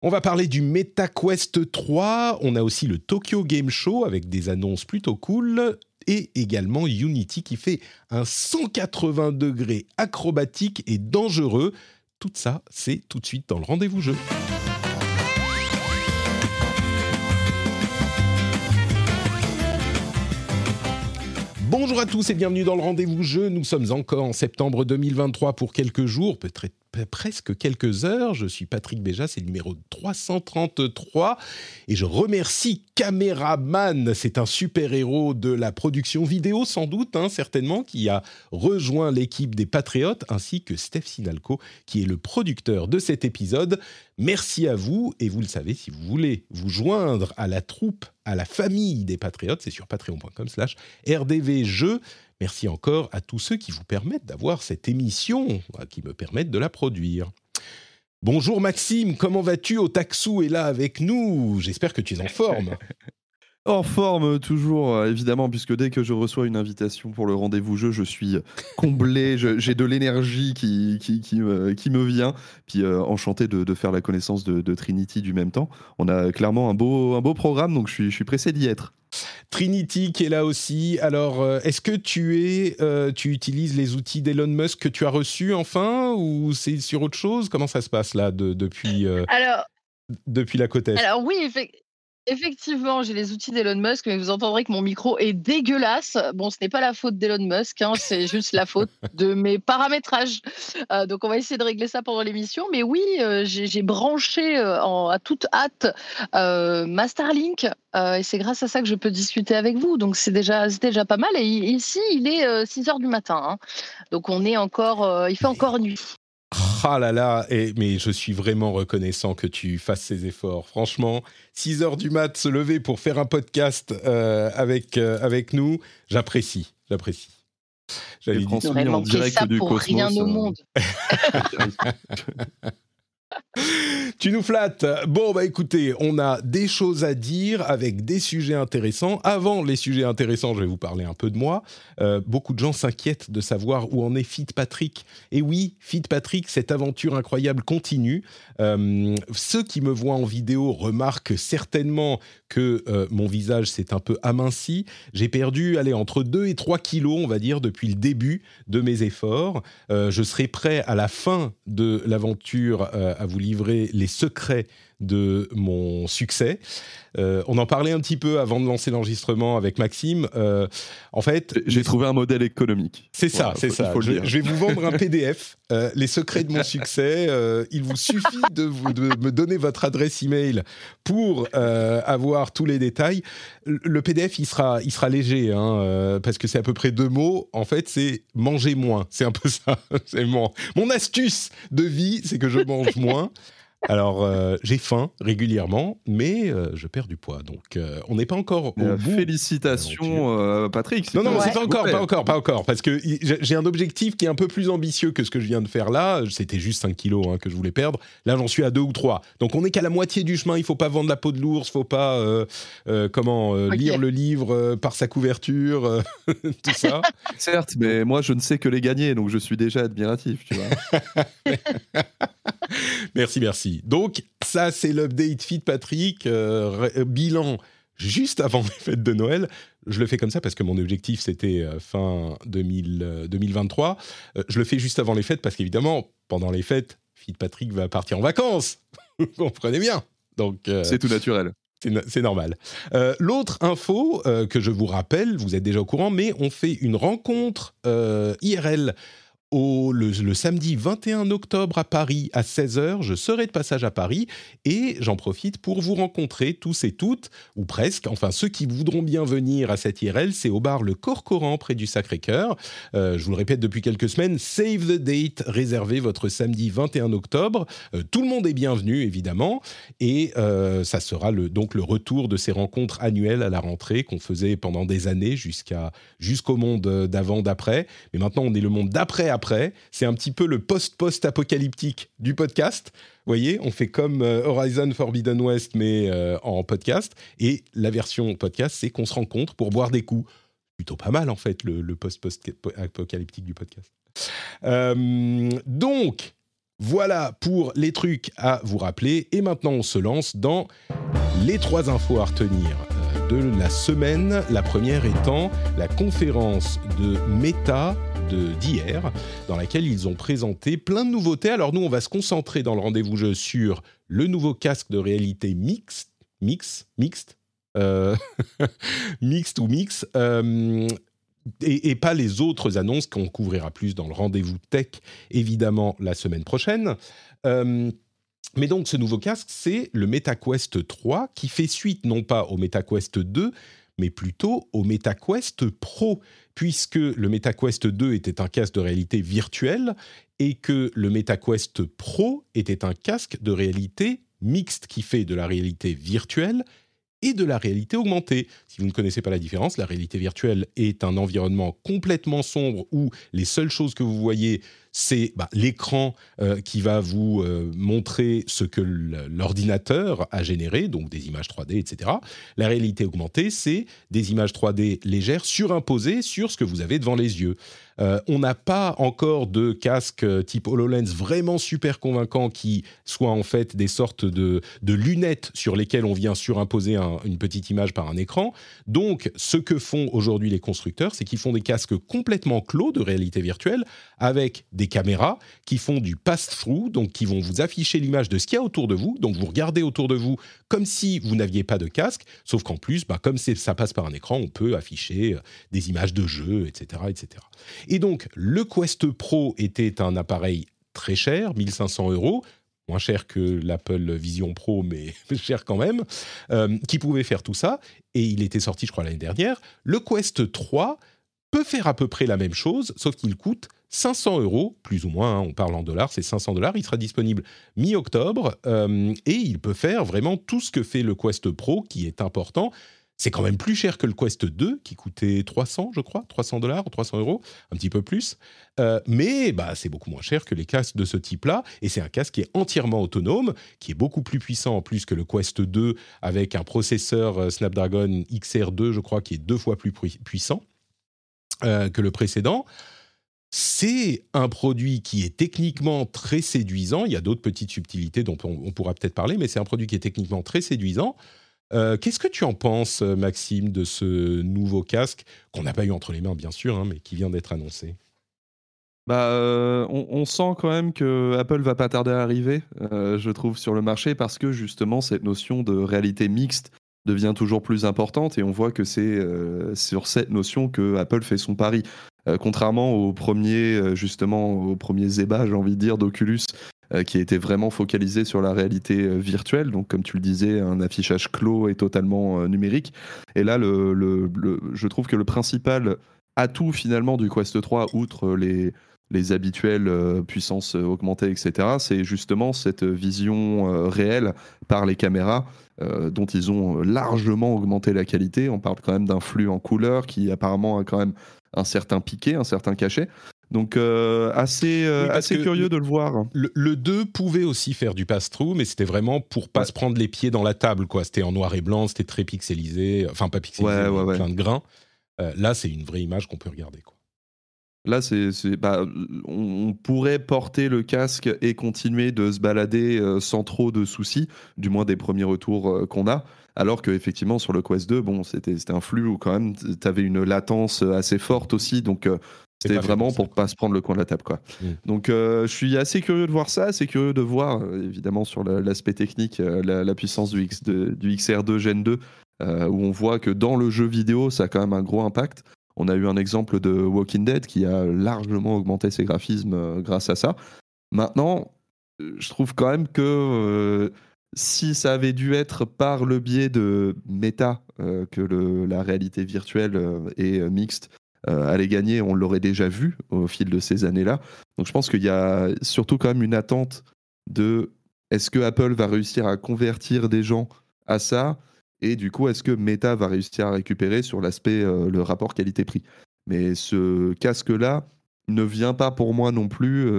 On va parler du MetaQuest 3. On a aussi le Tokyo Game Show avec des annonces plutôt cool. Et également Unity qui fait un 180 degrés acrobatique et dangereux. Tout ça, c'est tout de suite dans le rendez-vous jeu. Bonjour à tous et bienvenue dans le rendez-vous jeu. Nous sommes encore en septembre 2023 pour quelques jours, peut-être presque quelques heures. Je suis Patrick Béja, c'est le numéro 333 et je remercie Caméraman. C'est un super-héros de la production vidéo sans doute, hein, certainement, qui a rejoint l'équipe des Patriotes ainsi que Steph Sinalco qui est le producteur de cet épisode. Merci à vous et vous le savez, si vous voulez vous joindre à la troupe, à la famille des Patriotes, c'est sur patreon.com slash rdvjeux. Merci encore à tous ceux qui vous permettent d'avoir cette émission, qui me permettent de la produire. Bonjour Maxime, comment vas-tu Au Taxou est là avec nous? J'espère que tu es en forme. En forme toujours, euh, évidemment, puisque dès que je reçois une invitation pour le rendez-vous jeu, je suis comblé, j'ai de l'énergie qui, qui, qui, me, qui me vient. Puis euh, enchanté de, de faire la connaissance de, de Trinity du même temps. On a clairement un beau, un beau programme, donc je suis, je suis pressé d'y être. Trinity qui est là aussi. Alors, euh, est-ce que tu es, euh, tu utilises les outils d'Elon Musk que tu as reçus enfin, ou c'est sur autre chose? Comment ça se passe là de- depuis, euh, Alors, depuis la côte est? Alors oui, effectivement, j'ai les outils d'Elon Musk, mais vous entendrez que mon micro est dégueulasse. Bon, ce n'est pas la faute d'Elon Musk, hein, c'est juste la faute de mes paramétrages. Euh, donc, on va essayer de régler ça pendant l'émission. Mais oui, euh, j'ai branché euh, en- à toute hâte ma Starlink, et c'est grâce à ça que je peux discuter avec vous. Donc, c'est déjà, c'est déjà pas mal. Et ici, il est 6 heures du matin. hein. Donc, on est encore, il fait encore nuit. Ah là là, et, mais je suis vraiment reconnaissant que tu fasses ces efforts. Franchement, 6 heures du mat, se lever pour faire un podcast euh, avec, euh, avec nous, j'apprécie, j'apprécie. J'allais Et dire- transmis J'aurais en direct ça du pour cosmos. rien au euh, monde. Tu nous flattes. Bon, bah écoutez, on a des choses à dire avec des sujets intéressants. Avant les sujets intéressants, je vais vous parler un peu de moi. Euh, beaucoup de gens s'inquiètent de savoir où en est Fit Patrick. Et oui, Fit Patrick, cette aventure incroyable continue. Euh, ceux qui me voient en vidéo remarquent certainement que euh, mon visage s'est un peu aminci. J'ai perdu, allez, entre 2 et 3 kilos, on va dire, depuis le début de mes efforts. Euh, je serai prêt à la fin de l'aventure euh, à vous livrer les secrets de mon succès. Euh, on en parlait un petit peu avant de lancer l'enregistrement avec Maxime. Euh, en fait, J'ai trouvé un modèle économique. c'est ça, c'est ça. le Je, dire. je vais vous vendre un PDF, euh, les secrets de mon succès. Il vous suffit de, vous- de me donner votre adresse email pour avoir tous les détails. Le PDF, il sera, il sera léger, hein, parce que c'est à peu près deux mots. En fait, c'est manger moins. C'est un peu ça. C'est mon, mon astuce de vie, c'est que je mange moins. Alors, euh, j'ai faim régulièrement, mais euh, je perds du poids. Donc, euh, on n'est pas encore au Euh, bout. Félicitations, euh, Patrick. Non, non, Ouais. c'est pas encore, pas encore, pas encore, parce que j'ai un objectif qui est un peu plus ambitieux que ce que je viens de faire là. C'était juste 5 kilos hein, que je voulais perdre. Là, j'en suis à 2 ou 3. Donc, on n'est qu'à la moitié du chemin. Il faut pas vendre la peau de l'ours, faut pas euh, euh, comment euh, lire le livre euh, par sa couverture, euh, tout ça. Certes, mais moi je ne sais que les gagner, donc je suis déjà admiratif, tu vois. merci, merci. Donc, ça, c'est l'update Fit Patrick. euh, euh, bilan juste avant les fêtes de Noël. Je le fais comme ça parce que mon objectif, c'était euh, fin 2000, euh, 2023. Euh, je le fais juste avant les fêtes parce qu'évidemment, pendant les fêtes, Fit Patrick va partir en vacances. Vous comprenez bien. Donc, euh, C'est tout naturel. c'est no- c'est normal. Euh, L'autre info euh, que je vous rappelle, vous êtes déjà au courant, mais on fait une rencontre euh, IRL le, samedi 21 octobre à Paris à 16h. Je serai de passage à Paris et j'en profite pour vous rencontrer tous et toutes, ou presque, enfin ceux qui voudront bien venir à cette IRL, c'est au bar Le Corcoran près du Sacré-Cœur. Euh, je vous le répète depuis quelques semaines, save the date, réservez votre samedi 21 octobre. Euh, tout le monde est bienvenu évidemment et euh, ça sera le, donc le retour de ces rencontres annuelles à la rentrée qu'on faisait pendant des années jusqu'à jusqu'au monde d'avant, d'après. Mais maintenant on est le monde d'après après. C'est un petit peu le post-post-apocalyptique du podcast. Vous voyez, on fait comme euh, Horizon Forbidden West, mais euh, en podcast. Et la version podcast, c'est qu'on se rencontre pour boire des coups. Plutôt pas mal, en fait, le, post-post-apocalyptique du podcast. Euh, donc, voilà pour les trucs à vous rappeler. Et maintenant, on se lance dans les trois infos à retenir de la semaine. La première étant la conférence de Meta d'hier, dans laquelle ils ont présenté plein de nouveautés. Alors nous, on va se concentrer dans le rendez-vous jeu sur le nouveau casque de réalité mixte, mix, mixte, euh, mixte ou mix, euh, et, pas les autres annonces qu'on couvrira plus dans le rendez-vous tech, évidemment, la semaine prochaine. Euh, mais donc, ce nouveau casque, c'est le MetaQuest 3 qui fait suite non pas au MetaQuest 2, mais plutôt au MetaQuest Pro, puisque le MetaQuest 2 était un casque de réalité virtuelle et que le MetaQuest Pro était un casque de réalité mixte qui fait de la réalité virtuelle et de la réalité augmentée. Si vous ne connaissez pas la différence, la réalité virtuelle est un environnement complètement sombre où les seules choses que vous voyez c'est bah, l'écran euh, qui va vous euh, montrer ce que l'ordinateur a généré, donc des images 3D, etc. La réalité augmentée, c'est des images 3D légères surimposées sur ce que vous avez devant les yeux. Euh, on n'a pas encore de casque type HoloLens vraiment super convaincant qui soit en fait des sortes de, lunettes sur lesquelles on vient surimposer une petite image par un écran. Donc, ce que font aujourd'hui les constructeurs, c'est qu'ils font des casques complètement clos de réalité virtuelle avec des caméras qui font du pass-through, donc qui vont vous afficher l'image de ce qu'il y a autour de vous. Donc vous regardez autour de vous comme si vous n'aviez pas de casque, sauf qu'en plus, bah, comme ça passe par un écran, on peut afficher euh, des images de jeux, etc., etc. Et donc le Quest Pro était un appareil très cher, 1500 euros, moins cher que l'Apple Vision Pro, mais cher quand même, euh, qui pouvait faire tout ça. Et il était sorti, je crois, l'année dernière. Le Quest 3 peut faire à peu près la même chose, sauf qu'il coûte 500 euros, plus ou moins, hein, on parle en dollars, c'est 500 dollars. Il sera disponible mi-octobre euh, et il peut faire vraiment tout ce que fait le Quest Pro, qui est important. C'est quand même plus cher que le Quest 2, qui coûtait 300, je crois, 300 dollars, 300 euros, un petit peu plus. Euh, mais bah, c'est beaucoup moins cher que les casques de ce type-là. Et c'est un casque qui est entièrement autonome, qui est beaucoup plus puissant en plus que le Quest 2, avec un processeur euh, Snapdragon XR2, je crois, qui est deux fois plus puissant que le précédent. C'est un produit qui est techniquement très séduisant. Il y a d'autres petites subtilités dont on, pourra peut-être parler, mais c'est un produit qui est techniquement très séduisant. Euh, qu'est-ce que tu en penses, Maxime, de ce nouveau casque qu'on n'a pas eu entre les mains, bien sûr, hein, mais qui vient d'être annoncé? Bah, euh, on, sent quand même que Apple va pas tarder à arriver, euh, je trouve, sur le marché parce que justement cette notion de réalité mixte devient toujours plus importante et on voit que c'est sur cette notion que Apple fait son pari. Euh, contrairement au premier, euh, justement, au premier Zeba, j'ai envie de dire, d'Oculus, euh, qui était vraiment focalisé sur la réalité virtuelle. Donc, comme tu le disais, un affichage clos et totalement numérique. Et là, je trouve que le principal atout finalement du Quest 3, outre les habituelles puissances augmentées, etc., c'est justement cette vision réelle par les caméras. dont ils ont largement augmenté la qualité. On parle quand même d'un flux en couleur qui apparemment a quand même un certain piqué, un certain cachet. Donc euh, assez, euh, assez curieux de le voir. Le, 2 pouvait aussi faire du pass-through, mais c'était vraiment pour pas se prendre les pieds dans la table. quoi. C'était en noir et blanc, c'était très pixelisé, enfin pas pixelisé, plein de grains. Euh, là, c'est une vraie image qu'on peut regarder. Quoi. Là, c'est, bah, on, pourrait porter le casque et continuer de se balader sans trop de soucis, du moins des premiers retours qu'on a. Alors qu'effectivement, sur le Quest 2, bon, c'était un flux où quand même, tu avais une latence assez forte aussi. Donc, euh, c'était vraiment pour pas se prendre le coin de la table. Quoi. Mm. Donc, euh, je suis assez curieux de voir ça, assez curieux de voir, euh, évidemment, sur l'aspect technique, la, puissance du, X, du XR2 Gen 2, où on voit que dans le jeu vidéo, ça a quand même un gros impact. On a eu un exemple de Walking Dead qui a largement augmenté ses graphismes grâce à ça. Maintenant, je trouve quand même que si ça avait dû être par le biais de méta que la réalité virtuelle et mixte allait gagner, on l'aurait déjà vu au fil de ces années-là. Donc je pense qu'il y a surtout quand même une attente de est-ce que Apple va réussir à convertir des gens à ça? Et du coup est-ce que Meta va réussir à récupérer sur l'aspect le rapport qualité-prix? Mais ce casque-là ne vient pas pour moi non plus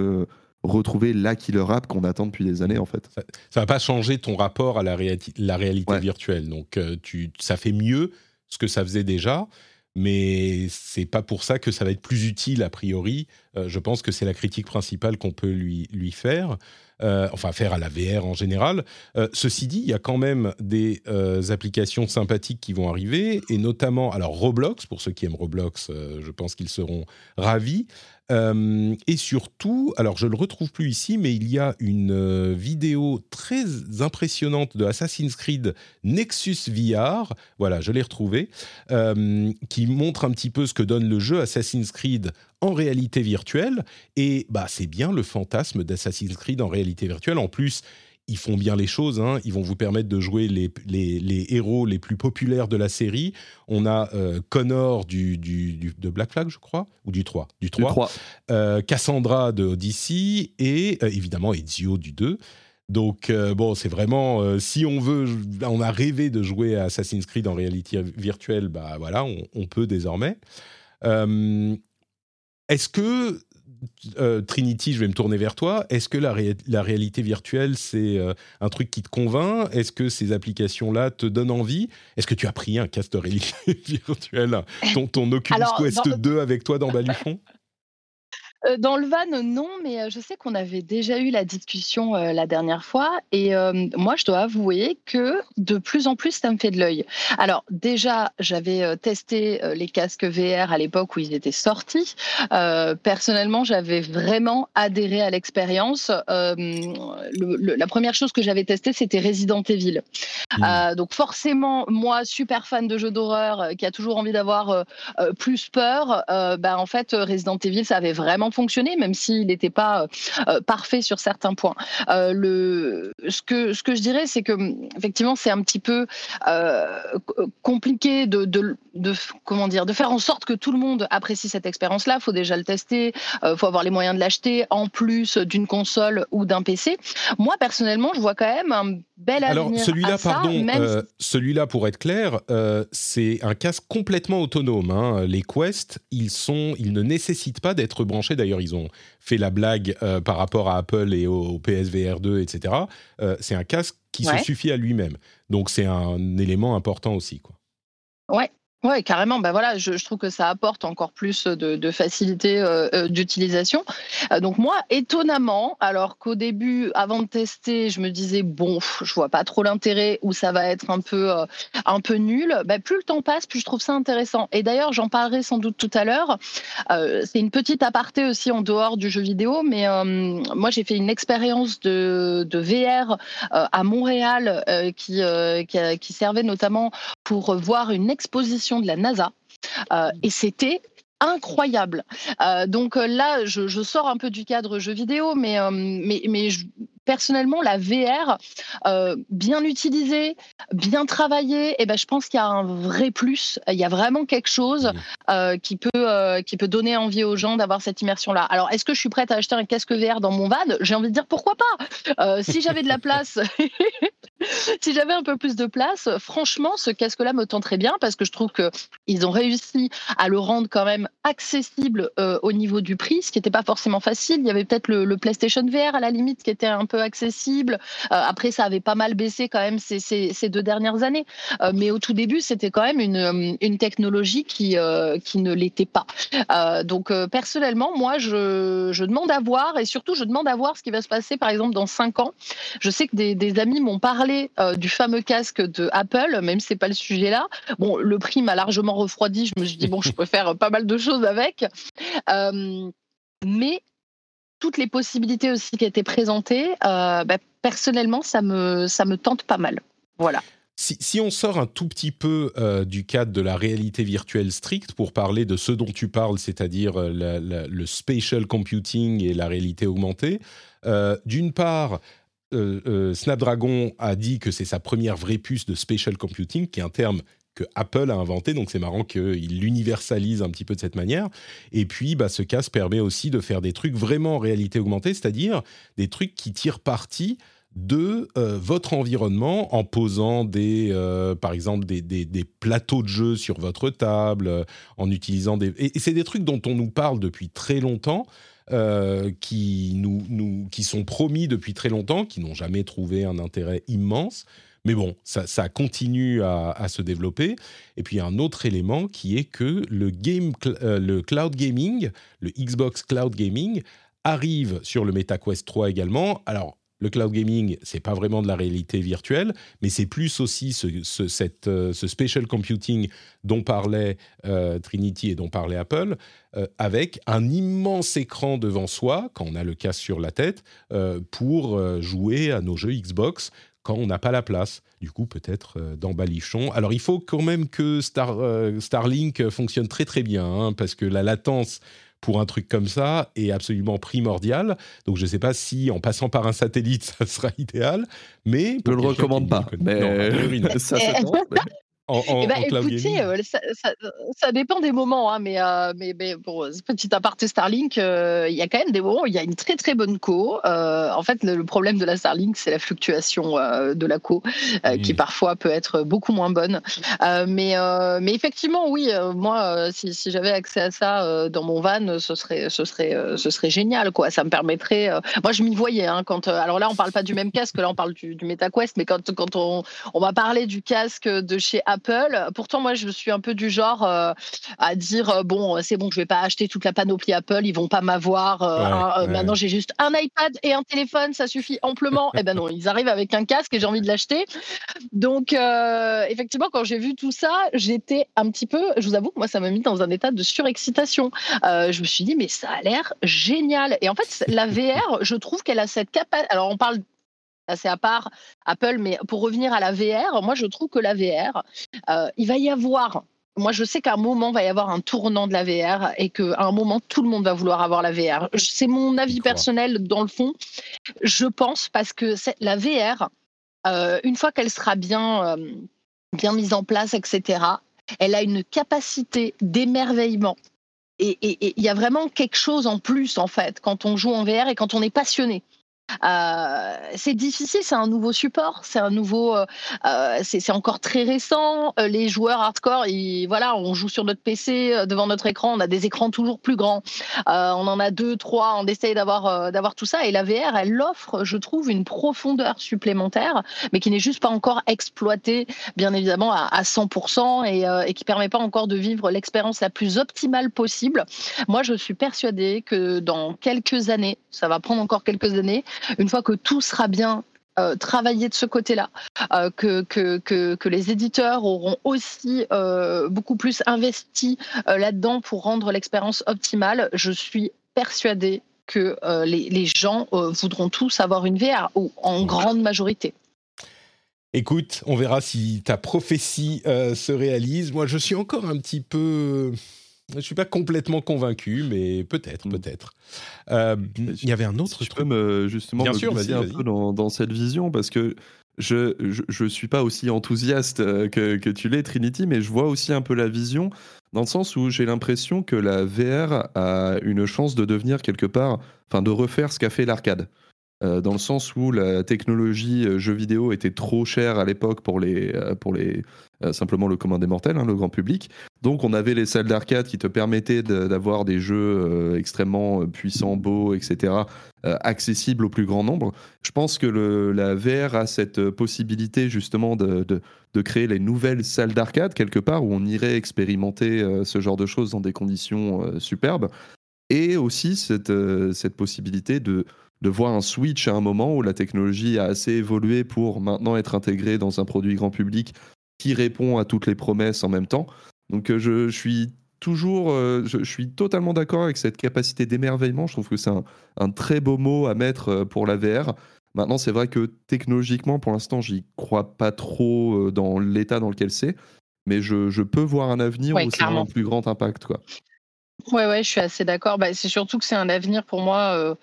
retrouver la killer app qu'on attend depuis des années en fait. Ça, ne va pas changer ton rapport à la, la réalité virtuelle. Donc euh, tu, ça fait mieux ce que ça faisait déjà, mais c'est pas pour ça que ça va être plus utile a priori. Euh, je pense que c'est la critique principale qu'on peut lui, lui faire. Euh, enfin faire à la VR en général. ceci dit, il y a quand même des applications sympathiques qui vont arriver, et notamment, alors Roblox, pour ceux qui aiment Roblox, je pense qu'ils seront ravis. Euh, et surtout, alors je ne le retrouve plus ici, mais il y a une euh, vidéo très impressionnante de Assassin's Creed Nexus VR, voilà, je l'ai retrouvé, euh, qui montre un petit peu ce que donne le jeu Assassin's Creed en réalité virtuelle. Et bah, c'est bien le fantasme d'Assassin's Creed en réalité virtuelle. En plus, ils font bien les choses. Hein. Ils vont vous permettre de jouer les, les, héros les plus populaires de la série. On a euh, Connor du, du, de Black Flag, je crois, ou du 3. Du 3. Euh, Cassandra de Odyssey et euh, évidemment Ezio du 2. Donc, bon, c'est vraiment, si on veut, on a rêvé de jouer à Assassin's Creed en réalité virtuelle, bah voilà, on, on peut désormais. Est-ce que euh, Trinity, je vais me tourner vers toi. Est-ce que la, réalité virtuelle, c'est euh, un truc qui te convainc? Est-ce que ces applications-là te donnent envie? Est-ce que tu as pris un casque de réalité virtuelle, ton, ton Oculus Quest 2 avec toi dans Baluchon euh, dans le van, non, mais euh, je sais qu'on avait déjà eu la discussion euh, la dernière fois. Et moi, je dois avouer que de plus en plus, ça me fait de l'œil. Alors, déjà, j'avais testé les casques VR à l'époque où ils étaient sortis. personnellement, j'avais vraiment adhéré à l'expérience. la première chose que j'avais testée, c'était Resident Evil. Mmh. donc, forcément, moi, super fan de jeux d'horreur, qui a toujours envie d'avoir plus peur, bah, en fait, Resident Evil, ça avait vraiment fonctionner, même s'il n'était pas euh, parfait sur certains points. Euh, le, ce, que, ce que je dirais, c'est que effectivement, c'est un petit peu euh, compliqué de, de, de, comment dire, de faire en sorte que tout le monde apprécie cette expérience-là. Il faut déjà le tester, il faut avoir les moyens de l'acheter, en plus d'une console ou d'un PC. Moi, personnellement, je vois quand même un bel avenir. Alors, celui-là, pardon, celui-là, pour être clair, c'est un casque complètement autonome. Hein. Les Quest, ils, sont, ils ne nécessitent pas d'être branchés D'ailleurs, ils ont fait la blague euh, par rapport à Apple et au, PSVR 2, etc. Euh, c'est un casque qui se suffit à lui-même. Donc, c'est un élément important aussi. Quoi. Ouais, oui, carrément. Ben voilà, je, trouve que ça apporte encore plus de, facilité euh, euh, d'utilisation. Euh, donc moi, étonnamment, alors qu'au début, avant de tester, je me disais bon, je vois pas trop l'intérêt ou ça va être un peu un peu nul. Ben, plus le temps passe, plus je trouve ça intéressant. Et d'ailleurs, j'en parlerai sans doute tout à l'heure. C'est une petite aparté aussi en dehors du jeu vidéo, mais moi j'ai fait une expérience de, VR à Montréal qui servait notamment pour voir une exposition de la NASA. Euh, et c'était incroyable. Euh, donc euh, là, je, sors un peu du cadre jeu vidéo, mais, mais, mais personnellement, la VR, bien utilisée, bien travaillée, et eh ben, je pense qu'il y a un vrai plus. Il y a vraiment quelque chose qui, peut, qui peut donner envie aux gens d'avoir cette immersion-là. Alors, est-ce que je suis prête à acheter un casque VR dans mon van? J'ai envie de dire pourquoi pas. si j'avais de la place si j'avais un peu plus de place, franchement, ce casque-là me tend très bien parce que je trouve qu'ils ont réussi à le rendre quand même accessible euh, au niveau du prix, ce qui n'était pas forcément facile. Il y avait peut-être le, PlayStation VR à la limite qui était un peu accessible. Euh, après, ça avait pas mal baissé quand même ces, deux dernières années. Euh, mais au tout début, c'était quand même une, une technologie qui, qui ne l'était pas. donc, personnellement, moi, je, je, demande à voir et surtout, je demande à voir ce qui va se passer, par exemple, dans cinq ans. Je sais que des, amis m'ont parlé euh, du fameux casque de Apple, même si c'est pas le sujet là. Bon, le prix m'a largement refroidi. Je me suis dit bon, je peux faire pas mal de choses avec, euh, mais toutes les possibilités aussi qui étaient présentées, euh, bah, personnellement, ça me ça me tente pas mal. Voilà. si, on sort un tout petit peu euh, du cadre de la réalité virtuelle stricte pour parler de ce dont tu parles, c'est-à-dire euh, le spatial computing et la réalité augmentée, d'une part, Snapdragon a dit que c'est sa première vraie puce de spatial computing, qui est un terme que Apple a inventé, donc c'est marrant qu'il l'universalise un petit peu de cette manière. Et puis, bah, ce casque permet aussi de faire des trucs vraiment en réalité augmentée, c'est-à-dire des trucs qui tirent parti de euh, votre environnement en posant des, euh, par exemple des, plateaux de jeu sur votre table, euh, en utilisant des... Et, c'est des trucs dont on nous parle depuis très longtemps, qui, nous, nous, qui sont promis depuis très longtemps, qui n'ont jamais trouvé un intérêt immense. Mais bon, ça, continue à, se développer. Et puis un autre élément qui est que le, le cloud gaming, le Xbox Cloud Gaming, arrive sur le MetaQuest 3 également. Alors, le cloud gaming, c'est pas vraiment de la réalité virtuelle, mais c'est plus aussi ce, euh, ce spatial computing dont parlait euh, Trinity et dont parlait Apple, euh, avec un immense écran devant soi, quand on a le casque sur la tête, pour jouer à nos jeux Xbox quand on n'a pas la place. Du coup, peut-être dans Balichon. Alors, il faut quand même que Star, Starlink fonctionne très très bien, hein, parce que la latence pour un truc comme ça est absolument primordial. Donc je ne sais pas si en passant par un satellite, ça sera idéal, mais... Je ne le recommande pas. Mais... ça, en, eh ben, écoutez, euh, ça, dépend des moments, hein, mais, euh, mais, mais, pour petit aparté Starlink, euh, il y a quand même des moments où il y a une très très bonne co. en fait, le, problème de la Starlink, c'est la fluctuation de la co, qui parfois peut être beaucoup moins bonne. mais, mais effectivement, oui, moi, si, si j'avais accès à ça dans mon van, ce serait, ce serait, ce serait génial, quoi. Ça me permettrait. moi, je m'y voyais. Hein, quand, alors là, on parle pas du même casque, là, on parle du, du MetaQuest, mais quand, quand on, on va parler du casque de chez Apple Apple. Pourtant, moi, je suis un peu du genre euh, à dire euh, bon, c'est bon, je vais pas acheter toute la panoplie Apple, ils vont pas m'avoir. Euh, maintenant, j'ai juste un iPad et un téléphone, ça suffit amplement. eh ben non, ils arrivent avec un casque et j'ai envie de l'acheter. Donc, effectivement, quand j'ai vu tout ça, j'étais un petit peu, je vous avoue, moi, ça m'a mis dans un état de surexcitation. je me suis dit, mais ça a l'air génial. Et en fait, la VR, je trouve qu'elle a cette capacité. Alors, on parle c'est à part Apple, mais pour revenir à la VR, moi je trouve que la VR, euh, il va y avoir moi, je sais qu'à un moment, il va y avoir un tournant de la VR et qu'à un moment, tout le monde va vouloir avoir la VR. C'est mon avis personnel dans le fond. Je pense parce que la VR, euh, une fois qu'elle sera bien, euh, bien mise en place, etc., elle a une capacité d'émerveillement. Et il y a vraiment quelque chose en plus, en fait, quand on joue en VR et quand on est passionné. Euh, c'est difficile, c'est un nouveau support, c'est un nouveau, euh, euh, c'est encore très récent. Les joueurs hardcore, voilà, on joue sur notre PC devant notre écran, on a des écrans toujours plus grands, on en a deux, trois, on essaye d'avoir d'avoir tout ça. Et la VR, elle offre, je trouve, une profondeur supplémentaire, mais qui n'est juste pas encore exploitée, bien évidemment, à, 100% et, et qui permet pas encore de vivre l'expérience la plus optimale possible. Moi, je suis persuadée que dans quelques années, ça va prendre encore quelques années, une fois que tout sera bien euh, travaillé de ce côté-là, euh, que, que, que, les éditeurs auront aussi euh, beaucoup plus investi là-dedans pour rendre l'expérience optimale, je suis persuadée que les, les, gens voudront tous avoir une VR, ou en grande majorité. Écoute, on verra si ta prophétie se réalise. Moi, je suis encore un petit peu je ne suis pas complètement convaincu, mais peut-être, mm. peut-être. Euh, il y avait un autre si truc. Je peux me, justement Bien sûr, vas-y, un peu dans, cette vision, parce que je ne suis pas aussi enthousiaste euh, que, que tu l'es, Trinity, mais je vois aussi un peu la vision, dans le sens où j'ai l'impression que la VR a une chance de devenir quelque part, enfin de refaire ce qu'a fait l'arcade. Euh, dans le sens où la technologie euh, jeu vidéo était trop chère à l'époque pour les, euh, pour les simplement le commun des mortels, hein, le grand public. Donc on avait les salles d'arcade qui te permettaient d'avoir des jeux extrêmement puissants, beaux, etc., accessibles au plus grand nombre. Je pense que la VR a cette possibilité justement de, de, de créer les nouvelles salles d'arcade quelque part où on irait expérimenter ce genre de choses dans des conditions superbes. Et aussi cette, cette possibilité de, de voir un switch à un moment où la technologie a assez évolué pour maintenant être intégrée dans un produit grand public qui répond à toutes les promesses en même temps. Donc euh, je, suis toujours, euh, je, suis totalement d'accord avec cette capacité d'émerveillement. Je trouve que c'est un, très beau mot à mettre euh, pour la VR. Maintenant, c'est vrai que technologiquement, pour l'instant, j'y crois pas trop dans l'état dans lequel c'est, mais je, je, peux voir un avenir où c'est un plus grand impact. Quoi. Ouais, ouais, je suis assez d'accord. Bah, c'est surtout que c'est un avenir pour moi euh,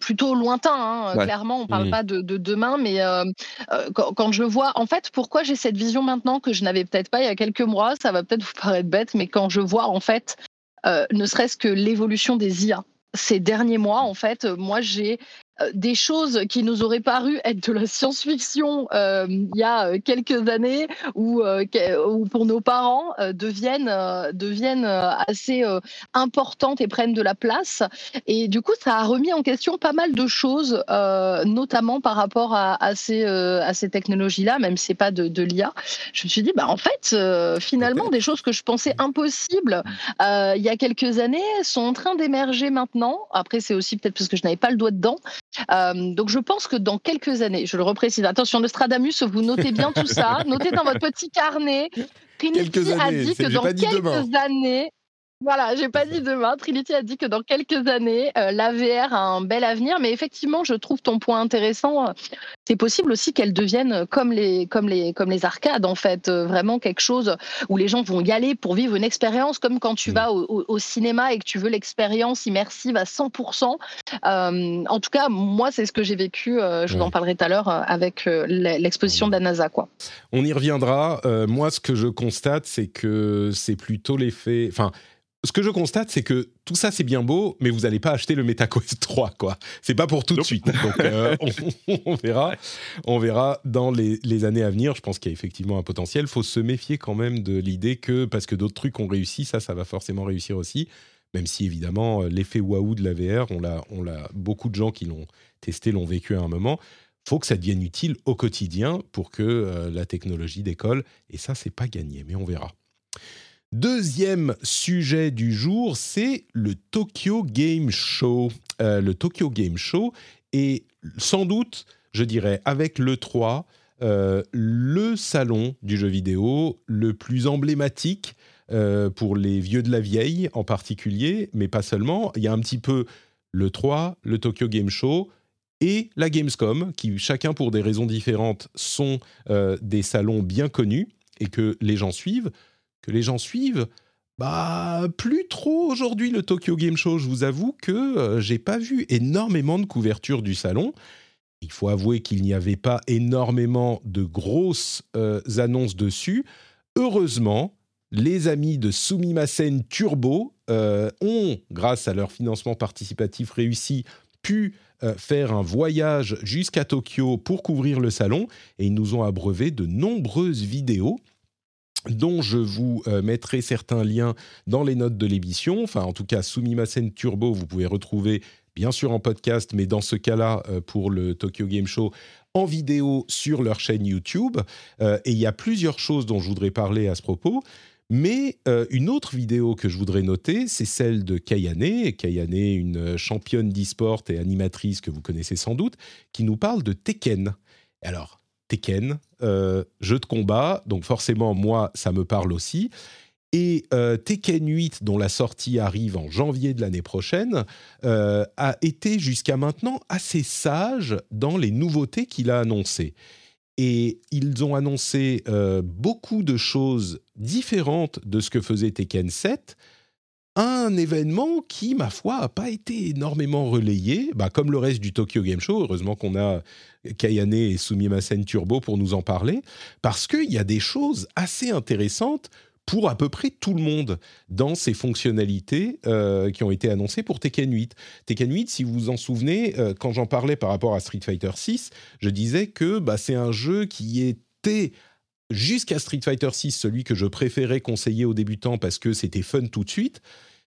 plutôt lointain. Hein, clairement, on ne parle mmh. pas de, demain, mais euh, euh, quand, je vois, en fait, pourquoi j'ai cette vision maintenant que je n'avais peut-être pas il y a quelques mois, ça va peut-être vous paraître bête, mais quand je vois en fait, ne serait-ce que l'évolution des IA ces derniers mois, en fait, moi j'ai euh, des choses qui nous auraient paru être de la science-fiction euh, il y a euh, quelques années ou, pour nos parents deviennent, assez importantes et prennent de la place. Et du coup, ça a remis en question pas mal de choses, notamment par rapport à, ces, technologies-là, même si c'est pas de, de l'IA. Je me suis dit, bah, en fait, finalement, des choses que je pensais impossibles il y a quelques années sont en train d'émerger maintenant. Après, c'est aussi peut-être parce que je n'avais pas le doigt dedans. Euh, donc je pense que dans quelques années, je le reprécise, attention Nostradamus, vous notez bien tout ça, notez dans votre petit carnet. Trinity a dit que dans quelques années, voilà, j'ai pas dit demain. Trinity a dit que dans quelques années, euh, l'AVR a un bel avenir, mais effectivement, je trouve ton point intéressant. C'est possible aussi qu'elle devienne comme les, comme, les, comme les arcades, en fait, euh, vraiment quelque chose où les gens vont y aller pour vivre une expérience, comme quand tu mm. vas au, cinéma et que tu veux l'expérience immersive à 100%. Euh, en tout cas, moi, c'est ce que j'ai vécu. je vous en parlerai tout à l'heure avec l'exposition de la NASA. Quoi. On y reviendra. moi, ce que je constate, c'est que c'est plutôt l'effet. Enfin, ce que je constate, c'est que tout ça, c'est bien beau, mais vous n'allez pas acheter le MetaQuest 3, quoi. C'est pas pour tout de suite. Donc, euh, on, verra. On verra dans les, années à venir. Je pense qu'il y a effectivement un potentiel. Il faut se méfier quand même de l'idée que, parce que d'autres trucs ont réussi, ça, ça va forcément réussir aussi. Même si, évidemment, l'effet waouh de la VR, on l'a, on l'a, beaucoup de gens qui l'ont testé l'ont vécu à un moment. Faut que ça devienne utile au quotidien pour que euh, la technologie décolle. Et ça, c'est pas gagné, mais on verra. Deuxième sujet du jour, c'est le Tokyo Game Show. Euh, le Tokyo Game Show est sans doute, je dirais, avec le 3, euh, le salon du jeu vidéo le plus emblématique euh, pour les vieux de la vieille en particulier, mais pas seulement. Il y a un petit peu le 3, le Tokyo Game Show, et la Gamescom, qui chacun pour des raisons différentes sont des salons bien connus et que les gens suivent que les gens suivent, bah plus trop aujourd'hui le Tokyo Game Show. Je vous avoue que euh, j'ai pas vu énormément de couverture du salon. Il faut avouer qu'il n'y avait pas énormément de grosses euh, annonces dessus. Heureusement, les amis de Sumimasen Turbo euh, ont, grâce à leur financement participatif réussi, pu faire un voyage jusqu'à Tokyo pour couvrir le salon et ils nous ont abreuvé de nombreuses vidéos dont je vous euh, mettrai certains liens dans les notes de l'émission. Enfin, en tout cas, Sumimasen Turbo, vous pouvez retrouver bien sûr en podcast, mais dans ce cas-là, euh, pour le Tokyo Game Show, en vidéo sur leur chaîne YouTube. Euh, et il y a plusieurs choses dont je voudrais parler à ce propos. Mais une autre vidéo que je voudrais noter, c'est celle de Kayane. Kayane, une championne d'e-sport et animatrice que vous connaissez sans doute, qui nous parle de Tekken. Alors, Tekken, euh, jeu de combat, donc forcément moi ça me parle aussi. Et euh, Tekken 8, dont la sortie arrive en janvier de l'année prochaine, euh, a été jusqu'à maintenant assez sage dans les nouveautés qu'il a annoncées. Et ils ont annoncé beaucoup de choses différentes de ce que faisait Tekken 7, un événement qui, ma foi, n'a pas été énormément relayé, bah, comme le reste du Tokyo Game Show. Heureusement qu'on a Kayane et Sumimasen Turbo pour nous en parler, parce qu'il y a des choses assez intéressantes pour à peu près tout le monde dans ces fonctionnalités euh, qui ont été annoncées pour Tekken 8. Tekken 8, si vous vous en souvenez, euh, quand j'en parlais par rapport à Street Fighter 6, je disais que bah, c'est un jeu qui était jusqu'à Street Fighter 6 celui que je préférais conseiller aux débutants parce que c'était fun tout de suite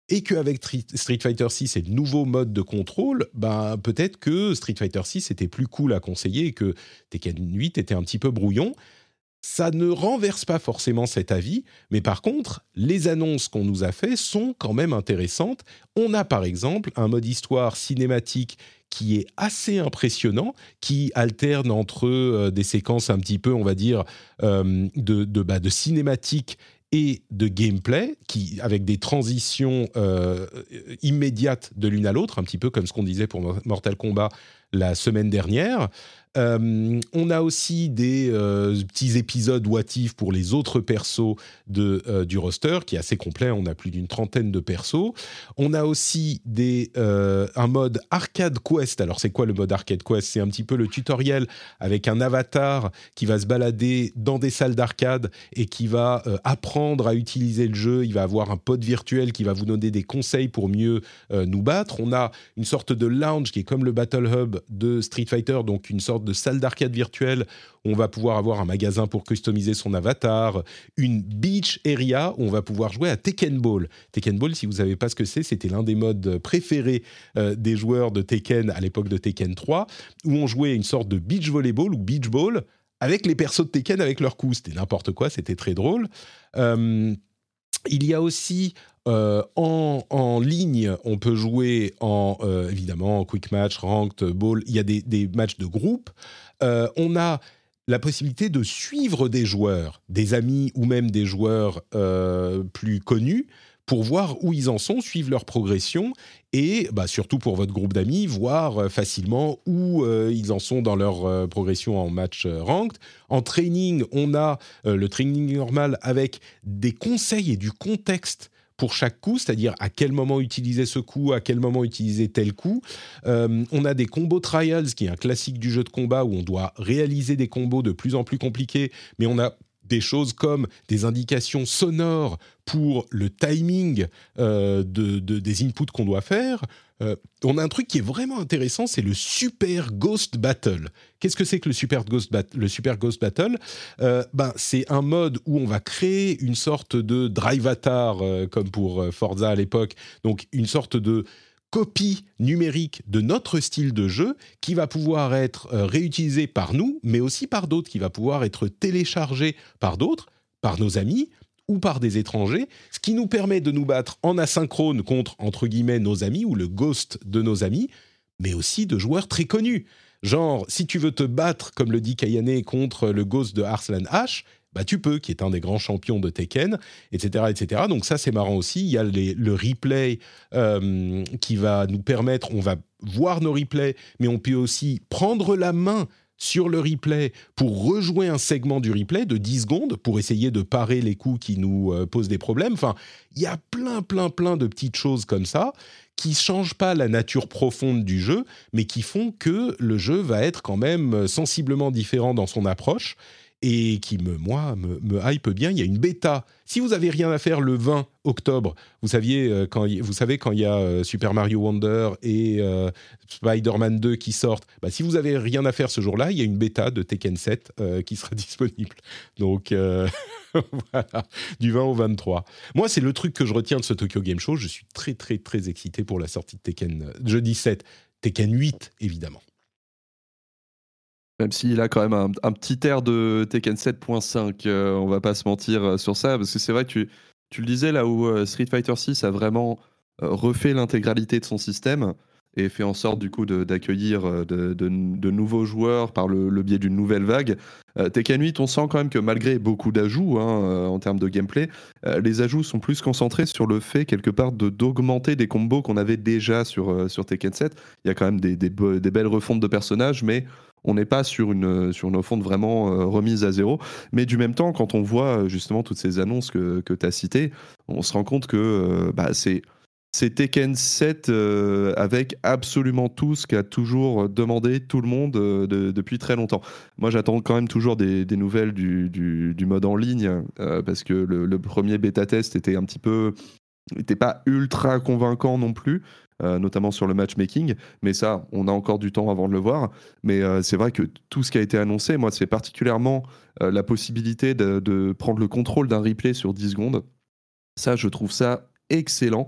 et qu'avec Street Fighter 6 et le nouveau mode de contrôle, ben peut-être que Street Fighter 6 était plus cool à conseiller et que Tekken 8 était un petit peu brouillon. Ça ne renverse pas forcément cet avis, mais par contre, les annonces qu'on nous a faites sont quand même intéressantes. On a par exemple un mode histoire cinématique qui est assez impressionnant, qui alterne entre euh, des séquences un petit peu, on va dire, euh, de, de, bah, de cinématique et de gameplay, qui, avec des transitions euh, immédiates de l'une à l'autre, un petit peu comme ce qu'on disait pour Mortal Kombat la semaine dernière. Euh, on a aussi des euh, petits épisodes what pour les autres persos de, euh, du roster, qui est assez complet. On a plus d'une trentaine de persos. On a aussi des, un mode arcade quest. Alors, c'est quoi le mode arcade quest? C'est un petit peu le tutoriel avec un avatar qui va se balader dans des salles d'arcade et qui va apprendre à utiliser le jeu. Il va avoir un pote virtuel qui va vous donner des conseils pour mieux nous battre. On a une sorte de lounge qui est comme le Battle Hub de Street Fighter, donc une sorte de salle d'arcade virtuelle on va pouvoir avoir un magasin pour customiser son avatar, une beach area où on va pouvoir jouer à Tekken Ball. Tekken Ball, si vous ne savez pas ce que c'est, c'était l'un des modes préférés euh, des joueurs de Tekken à l'époque de Tekken 3, où on jouait une sorte de beach volleyball ou beach ball avec les persos de Tekken avec leurs coups. C'était n'importe quoi, c'était très drôle. Euh, il y a aussi euh, en, ligne, on peut jouer en euh, évidemment quick match, ranked, ball. Il y a des, matchs de groupe. Euh, on a la possibilité de suivre des joueurs, des amis ou même des joueurs plus connus pour voir où ils en sont, suivre leur progression et bah, surtout pour votre groupe d'amis, voir facilement où ils en sont dans leur progression en match ranked. En training, on a le training normal avec des conseils et du contexte pour chaque coup, c'est-à-dire à quel moment utiliser ce coup, à quel moment utiliser tel coup. Euh, on a des combos trials, qui est un classique du jeu de combat où on doit réaliser des combos de plus en plus compliqués, mais on a des choses comme des indications sonores pour le timing euh, de, des inputs qu'on doit faire. Euh, on a un truc qui est vraiment intéressant, c'est le Super Ghost Battle. Qu'est-ce que c'est que le Super Ghost, le Super Ghost Battle? Euh, ben, C'est un mode où on va créer une sorte de drive avatar, comme pour Forza à l'époque, donc une sorte de copie numérique de notre style de jeu qui va pouvoir être euh, réutilisé par nous, mais aussi par d'autres, qui va pouvoir être téléchargé par d'autres, par nos amis ou par des étrangers, ce qui nous permet de nous battre en asynchrone contre, entre guillemets, nos amis ou le ghost de nos amis, mais aussi de joueurs très connus. Genre, si tu veux te battre, comme le dit Kayane, contre le ghost de Arslan H, bah, tu peux, qui est un des grands champions de Tekken, etc. etc. Donc ça, c'est marrant aussi. Il y a le replay euh, qui va nous permettre, on va voir nos replays, mais on peut aussi prendre la main sur le replay pour rejouer un segment du replay de 10 secondes pour essayer de parer les coups qui nous euh, posent des problèmes. Enfin, il y a plein, plein, plein de petites choses comme ça qui changent pas la nature profonde du jeu, mais qui font que le jeu va être quand même sensiblement différent dans son approche et qui me, moi, me, hype bien. Il y a une bêta. Si vous avez rien à faire le 20 octobre, vous saviez euh, quand vous savez quand il y a euh, Super Mario Wonder et euh, Spider-Man 2 qui sortent. Bah, si vous avez rien à faire ce jour-là, il y a une bêta de Tekken 7 qui sera disponible. Donc voilà, du 20 au 23. Moi, c'est le truc que je retiens de ce Tokyo Game Show. Je suis très très très excité pour la sortie de Tekken jeudi 7, Tekken 8 évidemment. Même s'il a quand même un, petit air de Tekken 7.5, euh, on va pas se mentir euh, sur ça, parce que c'est vrai que tu, le disais là où euh, Street Fighter 6 a vraiment refait l'intégralité de son système et fait en sorte du coup d'accueillir de, nouveaux joueurs par le, biais d'une nouvelle vague. Tekken 8, on sent quand même que malgré beaucoup d'ajouts hein, en termes de gameplay, les ajouts sont plus concentrés sur le fait quelque part d'augmenter des combos qu'on avait déjà sur, Tekken 7. Il y a quand même des belles refontes de personnages, mais on n'est pas sur une, sur une vraiment euh, remise à zéro. Mais du même temps, quand on voit euh, justement toutes ces annonces que, que tu as citées, on se rend compte que euh, bah, c'est. Tekken 7 avec absolument tout ce qu'a toujours demandé tout le monde depuis très longtemps. Moi, j'attends quand même toujours des, nouvelles du, du, mode en ligne parce que le, le, premier bêta test était un petit peu n'était pas ultra convaincant non plus. Euh, notamment sur le matchmaking. Mais ça, on a encore du temps avant de le voir. Mais euh, c'est vrai que tout ce qui a été annoncé, moi, c'est particulièrement euh, la possibilité de, prendre le contrôle d'un replay sur 10 secondes. Ça, je trouve ça excellent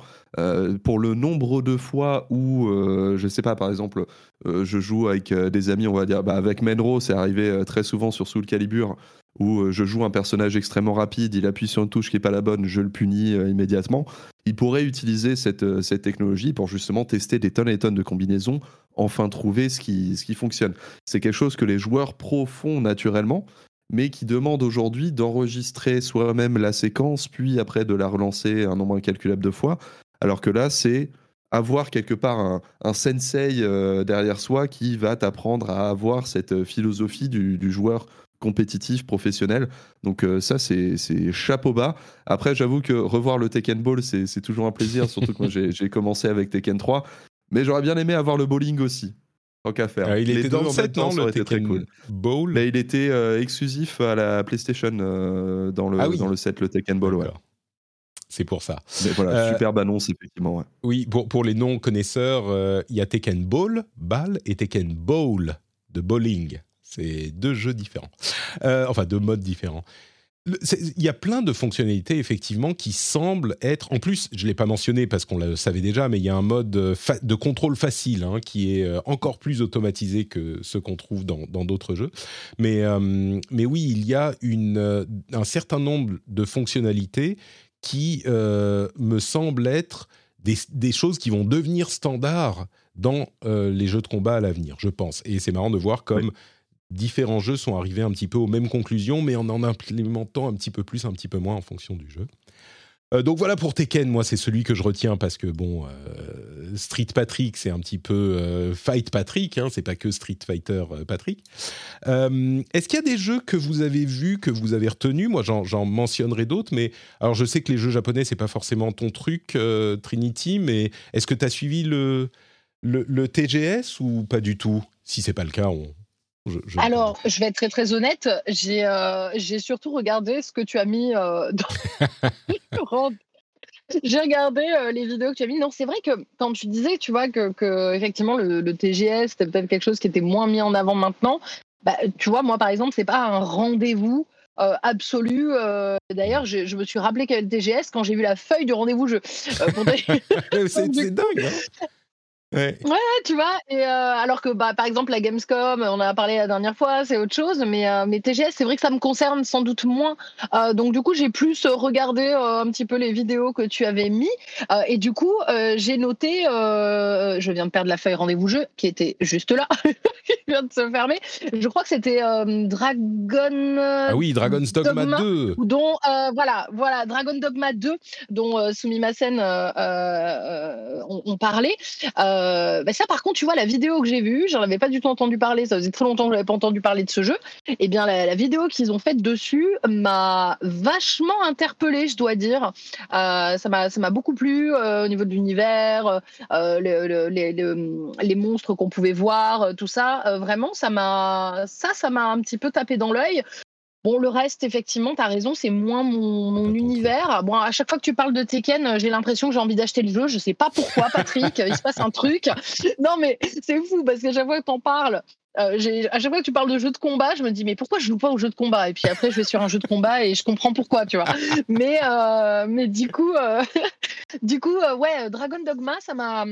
pour le nombre de fois où, je sais pas, par exemple, je joue avec des amis, on va dire, bah, avec Menro, c'est arrivé très souvent sur Soul Calibur, où je joue un personnage extrêmement rapide, il appuie sur une touche qui n'est pas la bonne, je le punis immédiatement il pourrait utiliser cette, euh, cette, technologie pour justement tester des tonnes et tonnes de combinaisons, enfin trouver ce qui, fonctionne. C'est quelque chose que les joueurs pro font naturellement, mais qui demande aujourd'hui d'enregistrer soi-même la séquence, puis après de la relancer un nombre incalculable de fois, alors que là, c'est avoir quelque part un, sensei euh, derrière soi qui va t'apprendre à avoir cette euh, philosophie du joueur compétitif, professionnel. Donc euh, ça, c'est c'est chapeau bas. Après, j'avoue que revoir le Tekken Ball, c'est c'est toujours un plaisir, surtout que moi, j'ai j'ai commencé avec Tekken 3. Mais j'aurais bien aimé avoir le bowling aussi. Tant qu'à faire. Euh, il Les était dans en le même 7, temps, non ça Le été très Tekken cool. Il était euh, exclusif à la PlayStation euh, dans, le, Ah oui. dans le set, le Tekken Ball. Ouais. C'est pour ça. Mais voilà, Euh, superbe annonce, effectivement. ouais. Oui, pour, pour les non-connaisseurs, euh, il y a Tekken Ball, balle, et Tekken Bowl, de bowling. C'est deux jeux différents. Euh, enfin, deux modes différents. Il y a plein de fonctionnalités, effectivement, qui semblent être... En plus, je ne l'ai pas mentionné parce qu'on le savait déjà, mais il y a un mode euh, de contrôle facile hein, qui est euh, encore plus automatisé que ce qu'on trouve dans d'autres jeux. Mais, mais oui, il y a un certain nombre de fonctionnalités qui me semblent être des, choses qui vont devenir standards dans les jeux de combat à l'avenir, je pense. Et c'est marrant de voir comme différents jeux sont arrivés un petit peu aux mêmes conclusions, mais en en implémentant un petit peu plus, un petit peu moins en fonction du jeu. Euh, donc voilà pour Tekken, moi c'est celui que je retiens parce que bon, euh, Street Patrick c'est un petit peu euh, Fight Patrick, hein, c'est pas que Street Fighter Patrick. Est-ce qu'il y a des jeux que vous avez vus, que vous avez retenus? Moi j'en mentionnerai d'autres, mais alors je sais que les jeux japonais c'est pas forcément ton truc, Trinity, mais est-ce que tu as suivi le, le, le TGS ou pas du tout? Si c'est pas le cas, on. Je- je- Alors, je vais être très très honnête, j'ai euh, surtout regardé ce que tu as mis euh, dans. J'ai regardé euh, les vidéos que tu as mis. Non, c'est vrai que quand tu disais, tu vois, que, que effectivement le, le TGS c'était peut-être quelque chose qui était moins mis en avant maintenant. Bah, tu vois, moi par exemple, c'est pas un rendez-vous euh, absolu. euh, D'ailleurs, je, je me suis rappelé qu'il y avait le TGS quand j'ai vu la feuille du rendez-vous. Euh, du c'est dingue. hein Ouais. Ouais, tu vois. Et euh, alors que, bah, par exemple, la Gamescom, on en a parlé la dernière fois, c'est autre chose. Mais, euh, mais TGS, c'est vrai que ça me concerne sans doute moins. Euh, donc, du coup, j'ai plus euh, regardé euh, un petit peu les vidéos que tu avais mis. Euh, et du coup, euh, j'ai noté, euh, je viens de perdre la feuille rendez-vous jeu qui était juste là, qui vient de se fermer. Je crois que c'était euh, Dragon. Ah oui, Dragon's Dogma, Dogma. 2. dont euh, voilà voilà Dragon Dogma 2 dont euh, Sumimasen euh, euh, on, on parlait euh, bah ça par contre tu vois la vidéo que j'ai vue j'en avais pas du tout entendu parler. Ça faisait très longtemps que j'avais pas entendu parler de ce jeu. Et bien la, vidéo qu'ils ont faite dessus m'a vachement interpellée je dois dire. Euh, ça m'a beaucoup plu euh, au niveau de l'univers euh, le- le- les, le- les monstres qu'on pouvait voir euh, tout ça. Euh, vraiment ça m'a ça ça m'a un petit peu tapé dans l'œil Bon, le reste, effectivement, tu as raison, c'est moins mon, univers. Bon, à chaque fois que tu parles de Tekken, euh, j'ai l'impression que j'ai envie d'acheter le jeu. Je sais pas pourquoi, Patrick, il se passe un truc. Non, mais c'est fou parce qu'à chaque fois que tu en parles, euh, à chaque fois que tu parles de jeu de combat, je me dis, mais pourquoi je joue pas au jeu de combat? Et puis après, je vais sur un jeu de combat et je comprends pourquoi, tu vois. Mais, euh, mais du coup, euh, du coup euh, ouais, Dragon Dogma, ça m'a.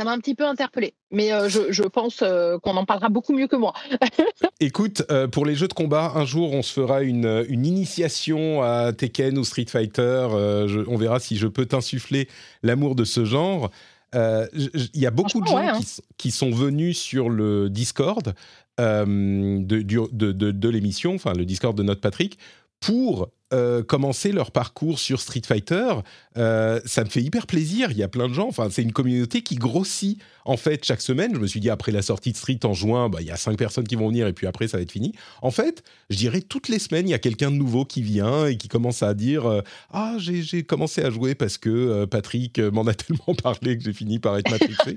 Ça m'a un petit peu interpellé, mais euh, je, je pense euh, qu'on en parlera beaucoup mieux que moi. Écoute, euh, pour les jeux de combat, un jour on se fera une, une initiation à Tekken ou Street Fighter. je- on verra si je peux t'insuffler l'amour de ce genre. Il y a beaucoup de gens ouais, hein. qui, sont venus sur le Discord de, du- de, de- de l'émission, enfin le Discord de notre Patrick, pour euh, commencer leur parcours sur Street Fighter. Euh, ça me fait hyper plaisir. Il y a plein de gens. Enfin, c'est une communauté qui grossit en fait chaque semaine. Je me suis dit après la sortie de Street en juin, bah, il y a cinq personnes qui vont venir et puis après ça va être fini. En fait, je dirais toutes les semaines, il y a quelqu'un de nouveau qui vient et qui commence à dire euh, ah j'ai j'ai commencé à jouer parce que Patrick m'en a tellement parlé que j'ai fini par être matrixé.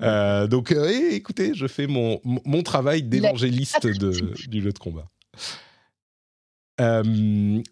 Donc eh, écoutez, je fais mon mon- mon travail d'évangéliste de, du jeu de combat. Euh,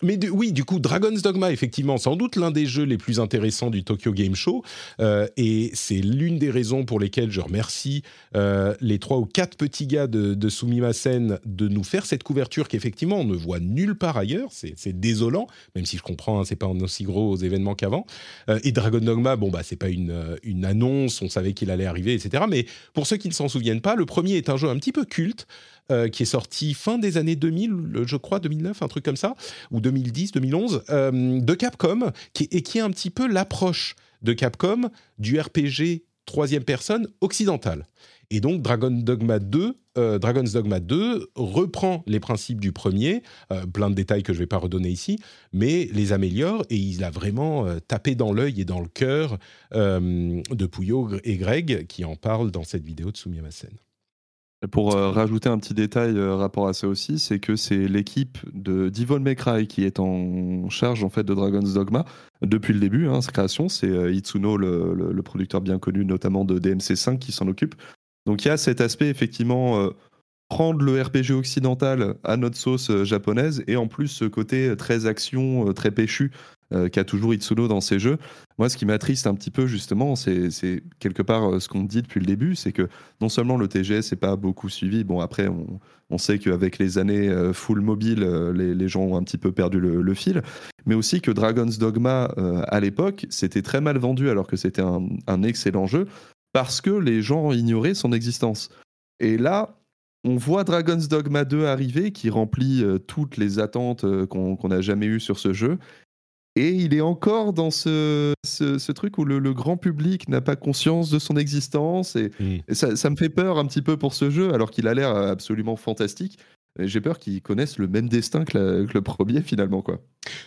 mais oui, du coup, Dragon's Dogma, effectivement, sans doute l'un des jeux les plus intéressants du Tokyo Game Show. euh, et c'est l'une des raisons pour lesquelles je remercie euh, les trois ou quatre petits gars de, de Sumimasen de nous faire cette couverture qu'effectivement on ne voit nulle part ailleurs. C'est désolant, même si je comprends, hein, c'est pas un aussi gros événement qu'avant. Euh, et Dragon Dogma, bon, bah, c'est pas une annonce, on savait qu'il allait arriver, etc. Mais pour ceux qui ne s'en souviennent pas, le premier est un jeu un petit peu culte. Euh, qui est sorti fin des années 2000, je crois 2009, un truc comme ça, ou 2010, 2011, euh, de Capcom, et qui est un petit peu l'approche de Capcom du RPG troisième personne occidentale. Et donc Dragon Dogma 2, euh, Dragon's Dogma 2 reprend les principes du premier, plein de détails que je ne vais pas redonner ici, mais les améliore et il a vraiment tapé dans l'œil et dans le cœur de Pouillot et Greg qui en parlent dans cette vidéo de Sumiamasen. Pour rajouter un petit détail rapport à ça aussi, c'est que c'est l'équipe de Devil May qui est en charge en fait de Dragon's Dogma depuis le début, hein, sa création. C'est Itsuno, le, le, producteur bien connu notamment de DMC5, qui s'en occupe. Donc il y a cet aspect effectivement euh, prendre le RPG occidental à notre sauce euh, japonaise et en plus ce côté très action, euh, très péchu qu'a toujours Itsuno dans ses jeux. Moi, ce qui m'attriste un petit peu justement, c'est quelque part ce qu'on dit depuis le début, c'est que non seulement le TGS n'est pas beaucoup suivi, bon après on, sait qu'avec les années full mobile, les, gens ont un petit peu perdu le, fil, mais aussi que Dragon's Dogma à l'époque, c'était très mal vendu alors que c'était un excellent jeu parce que les gens ignoraient son existence. Et là, on voit Dragon's Dogma 2 arriver, qui remplit euh, toutes les attentes euh, qu'on n'a jamais eues sur ce jeu. Et il est encore dans ce, ce, truc où le, grand public n'a pas conscience de son existence. Et, mm. ça, me fait peur un petit peu pour ce jeu, alors qu'il a l'air absolument fantastique. J'ai peur qu'ils connaissent le même destin que, le premier finalement. Quoi.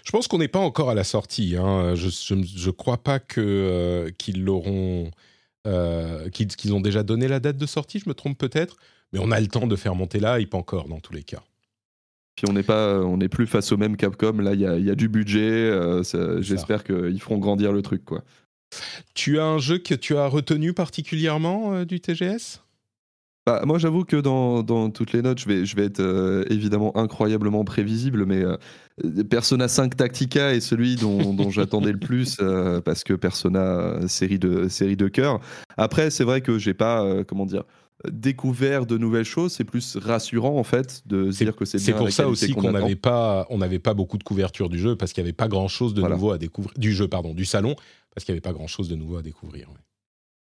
Je pense qu'on n'est pas encore à la sortie. Hein. Je ne crois pas euh, qu'ils l'auront euh, qu'ils ont déjà donné la date de sortie, je me trompe peut-être, mais on a le temps de faire monter là, pas encore dans tous les cas. Puis on n'est pas, on n'est plus face au même Capcom. Là, il y a, du budget. Euh, j'espère qu'ils feront grandir le truc, quoi. Tu as un jeu que tu as retenu particulièrement euh, du TGS bah, moi, j'avoue que dans, dans, toutes les notes, je vais, je vais être euh, évidemment incroyablement prévisible, mais euh, Persona 5 Tactica est celui dont, dont j'attendais le plus euh, parce que Persona, série de, série de cœur. Après, c'est vrai que j'ai pas, comment dire, découvert de nouvelles choses. C'est plus rassurant en fait de se dire que c'est C'est pour ça aussi qu'on n'avait pas, on n'avait pas beaucoup de couverture du jeu parce qu'il n'y avait pas grand chose de nouveau à découvrir du jeu, pardon, du salon parce qu'il n'y avait pas grand chose de nouveau à découvrir.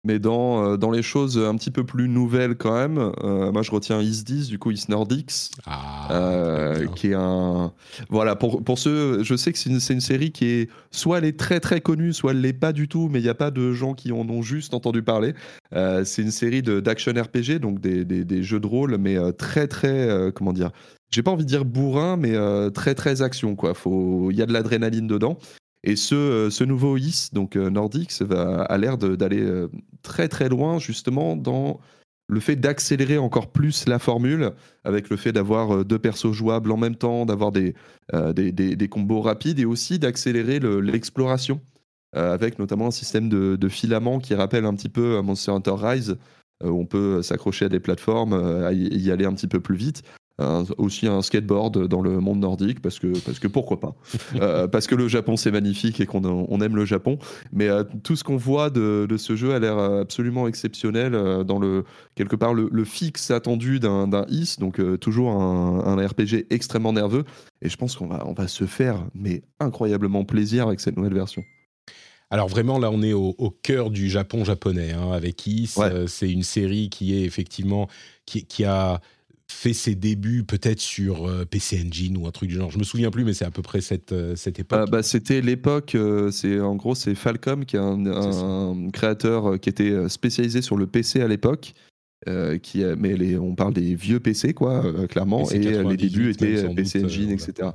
Mais dans, euh, dans les choses un petit peu plus nouvelles quand même, euh, moi je retiens Is 10, du coup Is Nordics, ah, euh, qui est un... Voilà, pour, pour ceux, je sais que c'est une, une, série qui est... Soit elle est très très connue, soit elle l'est pas du tout, mais il n'y a pas de gens qui en ont juste entendu parler. c'est une série d'action RPG, donc des, des, des, jeux de rôle, mais très très... comment dire j'ai pas envie de dire bourrin, mais très très action quoi. Il y a de l'adrénaline dedans. Et ce, euh, ce nouveau IS, donc euh, Nordics, va, a l'air d'aller euh, très très loin justement dans le fait d'accélérer encore plus la formule, avec le fait d'avoir deux persos jouables en même temps, d'avoir des, combos rapides et aussi d'accélérer l'exploration, avec notamment un système de, de filaments qui rappelle un petit peu Monster Hunter Rise, où on peut s'accrocher à des plateformes, y aller un petit peu plus vite aussi un skateboard dans le monde nordique parce que parce que pourquoi pas. Euh, parce que le Japon c'est magnifique et qu'on on aime le Japon. Mais euh, tout ce qu'on voit de, de, ce jeu a l'air absolument exceptionnel euh, dans le quelque part le, fixe attendu d'un is donc toujours un, un, RPG extrêmement nerveux. Et je pense qu'on va on va se faire mais incroyablement plaisir avec cette nouvelle version. Alors vraiment, là, on est au, cœur du Japon japonais hein, avec Is. c'est une série qui est effectivement qui, qui a fait ses débuts peut-être sur euh, PC Engine ou un truc du genre. Je me souviens plus, mais c'est à peu près cette, euh, cette époque. Ah, bah, c'était l'époque, euh, c'est en gros c'est Falcom qui est un, créateur qui était spécialisé sur le PC à l'époque. qui mais les, on parle des vieux PC quoi, clairement, et, les débuts étaient PC Engine, etc.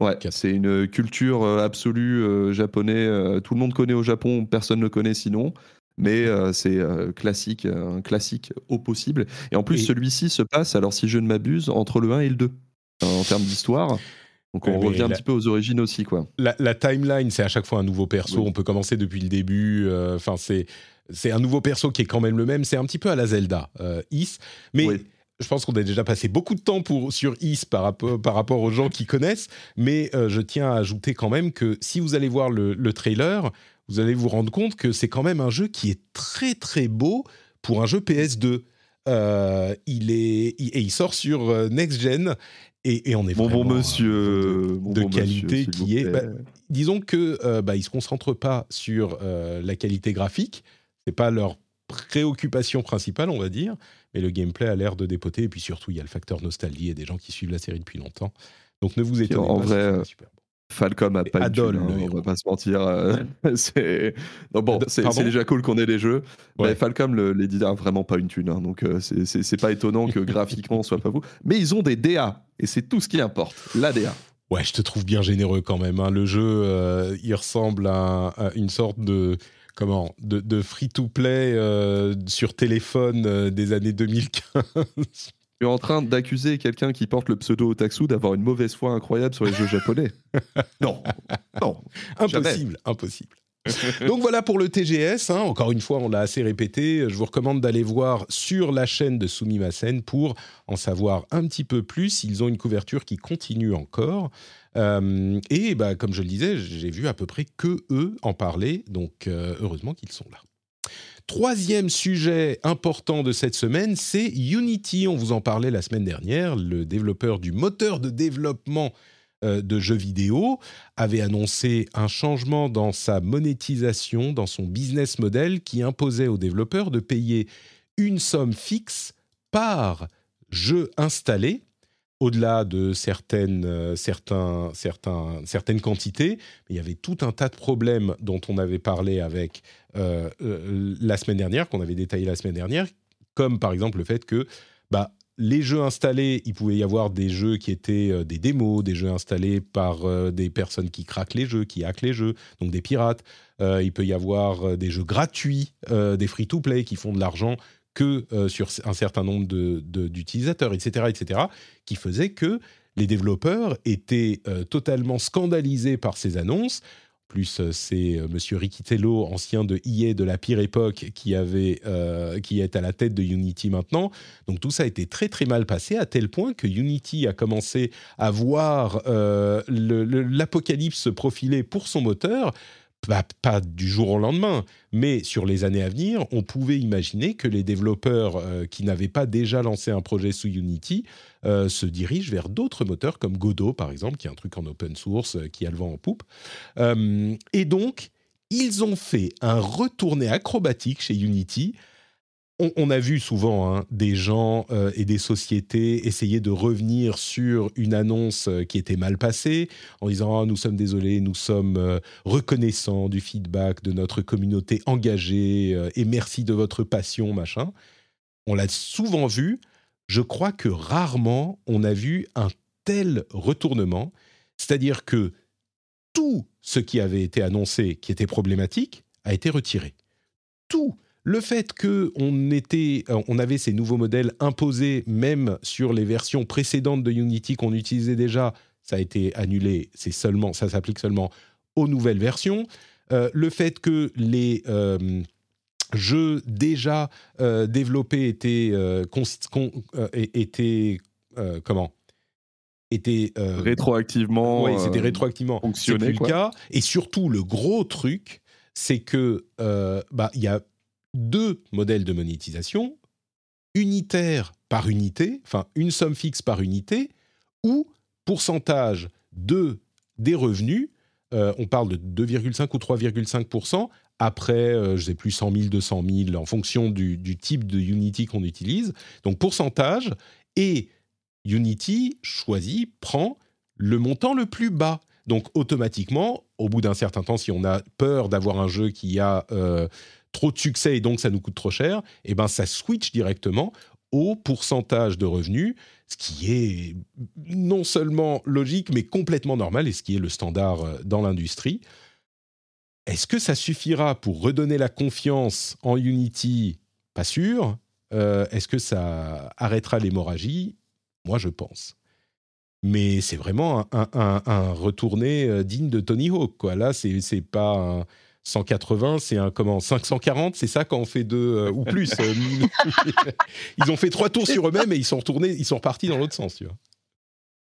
Ouais, c'est une culture absolue japonais. tout le monde connaît au Japon, personne ne connaît sinon mais euh, c'est euh, classique, un classique au possible. Et en plus, celui-ci se passe, alors si je ne m'abuse, entre le 1 et le 2 en termes d'histoire. Donc on revient un petit peu aux origines aussi, quoi. La, timeline, c'est à chaque fois un nouveau perso. On peut commencer depuis le début. Euh, enfin, c'est c'est un nouveau perso qui est quand même le même. C'est un petit peu à la Zelda, Is. Mais je pense qu'on a déjà passé beaucoup de temps pour, sur Is par rapport, par rapport aux gens qui connaissent. Mais je tiens à ajouter quand même que si vous allez voir le, le trailer, vous allez vous rendre compte que c'est quand même un jeu qui est très très beau pour un jeu PS2. Euh, il est et il sort sur euh, next gen et, on est bon, bon monsieur de qualité qui est. Bah, disons que euh, bah, ils se concentrent pas sur la qualité graphique, c'est pas leur préoccupation principale, on va dire, mais le gameplay a l'air de dépoter et puis surtout il y a le facteur nostalgie et des gens qui suivent la série depuis longtemps. Donc ne vous étonnez en pas. Vrai, super Falcom a pas Adol, une thune, hein, on va pas se mentir. euh, c'est non, bon, Ad- c'est pardon? c'est déjà cool qu'on ait des jeux. Ouais. Mais Falcom, l'éditeur, a vraiment pas une thune. hein, donc euh, c'est- c'est c'est pas étonnant que graphiquement ce soit pas vous. Mais ils ont des DA et c'est tout ce qui importe. La DA. Ouais, je te trouve bien généreux quand même. hein. Le jeu, euh, il ressemble à, à une sorte de comment de, de free-to-play euh, sur téléphone des années 2015. Tu es en train d'accuser quelqu'un qui porte le pseudo Otaksu d'avoir une mauvaise foi incroyable sur les jeux japonais. non, non. Jamais. Impossible, impossible. Donc voilà pour le TGS. hein. Encore une fois, on l'a assez répété. Je vous recommande d'aller voir sur la chaîne de Sumimasen pour en savoir un petit peu plus. Ils ont une couverture qui continue encore. Euh, et bah, comme je le disais, j'ai vu à peu près que eux en parler. Donc euh, heureusement qu'ils sont là. Troisième sujet important de cette semaine, c'est Unity. On vous en parlait la semaine dernière. Le développeur du moteur de développement euh, de jeux vidéo avait annoncé un changement dans sa monétisation, dans son business model, qui imposait aux développeurs de payer une somme fixe par jeu installé, au-delà de certaines, euh, certaines quantités. Il y avait tout un tas de problèmes dont on avait parlé avec euh, euh, la semaine dernière, qu'on avait détaillé la semaine dernière, comme par exemple le fait que bah, les jeux installés, il pouvait y avoir des jeux qui étaient des démos, des jeux installés par des personnes qui craquent les jeux, qui hackent les jeux, donc des pirates. Il peut y avoir des jeux gratuits, des free-to-play qui font de l'argent que euh, sur un certain nombre d'utilisateurs, etc., etc., qui faisait que les développeurs étaient euh, totalement scandalisés par ces annonces. Plus, euh, c'est euh, Monsieur Riquitello, ancien de EA de la pire époque, qui, avait, qui est à la tête de Unity maintenant. Donc tout ça a été très très mal passé, à tel point que Unity a commencé à voir l'apocalypse se profiler pour son moteur. Pas, pas du jour au lendemain, mais sur les années à venir, on pouvait imaginer que les développeurs euh, qui n'avaient pas déjà lancé un projet sous Unity euh, se dirigent vers d'autres moteurs comme Godot, par exemple, qui est un truc en open source euh, qui a le vent en poupe. Et donc, ils ont fait un retourné acrobatique chez Unity. On, a vu souvent hein, des gens euh, et des sociétés essayer de revenir sur une annonce euh, qui était mal passée en disant Ah, nous sommes désolés, nous sommes euh, reconnaissants du feedback de notre communauté engagée et merci de votre passion, machin. On l'a souvent vu. Je crois que rarement on a vu un tel retournement. C'est-à-dire que tout ce qui avait été annoncé qui était problématique a été retiré. Tout. Le fait que on était, euh, on avait ces nouveaux modèles imposés même sur les versions précédentes de Unity qu'on utilisait déjà, ça a été annulé. C'est seulement, ça s'applique seulement aux nouvelles versions. Euh, le fait que les euh, jeux déjà euh, développés étaient, euh, cons- con- étaient comment? Rétroactivement. oui, c'était rétroactivement. C'est fonctionner, plus le cas. Et surtout, le gros truc, c'est que bah il y a deux modèles de monétisation unitaire par unité, enfin une somme fixe par unité, ou pourcentage de des revenus. euh, on parle de 2,5 ou 3,5 après, euh, je sais plus, 100 000, 200 000, en fonction du, du type de Unity qu'on utilise. Donc pourcentage et Unity choisit, prend le montant le plus bas. Donc automatiquement, au bout d'un certain temps, si on a peur d'avoir un jeu qui a euh, trop de succès et donc ça nous coûte trop cher, eh ben ça switch directement au pourcentage de revenus, ce qui est non seulement logique mais complètement normal et ce qui est le standard euh, dans l'industrie. Est-ce que ça suffira pour redonner la confiance en Unity? Pas sûr. Euh, Est-ce que ça arrêtera l'hémorragie? Moi, je pense. Mais c'est vraiment un, un- retourné euh, digne de Tony Hawk. Quoi. Là, c'est pas un 180, c'est un comment 540, c'est ça quand on fait deux euh, ou plus. euh, ils ont fait trois tours sur eux-mêmes et ils sont retournés, ils sont repartis dans l'autre sens. Tu vois.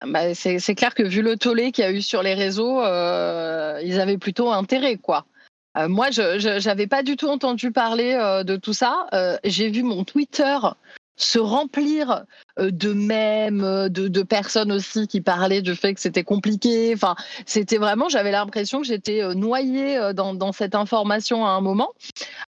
Bah, c'est clair que vu le tollé qu'il y a eu sur les réseaux, euh, ils avaient plutôt intérêt, quoi. Moi, je n'avais pas du tout entendu parler de tout ça. J'ai vu mon Twitter se remplir euh, de mèmes, euh, de, personnes aussi qui parlaient du fait que c'était compliqué. Enfin, c'était vraiment, j'avais l'impression que j'étais euh, noyée dans, cette information à un moment.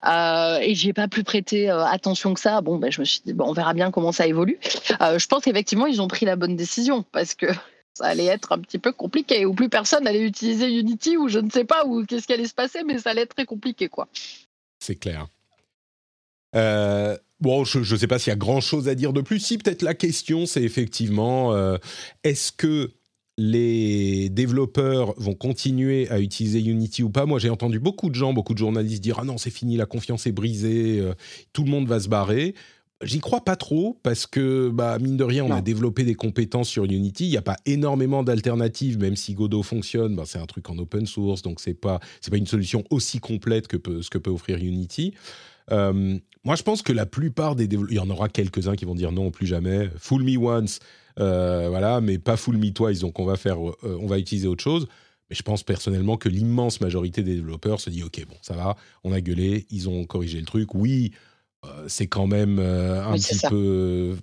Et j'ai pas pu prêter euh, attention que ça. Bon, ben, je me suis dit, bon, on verra bien comment ça évolue. Je pense qu'effectivement, ils ont pris la bonne décision parce que ça allait être un petit peu compliqué, ou plus personne allait utiliser Unity, ou je ne sais pas, ou qu'est-ce qui allait se passer, mais ça allait être très compliqué, quoi. C'est clair. Bon, je ne sais pas s'il y a grand-chose à dire de plus. Si, peut-être la question, c'est effectivement, euh, est-ce que les développeurs vont continuer à utiliser Unity ou pas? Moi, j'ai entendu beaucoup de gens, beaucoup de journalistes dire « Ah non, c'est fini, la confiance est brisée, euh, tout le monde va se barrer ». J'y crois pas trop parce que, bah, mine de rien, on a développé des compétences sur Unity. Il n'y a pas énormément d'alternatives, même si Godot fonctionne. Bah, c'est un truc en open source, donc c'est pas c'est pas une solution aussi complète que ce que peut offrir Unity. Euh, moi, je pense que la plupart des développeurs, il y en aura quelques-uns qui vont dire non, plus jamais. Fool me once, euh, voilà, mais pas fool me twice. Donc on va faire, euh, on va utiliser autre chose. Mais je pense personnellement que l'immense majorité des développeurs se dit ok, bon, ça va, on a gueulé, ils ont corrigé le truc. Oui, c'est quand même un petit peu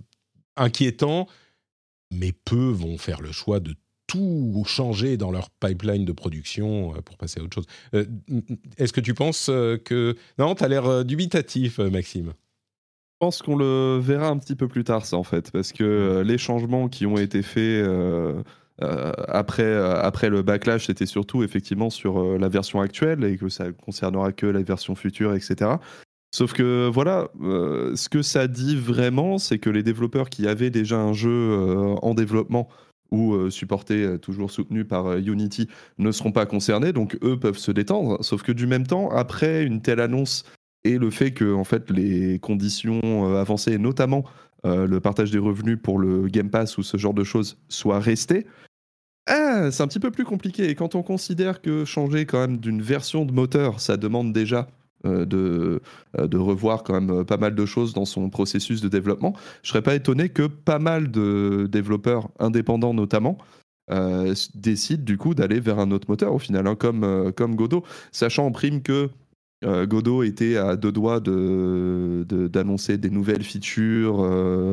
inquiétant, mais peu vont faire le choix de tout changer dans leur pipeline de production euh, pour passer à autre chose. Est-ce que tu penses que... Non, tu as l'air dubitatif, Maxime. Je pense qu'on le verra un petit peu plus tard, ça, en fait, parce que les changements qui ont été faits après, après le backlash, c'était surtout effectivement sur la version actuelle et que ça concernera que la version future, etc. Sauf que voilà, euh, ce que ça dit vraiment, c'est que les développeurs qui avaient déjà un jeu euh, en développement ou euh, supporté, toujours soutenu par Unity, ne seront pas concernés, donc eux peuvent se détendre. Sauf que du même temps, après une telle annonce et le fait que en fait les conditions avancées, notamment le partage des revenus pour le Game Pass ou ce genre de choses, soient restées, ah, c'est un petit peu plus compliqué. Et quand on considère que changer quand même d'une version de moteur, ça demande déjà euh, de, euh, de revoir quand même euh, pas mal de choses dans son processus de développement. Je serais pas étonné que pas mal de développeurs indépendants notamment décident du coup d'aller vers un autre moteur au final, hein, comme, comme Godot, sachant en prime que Godot était à deux doigts d'annoncer de, des nouvelles features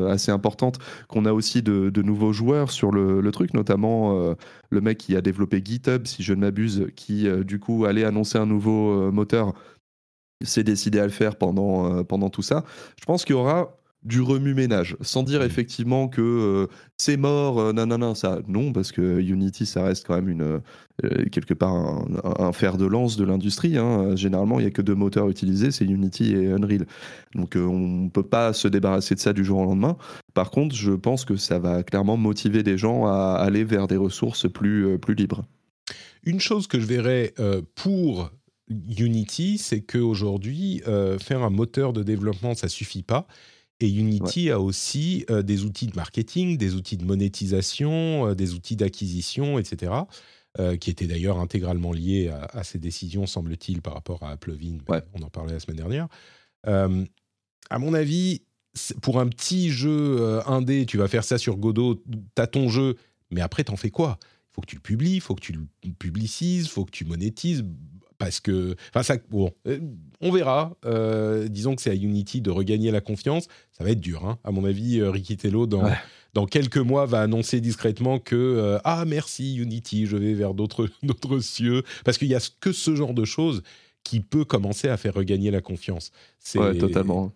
assez importantes, qu'on a aussi de, de, nouveaux joueurs sur le, le truc, notamment le mec qui a développé GitHub, si je ne m'abuse, qui du coup allait annoncer un nouveau moteur s'est décidé à le faire pendant, euh, pendant tout ça. Je pense qu'il y aura du remue-ménage, sans dire mmh. effectivement que euh, c'est mort, euh, non, non, non, ça, non, parce que Unity, ça reste quand même une, quelque part un, fer de lance de l'industrie. Hein. Généralement, il n'y a que deux moteurs utilisés, c'est Unity et Unreal. Donc on ne peut pas se débarrasser de ça du jour au lendemain. Par contre, je pense que ça va clairement motiver des gens à aller vers des ressources plus, plus libres. Une chose que je verrais pour Unity, c'est qu'aujourd'hui, euh, faire un moteur de développement, ça suffit pas. Et Unity a aussi euh, des outils de marketing, des outils de monétisation, euh, des outils d'acquisition, etc., qui étaient d'ailleurs intégralement liés à, ces décisions, semble-t-il, par rapport à Applevin. On en parlait la semaine dernière. à mon avis, pour un petit jeu indé, tu vas faire ça sur Godot, tu as ton jeu, mais après, t'en fais quoi? Il faut que tu le publies, il faut que tu le publicises, il faut que tu monétises parce que, enfin, ça, bon, euh, on verra. Euh, disons que c'est à Unity de regagner la confiance. Ça va être dur, hein. À mon avis, euh, Ricky Tello, dans, dans quelques mois, va annoncer discrètement que ah merci Unity, je vais vers d'autres d'autres cieux, parce qu'il y a que ce genre de choses qui peut commencer à faire regagner la confiance. C'est totalement.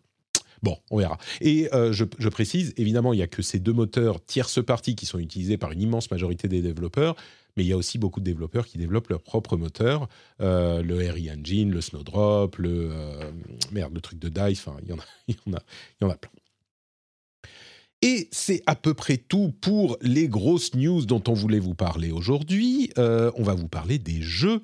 Bon, on verra. Et je, je, précise, évidemment, il n'y a que ces deux moteurs tierce partie qui sont utilisés par une immense majorité des développeurs mais il y a aussi beaucoup de développeurs qui développent leur propre moteur, euh, le RE Engine, le Snowdrop, le euh, merde, le truc de Dice, enfin il y en a, y plein. Et c'est à peu près tout pour les grosses news dont on voulait vous parler aujourd'hui. Euh, on va vous parler des jeux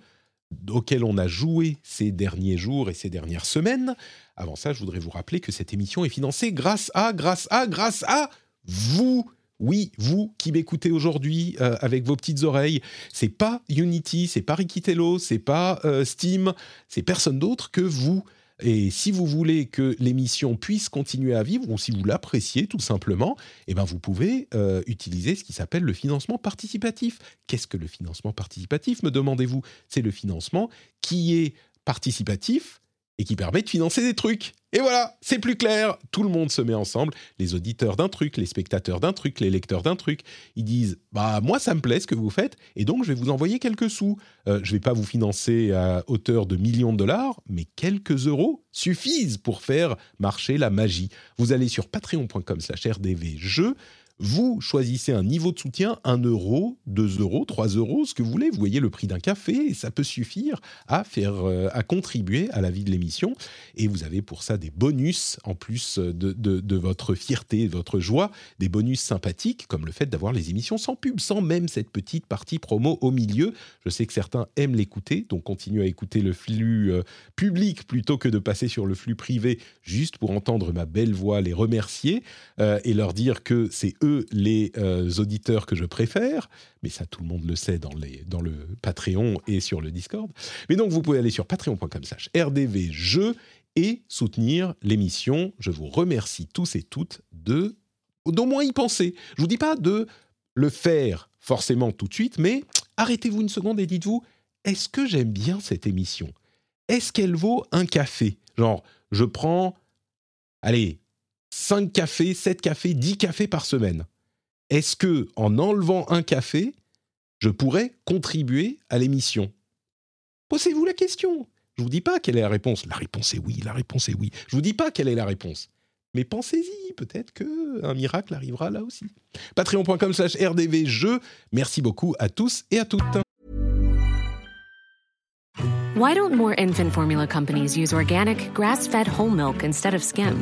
auxquels on a joué ces derniers jours et ces dernières semaines. Avant ça, je voudrais vous rappeler que cette émission est financée grâce à, grâce à, grâce à vous oui, vous qui m'écoutez aujourd'hui euh, avec vos petites oreilles, c'est pas Unity, c'est pas Rikitello, c'est pas euh, Steam, c'est personne d'autre que vous. Et si vous voulez que l'émission puisse continuer à vivre, ou si vous l'appréciez tout simplement, eh ben vous pouvez euh, utiliser ce qui s'appelle le financement participatif. Qu'est-ce que le financement participatif, me demandez-vous? C'est le financement qui est participatif et qui permet de financer des trucs. Et voilà, c'est plus clair. Tout le monde se met ensemble, les auditeurs d'un truc, les spectateurs d'un truc, les lecteurs d'un truc. Ils disent bah moi ça me plaît ce que vous faites et donc je vais vous envoyer quelques sous. Je euh, je vais pas vous financer à hauteur de millions de dollars, mais quelques euros suffisent pour faire marcher la magie. Vous allez sur patreon.com/rdvjeux Vous choisissez un niveau de soutien, 1 euro, 2 euros, 3 euros, ce que vous voulez. Vous voyez le prix d'un café et ça peut suffire à faire, euh, à contribuer à la vie de l'émission. Et vous avez pour ça des bonus en plus de, de, votre fierté, de votre joie, des bonus sympathiques comme le fait d'avoir les émissions sans pub, sans même cette petite partie promo au milieu. Je sais que certains aiment l'écouter, donc continuez à écouter le flux euh, public plutôt que de passer sur le flux privé juste pour entendre ma belle voix, les remercier euh, et leur dire que c'est eux les euh, auditeurs que je préfère, mais ça tout le monde le sait dans, les, dans le Patreon et sur le Discord. Mais donc vous pouvez aller sur patreon.com slash rdvjeux et soutenir l'émission. Je vous remercie tous et toutes de d'au moins y penser. Je vous dis pas de le faire forcément tout de suite, mais arrêtez-vous une seconde et dites-vous, est-ce que j'aime bien cette émission? Est-ce qu'elle vaut un café? Genre, je prends, allez, 5 cafés, 7 cafés, 10 cafés par semaine. Est-ce que en enlevant un café, je pourrais contribuer à l'émission? Posez-vous la question. Je vous dis pas quelle est la réponse. La réponse est oui, la réponse est oui. Je vous dis pas quelle est la réponse. Mais pensez-y, peut-être que un miracle arrivera là aussi. Patreon.com slash rdvjeux. Merci beaucoup à tous et à toutes. Why don't more infant formula companies use organic, grass-fed whole instead of skim?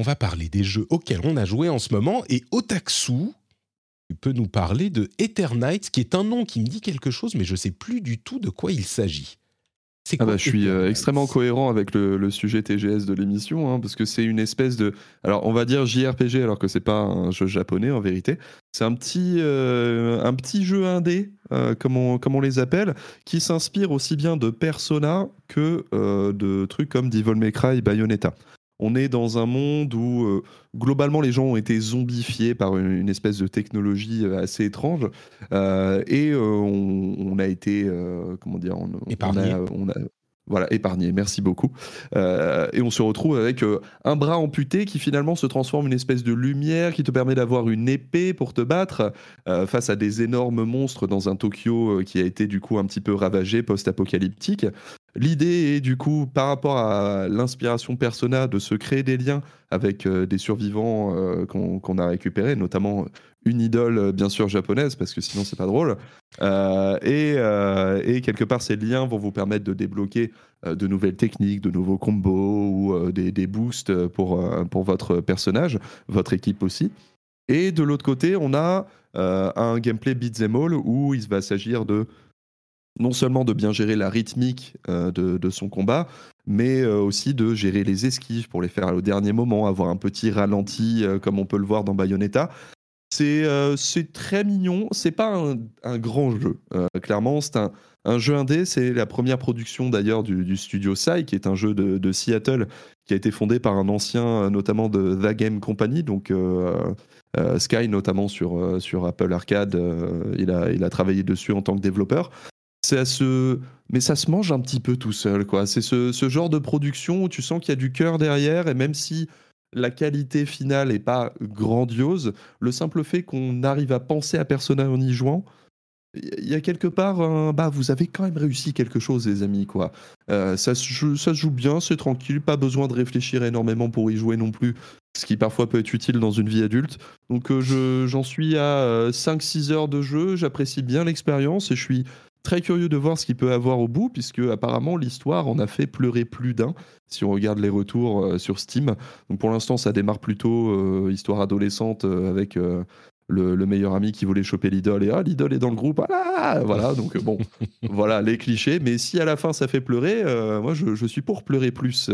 On va parler des jeux auxquels on a joué en ce moment et Otaksu, tu peux nous parler de Eternight, qui est un nom qui me dit quelque chose, mais je ne sais plus du tout de quoi il s'agit. Ah bah, je suis euh, extrêmement cohérent avec le, sujet TGS de l'émission, hein, parce que c'est une espèce de, alors on va dire JRPG, alors que c'est pas un jeu japonais en vérité. C'est un petit, euh, un petit jeu indé, euh, comme, on, comme on les appelle, qui s'inspire aussi bien de Persona que de trucs comme Devil May Cry et Bayonetta. On est dans un monde où euh, globalement les gens ont été zombifiés par une, espèce de technologie euh, assez étrange euh, et on, a été comment dire on, on a, voilà, épargné, merci beaucoup. et on se retrouve avec un bras amputé qui finalement se transforme en une espèce de lumière qui te permet d'avoir une épée pour te battre face à des énormes monstres dans un Tokyo qui a été du coup un petit peu ravagé, post-apocalyptique. L'idée est du coup, par rapport à l'inspiration Persona, de se créer des liens avec euh, des survivants euh, qu'on a récupérés, notamment une idole euh, bien sûr japonaise, parce que sinon c'est pas drôle. Et, quelque part, ces liens vont vous permettre de débloquer de nouvelles techniques, de nouveaux combos ou des, des, boosts pour, pour votre personnage, votre équipe aussi. Et de l'autre côté, on a un gameplay beat'em all où il va s'agir de non seulement de bien gérer la rythmique euh, de, son combat, mais euh, aussi de gérer les esquives pour les faire au dernier moment, avoir un petit ralenti euh, comme on peut le voir dans Bayonetta. C'est très mignon, c'est pas un, grand jeu. clairement, c'est un, jeu indé, c'est la première production d'ailleurs du, studio Sai, qui est un jeu de, Seattle qui a été fondé par un ancien notamment de The Game Company, donc Sky notamment sur, sur Apple Arcade, il a travaillé dessus en tant que développeur se, mais ça se mange un petit peu tout seul, quoi. C'est ce, genre de production où tu sens qu'il y a du cœur derrière, et même si la qualité finale n'est pas grandiose, le simple fait qu'on arrive à penser à Persona en y jouant, il y a quelque part, bah, vous avez quand même réussi quelque chose, les amis, quoi. Euh, ça, se, ça se joue bien, c'est tranquille, pas besoin de réfléchir énormément pour y jouer non plus, ce qui parfois peut être utile dans une vie adulte. Donc euh, j'en suis à 5-6 euh, heures de jeu, j'apprécie bien l'expérience et je suis très curieux de voir ce qu'il peut avoir au bout, puisque apparemment l'histoire en a fait pleurer plus d'un, si on regarde les retours euh, sur Steam. Donc pour l'instant, ça démarre plutôt euh, histoire adolescente euh, avec le, le, meilleur ami qui voulait choper l'idole et ah, l'idole est dans le groupe, ah voilà, donc bon, voilà les clichés. Mais si à la fin ça fait pleurer, moi je, je, suis pour pleurer plus,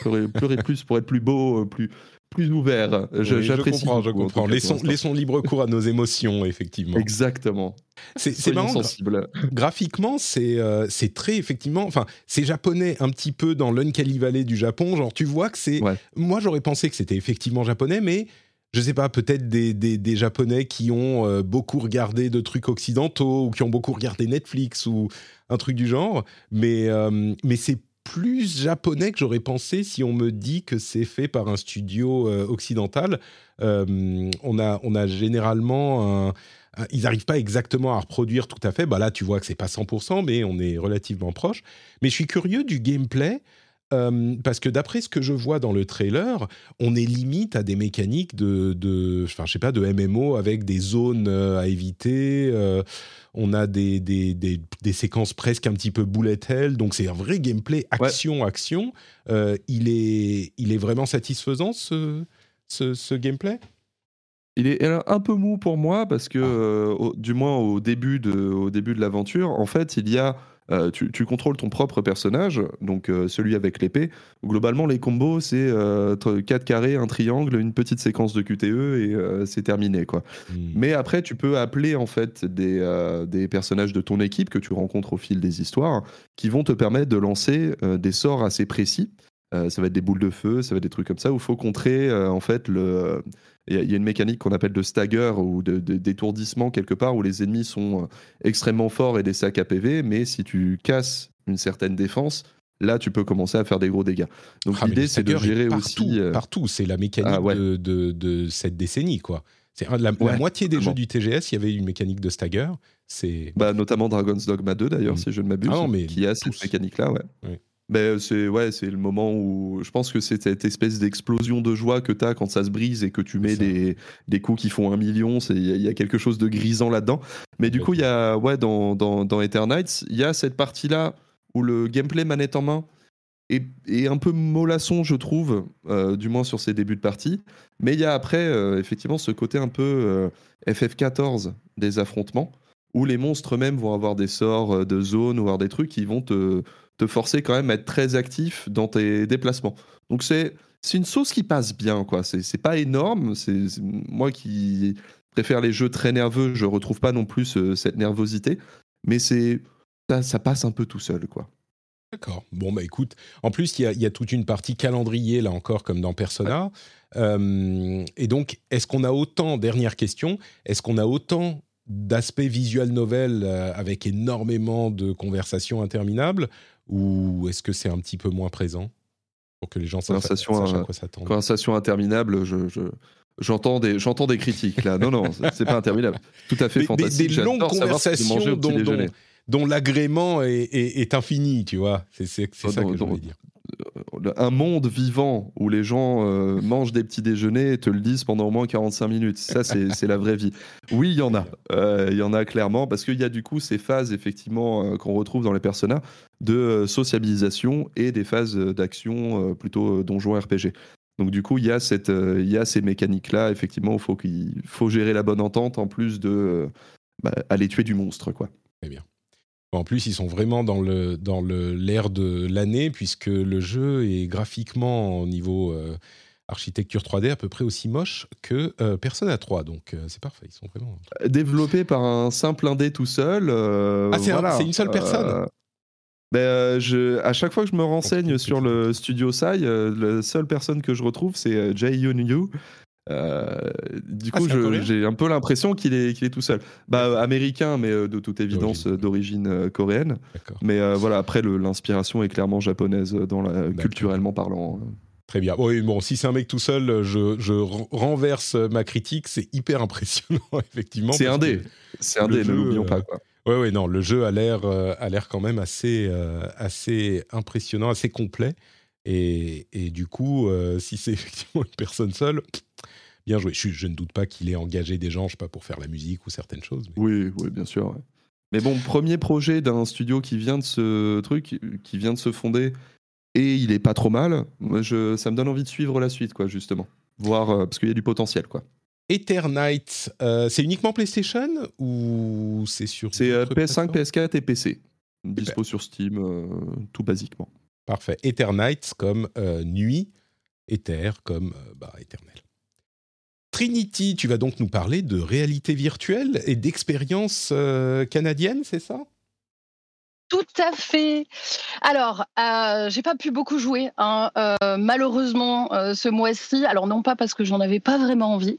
pleurer, pleurer plus pour être plus beau, plus plus ouvert. Je, J'apprécie. Je comprends, je comprends. Laissons, laissons, libre cours à nos émotions, effectivement. Exactement. C'est marrant. Sensible. Graphiquement, c'est euh, c'est très effectivement. Enfin, c'est japonais un petit peu dans l'Uncanny Valley du Japon. Genre, tu vois que c'est. Moi, j'aurais pensé que c'était effectivement japonais, mais je sais pas, peut-être des, des, des, Japonais qui ont euh, beaucoup regardé de trucs occidentaux ou qui ont beaucoup regardé Netflix ou un truc du genre. Mais, euh, mais c'est plus japonais que j'aurais pensé si on me dit que c'est fait par un studio euh, occidental. Euh, on, a, on a généralement ils n'arrivent pas exactement à reproduire tout à fait. Bah là, tu vois que c'est pas 100%, mais on est relativement proche. Mais je suis curieux du gameplay. Euh, parce que d'après ce que je vois dans le trailer, on est limite à des mécaniques de, de enfin, je sais pas, de MMO avec des zones à éviter on a des, des, séquences presque un petit peu bullet hell, donc c'est un vrai gameplay action-action. Euh, il, est, il est vraiment satisfaisant ce, ce, gameplay? Il est un peu mou pour moi parce que, ah. euh, du moins au début de, au début de l'aventure, en fait, il y a euh, tu, contrôles ton propre personnage, donc euh, celui avec l'épée. Globalement, les combos, c'est 4 euh, carrés, un triangle, une petite séquence de QTE et c'est terminé. quoi. Hmm. Mais après, tu peux appeler en fait des, des, personnages de ton équipe que tu rencontres au fil des histoires qui vont te permettre de lancer des sorts assez précis. ça va être des boules de feu, ça va être des trucs comme ça où il faut contrer en fait le il y, a une mécanique qu'on appelle de stagger ou d'étourdissement quelque part où les ennemis sont euh, extrêmement forts et des sacs à PV, mais si tu casses une certaine défense, là tu peux commencer à faire des gros dégâts. Donc ah, l'idée c'est de gérer aussi. Euh, partout, c'est la mécanique ah, de, de, cette décennie quoi. C'est la, moitié des jeux du TGS, il y avait une mécanique de stagger. C'est bah, notamment Dragon's Dogma 2 d'ailleurs, mm. si je ne m'abuse, ah qui a cette mécanique-là, ouais. Ben, c'est ouais, c'est le moment où je pense que c'est cette espèce d'explosion de joie que tu as quand ça se brise et que tu mets des, des, coups qui font un million. Il y, a quelque chose de grisant là-dedans. Mais du coup, il y a ouais, dans, dans, dans Eternights, il y a cette partie-là où le gameplay manette en main est, est un peu mollasson, je trouve, euh, du moins sur ses débuts de partie. Mais il y a après, euh, effectivement, ce côté un peu euh, FF14 des affrontements où les monstres même vont avoir des sorts de zone ou avoir des trucs qui vont te te forcer quand même à être très actif dans tes déplacements. Donc c'est c'est une sauce qui passe bien quoi. C'est pas énorme. C'est moi qui préfère les jeux très nerveux, je retrouve pas non plus cette nervosité, mais c'est ça, ça, passe un peu tout seul quoi. D'accord. Bon bah écoute, en plus il y a, y a, toute une partie calendrier là encore comme dans Persona. Euh, et donc est-ce qu'on a autant dernière question, est-ce qu'on a autant d'aspects visuels novel euh, avec énormément de conversations interminables ou est-ce que c'est un petit peu moins présent pour que les gens sachent, à quoi s'attendre Conversation interminable, je, J'entends des, j'entends des critiques là. Non, non, c'est pas interminable. Tout à fait fantastique. Des, longues conversations dont, dont, dont l'agrément est, est, infini, tu vois. C'est, c'est ça que je veux dire. Euh, un monde vivant où les gens euh, mangent des petits déjeuners et te le disent pendant au moins 45 minutes. Ça, c'est la vraie vie. Oui, il y en a. Euh, il y en a clairement parce qu'il y a du coup ces phases, effectivement, qu'on retrouve dans les personnages de sociabilisation et des phases d'action plutôt donjon RPG. Donc du coup, il y a, cette, il y a ces mécaniques-là, effectivement, il faut, qu'il faut gérer la bonne entente en plus de bah, aller tuer du monstre. quoi. Très bien. En plus, ils sont vraiment dans le dans le l'air de l'année puisque le jeu est graphiquement au niveau euh, architecture 3D à peu près aussi moche que euh, Persona 3. Donc euh, c'est parfait, ils sont vraiment développé par un simple indé tout seul. ah c'est une seule personne. Ben, je, à chaque fois que je me renseigne sur le studio Sai, la seule personne que je retrouve, c'est Jay Yun Yu, euh, du ah, coup, j'ai un peu l'impression qu'il est, qu'il est tout seul. Bah, américain, mais euh, de toute évidence d'origine euh, coréenne. Mais voilà, après, l'inspiration est clairement japonaise dans la, culturellement parlant. Hein. Très bien. Oui, bon, si c'est un mec tout seul, je, je renverse ma critique. C'est hyper impressionnant, effectivement. C'est un dé. C'est un dé, ne l'oublions pas. Oui, oui, non, le jeu a l'air, a l'air quand même assez, assez impressionnant, assez complet. Et, et du coup, si c'est effectivement une personne seule, bien joué. Je, ne doute pas qu'il ait engagé des gens, je sais pas, pour faire la musique ou certaines choses. Oui, oui, bien sûr. Mais bon, premier projet d'un studio qui vient de ce truc, qui vient de se fonder, et il est pas trop mal. je, ça me donne envie de suivre la suite, quoi, justement. Voir, euh, parce qu'il y a du potentiel, quoi. Eternite, euh, c'est uniquement PlayStation ou c'est sur C'est PS5, PS4 et PC. Dispo sur Steam, tout basiquement. Parfait. Eternite comme nuit, Ether comme bah, éternel. Trinity, tu vas donc nous parler de réalité virtuelle et d'expérience euh, canadienne, c'est ça? Tout à fait. Alors, euh, j'ai pas pu beaucoup jouer, hein, euh, malheureusement, euh, ce mois-ci. Alors, non pas parce que j'en avais pas vraiment envie,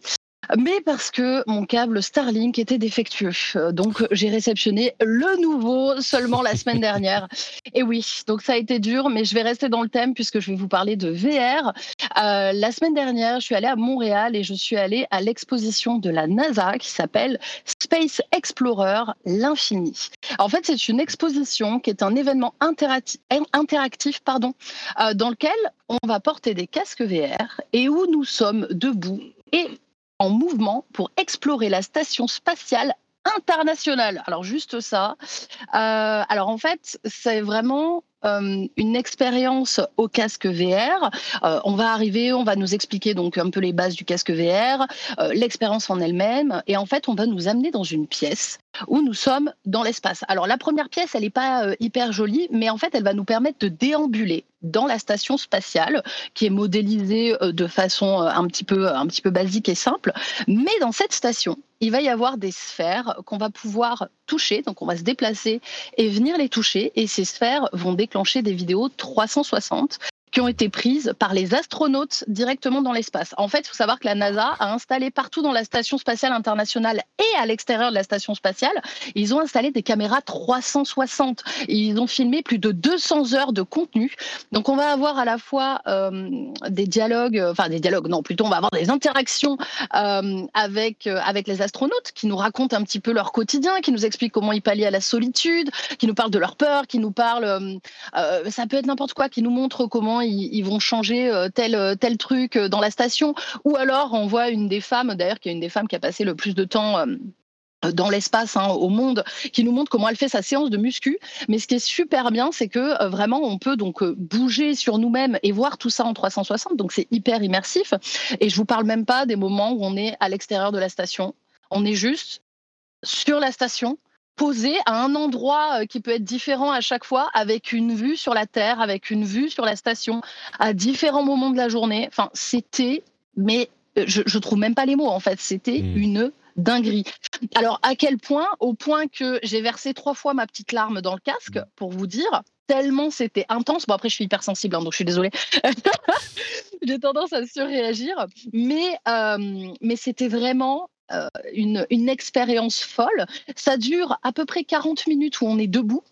mais parce que mon câble Starlink était défectueux. Euh, donc j'ai réceptionné le nouveau seulement la semaine dernière. Et oui, donc ça a été dur, mais je vais rester dans le thème puisque je vais vous parler de VR. Euh, la semaine dernière, je suis allée à Montréal et je suis allée à l'exposition de la NASA qui s'appelle Space Explorer, l'infini. En fait, c'est une exposition qui est un événement interactif, euh, dans lequel on va porter des casques VR et où nous sommes debout et en mouvement pour explorer la station spatiale internationale. Alors juste ça. Euh, alors en fait, c'est vraiment euh, une expérience au casque VR. Euh, on va arriver, on va nous expliquer donc un peu les bases du casque VR, l'expérience en elle-même, et en fait, on va nous amener dans une pièce où nous sommes dans l'espace. Alors la première pièce, elle n'est pas hyper jolie, mais en fait, elle va nous permettre de déambuler dans la station spatiale, qui est modélisée de façon un petit peu, un petit peu basique et simple. Mais dans cette station, il va y avoir des sphères qu'on va pouvoir toucher, donc on va se déplacer et venir les toucher, et ces sphères vont déclencher des vidéos 360 qui ont été prises par les astronautes directement dans l'espace. En fait, il faut savoir que la NASA a installé partout dans la Station spatiale internationale et à l'extérieur de la Station spatiale, ils ont installé des caméras 360. ils ont filmé plus de 200 heures de contenu. Donc on va avoir à la fois euh, des dialogues, enfin des dialogues, non, plutôt on va avoir des interactions euh, avec, euh, avec les astronautes qui nous racontent un petit peu leur quotidien, qui nous expliquent comment ils pallient à la solitude, qui nous parlent de leur peur, qui nous parlent, ça peut être n'importe quoi, qui nous montrent comment vont changer euh, tel, euh, tel truc euh, dans la station. Ou alors on voit une des femmes, d'ailleurs qui est une des femmes qui a passé le plus de temps dans l'espace hein, au monde qui nous montre comment elle fait sa séance de muscu. Mais ce qui est super bien c'est que vraiment on peut donc bouger sur nous-mêmes et voir tout ça en 360 donc c'est hyper immersif. Et je vous parle même pas des moments où on est à l'extérieur de la station. On est juste sur la station posé à un endroit euh, qui peut être différent à chaque fois, avec une vue sur la Terre, avec une vue sur la station, à différents moments de la journée. Enfin, c'était, mais euh, je, je trouve même pas les mots en fait, c'était mmh. une dinguerie. Alors à quel point? Au point que j'ai versé trois fois ma petite larme dans le casque, pour vous dire, tellement c'était intense. Bon après je suis hypersensible, hein, donc je suis désolée. j'ai tendance à surréagir, mais euh, mais c'était vraiment une, une expérience folle. Ça dure à peu près 40 minutes où on est debout.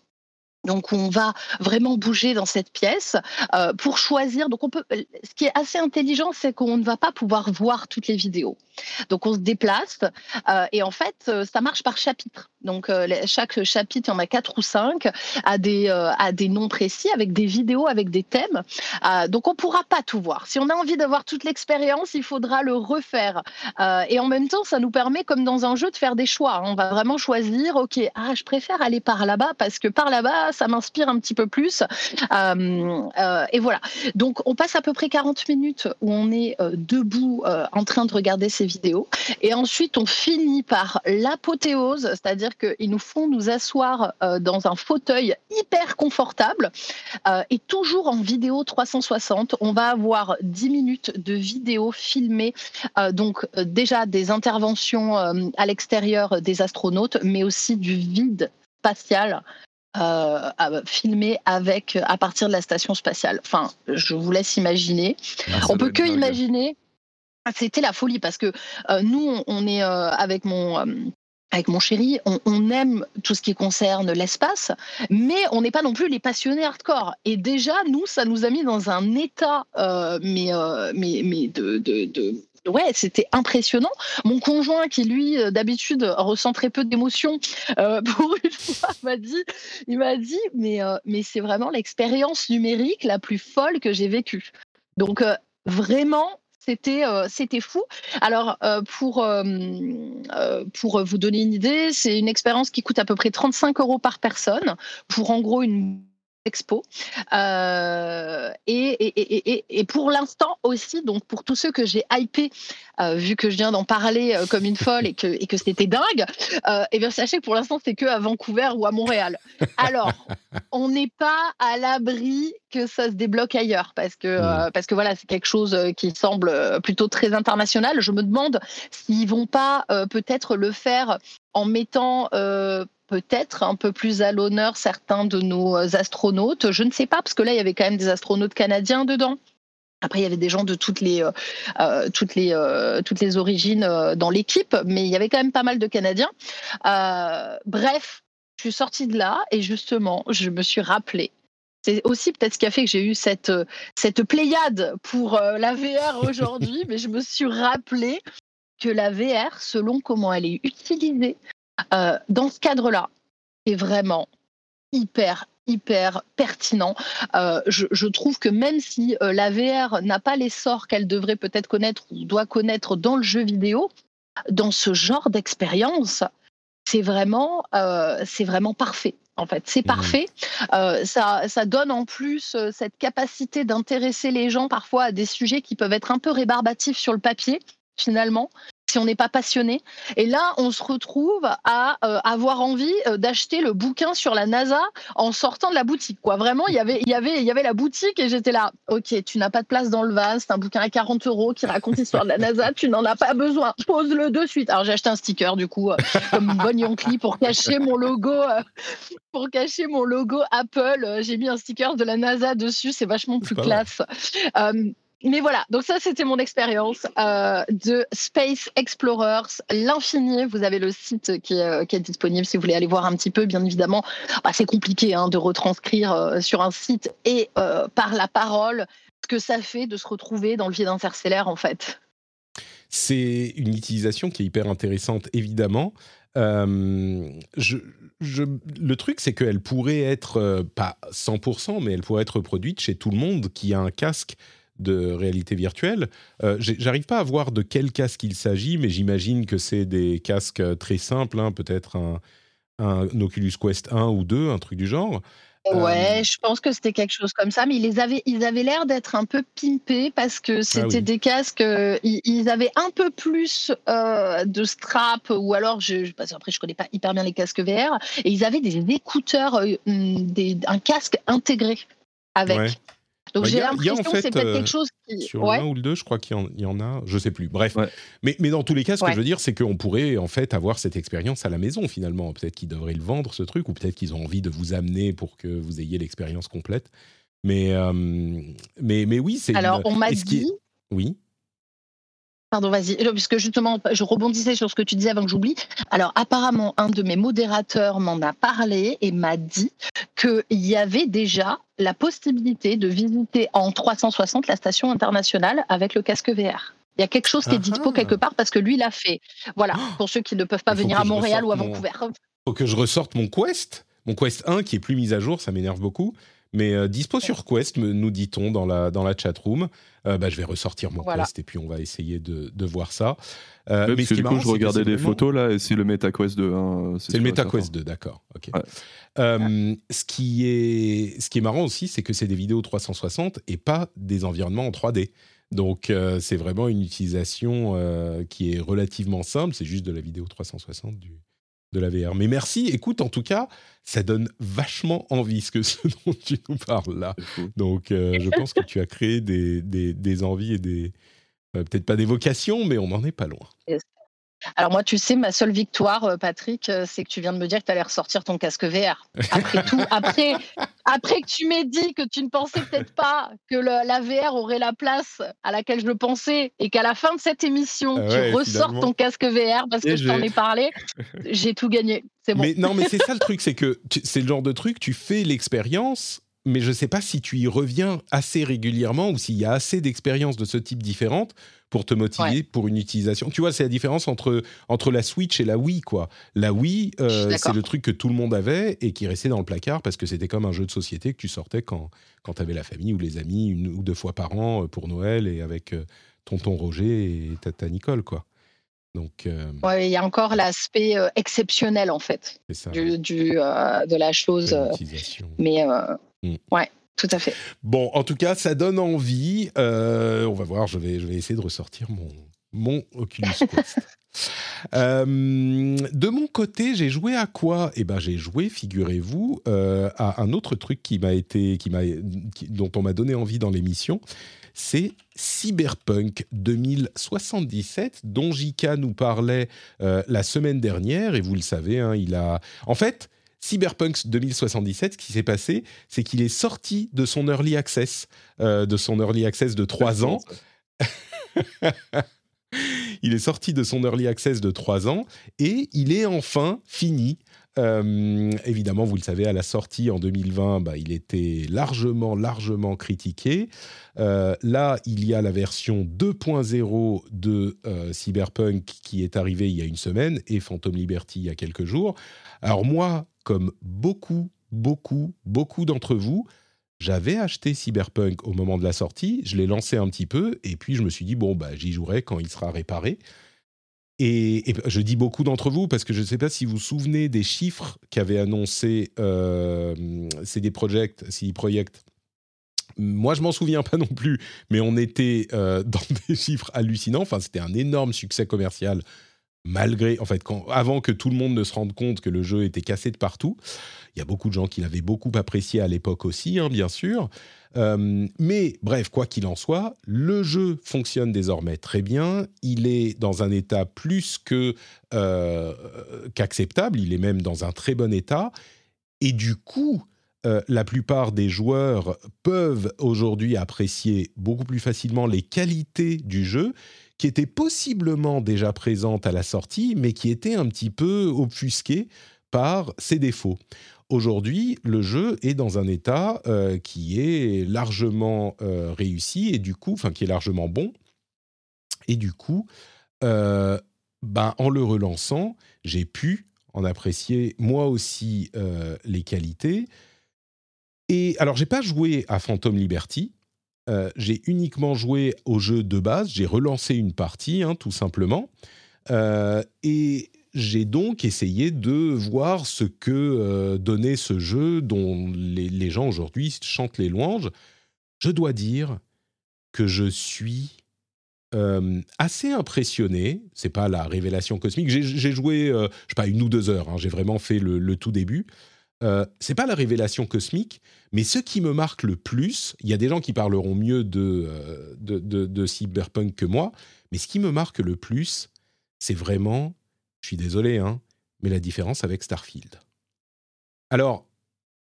Donc on va vraiment bouger dans cette pièce euh, pour choisir. Donc on peut. Ce qui est assez intelligent, c'est qu'on ne va pas pouvoir voir toutes les vidéos. Donc on se déplace euh, et en fait ça marche par chapitre. Donc chaque chapitre, il y en a quatre ou cinq, a des a des noms précis avec des vidéos, avec des thèmes. donc on pourra pas tout voir. Si on a envie d'avoir toute l'expérience, il faudra le refaire. et en même temps, ça nous permet, comme dans un jeu, de faire des choix. On va vraiment choisir. Ok, ah je préfère aller par là-bas parce que par là-bas ça m'inspire un petit peu plus. Euh, euh, et voilà. Donc, on passe à peu près 40 minutes où on est euh, debout en train de regarder ces vidéos. Et ensuite, on finit par l'apothéose, c'est-à-dire qu'ils nous font nous asseoir dans un fauteuil hyper confortable et toujours en vidéo 360. On va avoir 10 minutes de vidéo filmée, donc déjà des interventions à l'extérieur des astronautes, mais aussi du vide spatial euh, filmé avec à partir de la station spatiale. Enfin, je vous laisse imaginer. Ah, on peut que imaginer. C'était la folie parce que euh, nous, on, est euh, avec mon avec mon chéri, on, aime tout ce qui concerne l'espace, mais on n'est pas non plus les passionnés hardcore. Et déjà, nous, ça nous a mis dans un état, mais, mais, mais de, de, ouais, c'était impressionnant. Mon conjoint, qui lui, euh, d'habitude, ressent très peu d'émotions, euh, pour une fois, m'a dit, il m'a dit, mais, euh, mais c'est vraiment l'expérience numérique la plus folle que j'ai vécue. Donc, vraiment, C'était c'était fou. Alors pour pour vous donner une idée, c'est une expérience qui coûte à peu près 35 euros par personne pour en gros une expo. Euh, et, et, pour l'instant aussi, donc pour tous ceux que j'ai hypé, euh, vu que je viens d'en parler euh, comme une folle et que, et que c'était dingue, et bien sachez que pour l'instant c'est que à Vancouver ou à Montréal. Alors, on n'est pas à l'abri que ça se débloque ailleurs parce que mmh. parce que voilà c'est quelque chose qui semble plutôt très international. Je me demande s'ils vont pas peut-être le faire en mettant peut-être un peu plus à l'honneur certains de nos astronautes. Je ne sais pas, parce que là, il y avait quand même des astronautes canadiens dedans. Après, il y avait des gens de toutes les, euh, euh, toutes les, euh, toutes les origines dans l'équipe, mais il y avait quand même pas mal de Canadiens. bref, je suis sortie de là et justement, je me suis rappelé. C'est aussi peut-être ce qui a fait que j'ai eu cette, cette pléiade pour la VR aujourd'hui, mais je me suis rappelé que la VR, selon comment elle est utilisée, euh, dans ce cadre-là, c'est vraiment hyper hyper pertinent. Euh, je, trouve que même si euh, la VR n'a pas l'essor qu'elle devrait peut-être connaître ou doit connaître dans le jeu vidéo, dans ce genre d'expérience, c'est vraiment, c'est vraiment parfait. En fait, c'est mmh. parfait. ça, ça donne en plus cette capacité d'intéresser les gens parfois à des sujets qui peuvent être un peu rébarbatifs sur le papier, finalement, si on n'est pas passionné. Et là, on se retrouve à euh, avoir envie euh, d'acheter le bouquin sur la NASA en sortant de la boutique. Quoi. Vraiment, il y avait, y avait, y avait la boutique et j'étais là. Ok, tu n'as pas de place dans le vase. C'est un bouquin à 40 euros qui raconte l'histoire de la NASA. Tu n'en as pas besoin. Pose-le de suite. Alors j'ai acheté un sticker du coup, euh, comme une bonne Yonkli pour cacher mon logo. pour cacher mon logo Apple, j'ai mis un sticker de la NASA dessus. C'est vachement plus classe mais voilà, donc ça c'était mon expérience euh, de Space Explorers, l'infini. Vous avez le site qui est, euh, qui est, disponible si vous voulez aller voir un petit peu. Bien évidemment, bah, c'est compliqué hein, de retranscrire euh, sur un site et par la parole ce que ça fait de se retrouver dans le vide interstellaire en fait. C'est une utilisation qui est hyper intéressante, évidemment. Le truc, c'est qu'elle pourrait être, pas 100%, mais elle pourrait être produite chez tout le monde qui a un casque de réalité virtuelle. Euh, J'arrive pas à voir de quel casque il s'agit, mais j'imagine que c'est des casques euh, très simples, hein, peut-être un, un, Oculus Quest 1 ou 2, un truc du genre. Ouais, euh, je pense que c'était quelque chose comme ça, mais ils, les avaient, ils avaient l'air d'être un peu pimpés parce que ah c'était des casques, euh, ils, avaient un peu plus de strap ou alors, je, parce après je connais pas hyper bien les casques VR, et ils avaient des écouteurs, des, un casque intégré avec. Donc bah, j'ai l'impression que c'est peut-être quelque euh, chose qui. Sur ouais. ou le deux, je crois qu'il y, en a, je sais plus. Bref. Mais, mais dans tous les cas, ce que je veux dire, c'est qu'on pourrait en fait avoir cette expérience à la maison finalement. Peut-être qu'ils devraient le vendre, ce truc, ou peut-être qu'ils ont envie de vous amener pour que vous ayez l'expérience complète. Mais, euh, mais, mais oui, c'est. Alors, on m'a dit. Oui. Pardon, vas-y, puisque justement, je rebondissais sur ce que tu disais avant que j'oublie. Alors, apparemment, un de mes modérateurs m'en a parlé et m'a dit qu'il y avait déjà la possibilité de visiter en 360 la station internationale avec le casque VR. Il y a quelque chose qui est dispo quelque part parce que lui l'a fait. Voilà, oh pour ceux qui ne peuvent pas venir à Montréal ou à Vancouver. Il faut que je ressorte mon Quest, mon Quest 1 qui est plus mis à jour, ça m'énerve beaucoup. Mais euh, dispo sur Quest, nous dit-on dans la, dans la chat room. Euh, bah, je vais ressortir mon Quest et puis on va essayer de, de voir ça. Euh, mais du coup, je regardais des photos là et c'est le MetaQuest 2. Hein, c'est le MetaQuest 2, d'accord. ce, qui est, ce qui est marrant aussi, c'est que c'est des vidéos 360 et pas des environnements en 3D. Donc, c'est vraiment une utilisation qui est relativement simple. C'est juste de la vidéo 360 du, de la VR. Mais merci, écoute, en tout cas, ça donne vachement envie ce, que, ce dont tu nous parles là. Donc, euh, je pense que tu as créé des, des, envies et des. Euh, peut-être pas des vocations, mais on n'en est pas loin. Alors moi, tu sais, ma seule victoire, euh, Patrick, c'est que tu viens de me dire que tu allais ressortir ton casque VR. Après tout, après, après que tu m'aies dit que tu ne pensais peut-être pas que la VR aurait la place à laquelle je le pensais et qu'à la fin de cette émission, ah tu ressortes ton casque VR parce que je t'en ai parlé, j'ai tout gagné. C'est bon. Mais non, mais c'est ça le truc, c'est que c'est le genre de truc, tu fais l'expérience mais je ne sais pas si tu y reviens assez régulièrement ou s'il y a assez d'expériences de ce type différentes pour te motiver pour une utilisation. Tu vois, c'est la différence entre, entre la Switch et la Wii, quoi. La Wii, euh, c'est le truc que tout le monde avait et qui restait dans le placard parce que c'était comme un jeu de société que tu sortais quand, quand tu avais la famille ou les amis une ou deux fois par an euh, pour Noël et avec euh, tonton Roger et tata Nicole, quoi. Donc, il y a encore l'aspect exceptionnel en fait du, du de la chose. mais mm. ouais, tout à fait. Bon, en tout cas, ça donne envie. Euh, on va voir, je vais, je vais essayer de ressortir mon, mon Oculus Quest. Euh, de mon côté, j'ai joué à quoi? Eh ben, j'ai joué, figurez-vous, euh, à un autre truc qui m'a été, qui m'a, dont on m'a donné envie dans l'émission. C'est Cyberpunk 2077, dont Jika nous parlait la semaine dernière. Et vous le savez, hein, il a, en fait, Cyberpunk 2077, ce qui s'est passé, c'est qu'il est sorti de son early access, euh, de son early access de 3 ans. il est sorti de son early access de 3 ans et il est enfin fini. Euh, évidemment, vous le savez, à la sortie en 2020, bah, il était largement, largement critiqué. Euh, là, il y a la version 2.0 de Cyberpunk qui est arrivée il y a une semaine et Phantom Liberty il y a quelques jours. Alors moi, comme beaucoup, beaucoup, beaucoup d'entre vous, j'avais acheté Cyberpunk au moment de la sortie, je l'ai lancé un petit peu, et puis je me suis dit, bon, bah, j'y jouerai quand il sera réparé. Et, je dis beaucoup d'entre vous parce que je ne sais pas si vous vous souvenez des chiffres qu'avait annoncé euh, CD Projekt, CD Projekt. Moi, je m'en souviens pas non plus, mais on était euh, dans des chiffres hallucinants. Enfin, c'était un énorme succès commercial malgré, en fait, avant que tout le monde ne se rende compte que le jeu était cassé de partout. Il y a beaucoup de gens qui l'avaient beaucoup apprécié à l'époque aussi, hein, bien sûr. Euh, mais bref, quoi qu'il en soit, le jeu fonctionne désormais très bien. Il est dans un état plus que euh, qu'acceptable. Il est même dans un très bon état. Et du coup, euh, la plupart des joueurs peuvent aujourd'hui apprécier beaucoup plus facilement les qualités du jeu qui était possiblement déjà présente à la sortie, mais qui était un petit peu obfusquée par ses défauts. Aujourd'hui, le jeu est dans un état euh, qui est largement euh, réussi et du coup, enfin qui est largement bon. Et du coup, ben, en le relançant, j'ai pu en apprécier moi aussi les qualités. Et alors, j'ai pas joué à Phantom Liberty, euh, j'ai uniquement joué au jeu de base, j'ai relancé une partie, hein, tout simplement, euh, et j'ai donc essayé de voir ce que euh, donnait ce jeu dont les, gens aujourd'hui chantent les louanges. Je dois dire que je suis assez impressionné. C'est pas la révélation cosmique. J'ai joué, je sais pas, une ou deux heures. Hein, j'ai vraiment fait le tout début. Euh, c'est pas la révélation cosmique, mais ce qui me marque le plus, il y a des gens qui parleront mieux de, euh, de, Cyberpunk que moi, mais ce qui me marque le plus, c'est vraiment, je suis désolé, hein, mais la différence avec Starfield. Alors,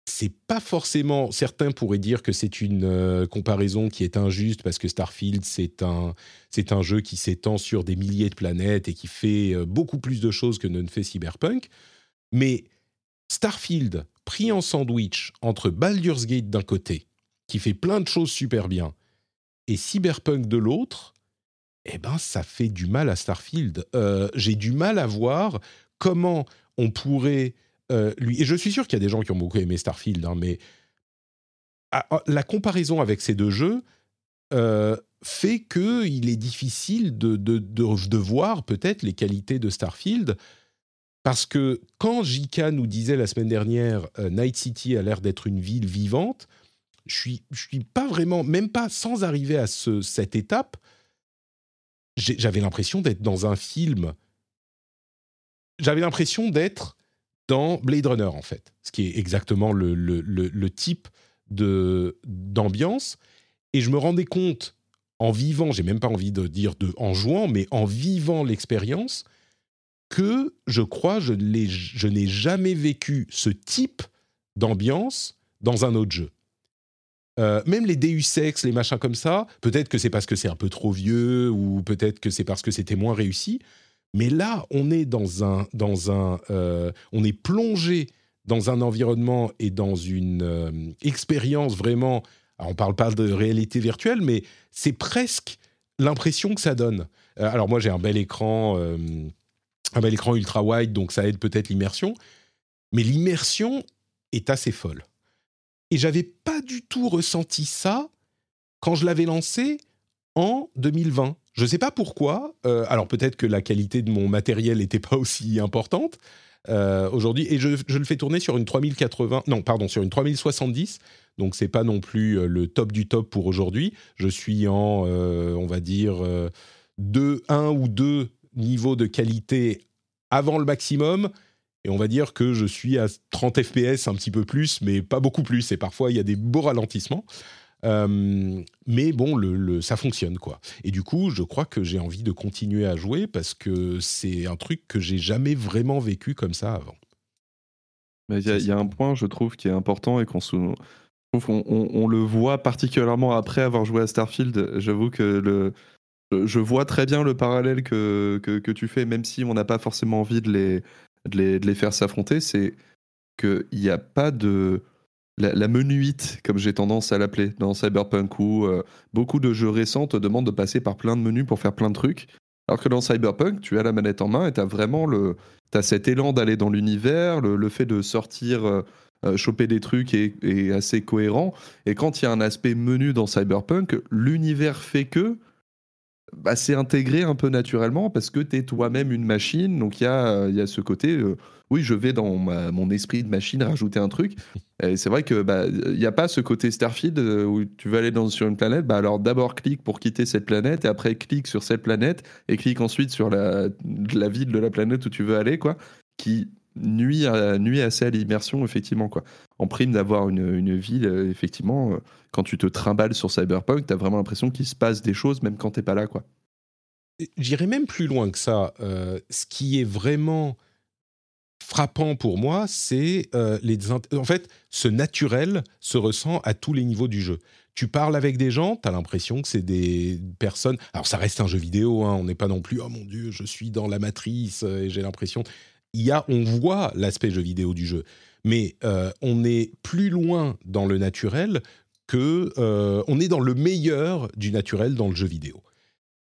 c'est pas forcément. Certains pourraient dire que c'est une euh, comparaison qui est injuste parce que Starfield, c'est un, c'est un jeu qui s'étend sur des milliers de planètes et qui fait beaucoup plus de choses que ne fait Cyberpunk. Mais Starfield pris en sandwich entre Baldur's Gate d'un côté, qui fait plein de choses super bien, et Cyberpunk de l'autre, eh ben ça fait du mal à Starfield. Euh, j'ai du mal à voir comment on pourrait euh, lui. Et je suis sûr qu'il y a des gens qui ont beaucoup aimé Starfield, hein, mais la comparaison avec ces deux jeux euh, fait qu'il est difficile de, de voir peut-être les qualités de Starfield parce que quand J.K. nous disait la semaine dernière euh, Night City a l'air d'être une ville vivante, je suis, je suis pas vraiment, même pas sans arriver à ce, cette étape, j'avais l'impression d'être dans un film. J'avais l'impression d'être dans Blade Runner, en fait, ce qui est exactement le, le, le, type de, d'ambiance. Et je me rendais compte, en vivant, j'ai même pas envie de dire de, en jouant, mais en vivant l'expérience, que je crois je, n'ai jamais vécu ce type d'ambiance dans un autre jeu. Euh, même les Deus Ex, les machins comme ça, peut-être que c'est parce que c'est un peu trop vieux ou peut-être que c'est parce que c'était moins réussi. Mais là, on est dans un, dans un, euh, on est plongé dans un environnement et dans une expérience vraiment. Alors on parle pas de réalité virtuelle, mais c'est presque l'impression que ça donne. alors moi j'ai un bel écran, un bel écran ultra wide, donc ça aide peut-être l'immersion. Mais l'immersion est assez folle. Et j'avais pas du tout ressenti ça quand je l'avais lancé en 2020. Je ne sais pas pourquoi. Euh, alors peut-être que la qualité de mon matériel n'était pas aussi importante euh, aujourd'hui. Et je, le fais tourner sur une 3080. Non, pardon, sur une 3070. Donc c'est pas non plus euh, le top du top pour aujourd'hui. Je suis en, on va dire, 2, 1 ou 2 niveau de qualité avant le maximum. Et on va dire que je suis à 30 FPS, un petit peu plus, mais pas beaucoup plus. Et parfois, il y a des beaux ralentissements. Euh, mais bon, le, le, ça fonctionne quoi. Et du coup, je crois que j'ai envie de continuer à jouer parce que c'est un truc que j'ai jamais vraiment vécu comme ça avant. Il y, a un point, je trouve, qui est important et qu'on on, on, on, le voit particulièrement après avoir joué à Starfield. J'avoue que le, je vois très bien le parallèle que, que, tu fais, même si on n'a pas forcément envie de les, faire s'affronter. C'est qu'il n'y a pas de la, menuite, comme j'ai tendance à l'appeler dans Cyberpunk, où euh, beaucoup de jeux récents te demandent de passer par plein de menus pour faire plein de trucs. Alors que dans Cyberpunk, tu as la manette en main et tu as vraiment le, cet élan d'aller dans l'univers, le, fait de sortir, euh, euh, choper des trucs est, assez cohérent. Et quand il y a un aspect menu dans Cyberpunk, l'univers fait que bah, c'est intégré un peu naturellement parce que tu es toi-même une machine. Donc il y a, y a ce côté, euh, oui, je vais dans mon esprit de machine rajouter un truc. Et c'est vrai que bah, il n'y a pas ce côté Starfield euh, où tu vas aller dans, sur une planète. Bah, alors d'abord clique pour quitter cette planète et après clique sur cette planète et clique ensuite sur la, la ville de la planète où tu veux aller, quoi. Qui nuit, à, nuit assez à l'immersion, effectivement. Quoi. En prime d'avoir une, une, ville, euh, effectivement, euh, quand tu te trimbales sur Cyberpunk, tu as vraiment l'impression qu'il se passe des choses, même quand tu pas là. quoi. J'irai même plus loin que ça. Euh, ce qui est vraiment frappant pour moi, c'est les... En fait, ce naturel se ressent à tous les niveaux du jeu. Tu parles avec des gens, tu as l'impression que c'est des personnes... Alors ça reste un jeu vidéo, hein, on n'est pas non plus, oh mon Dieu, je suis dans la matrice et j'ai l'impression il y a, on voit l'aspect jeu vidéo du jeu, mais euh, on est plus loin dans le naturel que euh, on est dans le meilleur du naturel dans le jeu vidéo.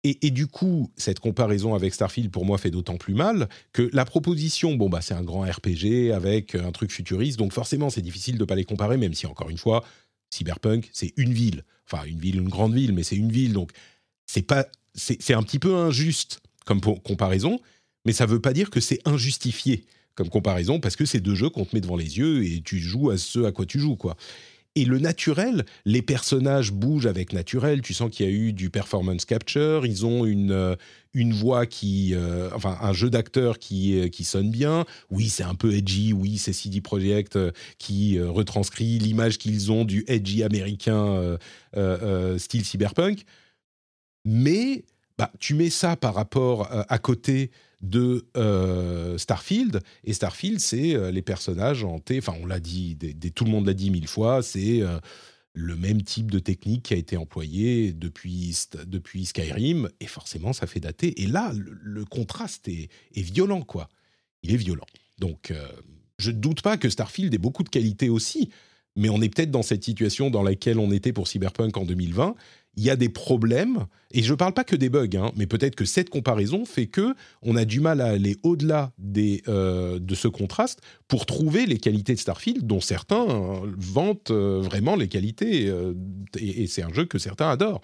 Et, du coup, cette comparaison avec Starfield pour moi fait d'autant plus mal que la proposition, bon bah c'est un grand RPG avec un truc futuriste, donc forcément c'est difficile de pas les comparer, même si encore une fois, Cyberpunk c'est une ville, enfin une ville, une grande ville, mais c'est une ville, donc c'est pas, c'est un petit peu injuste comme comparaison, mais ça ne veut pas dire que c'est injustifié comme comparaison, parce que c'est deux jeux qu'on te met devant les yeux et tu joues à ce à quoi tu joues, quoi. Et le naturel, les personnages bougent avec naturel. Tu sens qu'il y a eu du performance capture. Ils ont une, euh, une voix qui, euh, enfin, un jeu d'acteur qui, euh, qui sonne bien. Oui, c'est un peu edgy. Oui, c'est CD Projekt qui retranscrit l'image qu'ils ont du edgy américain style cyberpunk. Mais bah, tu mets ça par rapport à côté de euh, Starfield. Et Starfield, c'est euh, les personnages hantés, enfin on l'a dit, tout le monde l'a dit mille fois, c'est euh, le même type de technique qui a été employé depuis, depuis Skyrim, et forcément ça fait dater. Et là, le, contraste est, est, violent, quoi. Il est violent. Donc je ne doute pas que Starfield ait beaucoup de qualités aussi, mais on est peut-être dans cette situation dans laquelle on était pour Cyberpunk en 2020, il y a des problèmes, et je ne parle pas que des bugs, hein, mais peut-être que cette comparaison fait que on a du mal à aller au-delà euh, de ce contraste pour trouver les qualités de Starfield, dont certains euh, vantent euh, vraiment les qualités, et, c'est un jeu que certains adorent.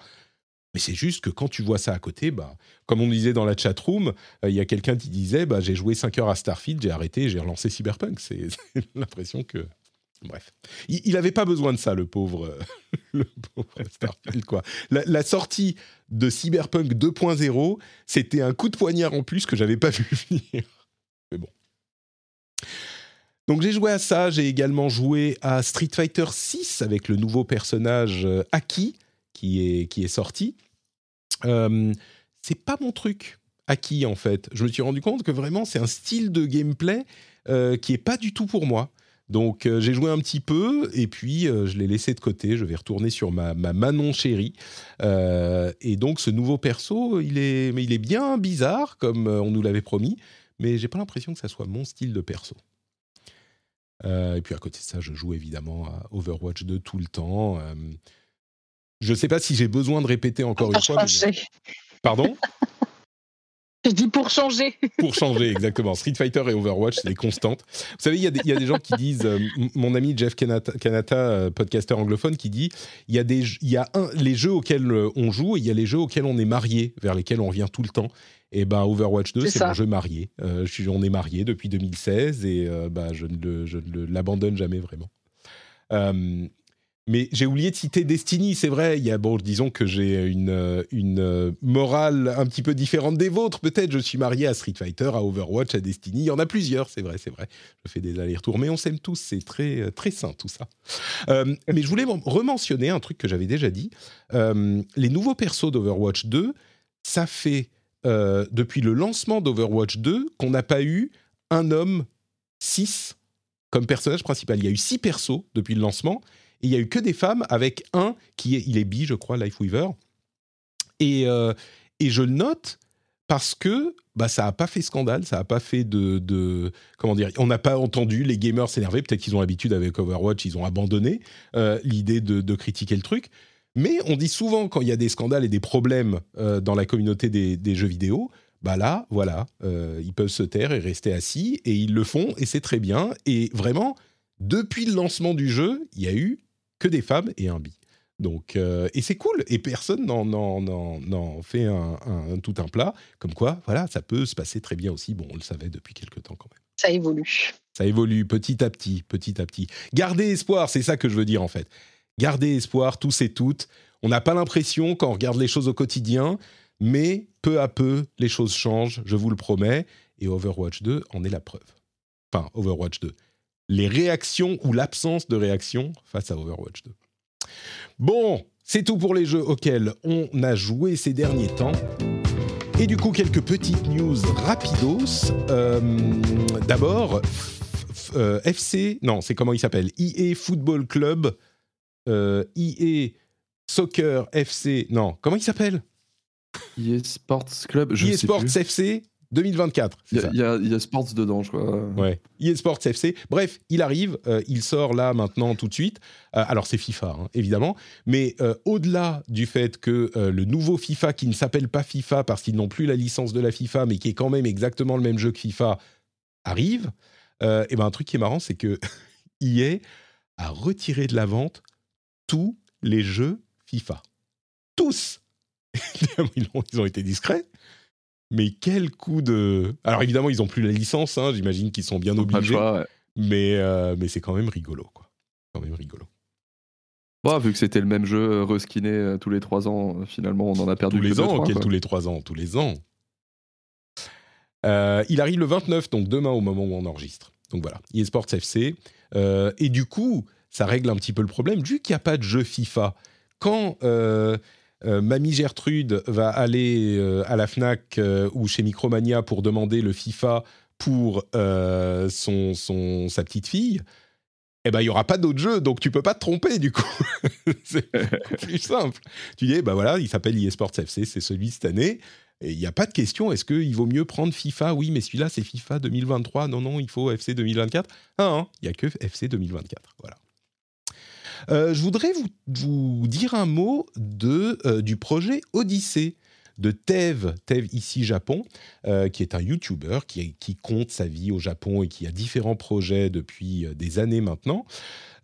Mais c'est juste que quand tu vois ça à côté, bah, comme on disait dans la chat room, il y a quelqu'un qui disait bah, J'ai joué 5 heures à Starfield, j'ai arrêté, j'ai relancé Cyberpunk. C'est l'impression que Bref, il n'avait pas besoin de ça, le pauvre, le pauvre Starfield. La, sortie de Cyberpunk 2.0, c'était un coup de poignard en plus que j'avais pas vu venir. Mais bon. Donc j'ai joué à ça, j'ai également joué à Street Fighter 6 avec le nouveau personnage euh, Aki qui est, qui est sorti. Euh, c'est pas mon truc, Aki en fait. Je me suis rendu compte que vraiment c'est un style de gameplay euh, qui est pas du tout pour moi. Donc euh, j'ai joué un petit peu et puis euh, je l'ai laissé de côté. Je vais retourner sur ma, Manon chérie. Euh, et donc ce nouveau perso, il est, mais il est bien bizarre comme on nous l'avait promis, mais j'ai pas l'impression que ça soit mon style de perso. et puis à côté de ça, je joue évidemment à Overwatch 2 tout le temps. je ne sais pas si j'ai besoin de répéter encore une fois. Pardon? Je dis pour changer. pour changer, exactement. Street Fighter et Overwatch, c'est des constantes. Vous savez, il y, a des gens qui disent, euh, mon ami Jeff Kanata, euh, podcaster anglophone, qui dit, il y a, des, y a un, les jeux auxquels euh, on joue et il y a les jeux auxquels on est marié, vers lesquels on revient tout le temps. Et ben Overwatch 2, c'est mon jeu marié. je suis, on est marié depuis 2016 et bah, je ne l'abandonne jamais vraiment. Mais j'ai oublié de citer Destiny, c'est vrai. Il y a, bon, disons que j'ai une, une morale un petit peu différente des vôtres. Peut-être je suis marié à Street Fighter, à Overwatch, à Destiny. Il y en a plusieurs, c'est vrai, c'est vrai. Je fais des allers-retours, mais on s'aime tous. C'est très, très sain tout ça. Euh, mais je voulais rementionner un truc que j'avais déjà dit. Euh, les nouveaux persos d'Overwatch 2, ça fait euh, depuis le lancement d'Overwatch 2 qu'on n'a pas eu un homme 6 comme personnage principal. Il y a eu 6 persos depuis le lancement il y a eu que des femmes avec un qui est, il est bi, je crois, Lifeweaver. Et, euh, et je le note parce que bah, ça n'a pas fait scandale, ça n'a pas fait de, Comment dire On n'a pas entendu les gamers s'énerver. Peut-être qu'ils ont l'habitude avec Overwatch, ils ont abandonné euh, l'idée de, critiquer le truc. Mais on dit souvent quand il y a des scandales et des problèmes euh, dans la communauté des, jeux vidéo, bah là, voilà, ils peuvent se taire et rester assis et ils le font et c'est très bien. Et vraiment, depuis le lancement du jeu, il y a eu que des femmes et un bi. Donc, euh, et c'est cool, et personne n'en fait un, tout un plat. Comme quoi, voilà, ça peut se passer très bien aussi. Bon, on le savait depuis quelques temps quand même. Ça évolue. Ça évolue petit à petit, petit à petit. Gardez espoir, c'est ça que je veux dire en fait. Gardez espoir, tous et toutes. On n'a pas l'impression quand on regarde les choses au quotidien, mais peu à peu, les choses changent, je vous le promets. Et Overwatch 2 en est la preuve. Enfin, Overwatch 2 les réactions ou l'absence de réaction face à Overwatch 2. Bon, c'est tout pour les jeux auxquels on a joué ces derniers temps. Et du coup, quelques petites news rapidos. Euh, d'abord, FC, euh, non, c'est comment il s'appelle? EA Football Club, euh, EA Soccer FC, non, comment il s'appelle? EA Sports Club, je EA Sports FC 2024. Il y, a Sports dedans, je crois. Ouais. EA Sports FC. Bref, il arrive, euh, il sort là maintenant tout de suite. Euh, alors c'est FIFA, hein, évidemment, mais euh, au-delà du fait que le nouveau FIFA, qui ne s'appelle pas FIFA parce qu'ils n'ont plus la licence de la FIFA, mais qui est quand même exactement le même jeu que FIFA, arrive. et ben un truc qui est marrant, c'est que EA a retiré de la vente tous les jeux FIFA. Tous. ils ont été discrets mais quel coup de. Alors évidemment, ils n'ont plus la licence, hein, j'imagine qu'ils sont bien obligés. Mais, euh, mais c'est quand même rigolo, quoi. Quand même rigolo. Bon, vu que c'était le même jeu euh, reskiné euh, tous les trois ans, finalement, on en a perdu tous les ans. tous les trois ans, tous les ans. il arrive le 29, donc demain au moment où on enregistre. Donc voilà, eSports FC. et du coup, ça règle un petit peu le problème, vu qu'il n'y a pas de jeu FIFA. Quand euh, Mamie Gertrude va aller euh, à la Fnac euh, ou chez Micromania pour demander le FIFA pour son, son, sa petite fille, eh ben il y aura pas d'autres jeux, donc tu peux pas te tromper du coup. c'est plus simple. Tu dis, bah voilà, il s'appelle eSports FC, c'est celui cette année. Il n'y a pas de question, est-ce qu'il vaut mieux prendre FIFA? Oui, mais celui-là, c'est FIFA 2023. Non, non, il faut FC 2024. Ah, hein, il n'y a que FC 2024. Voilà. Euh, je voudrais vous, dire un mot de, euh, du projet Odyssée de Tev, Tev ici Japon, euh, qui est un YouTuber qui, qui, compte sa vie au Japon et qui a différents projets depuis des années maintenant,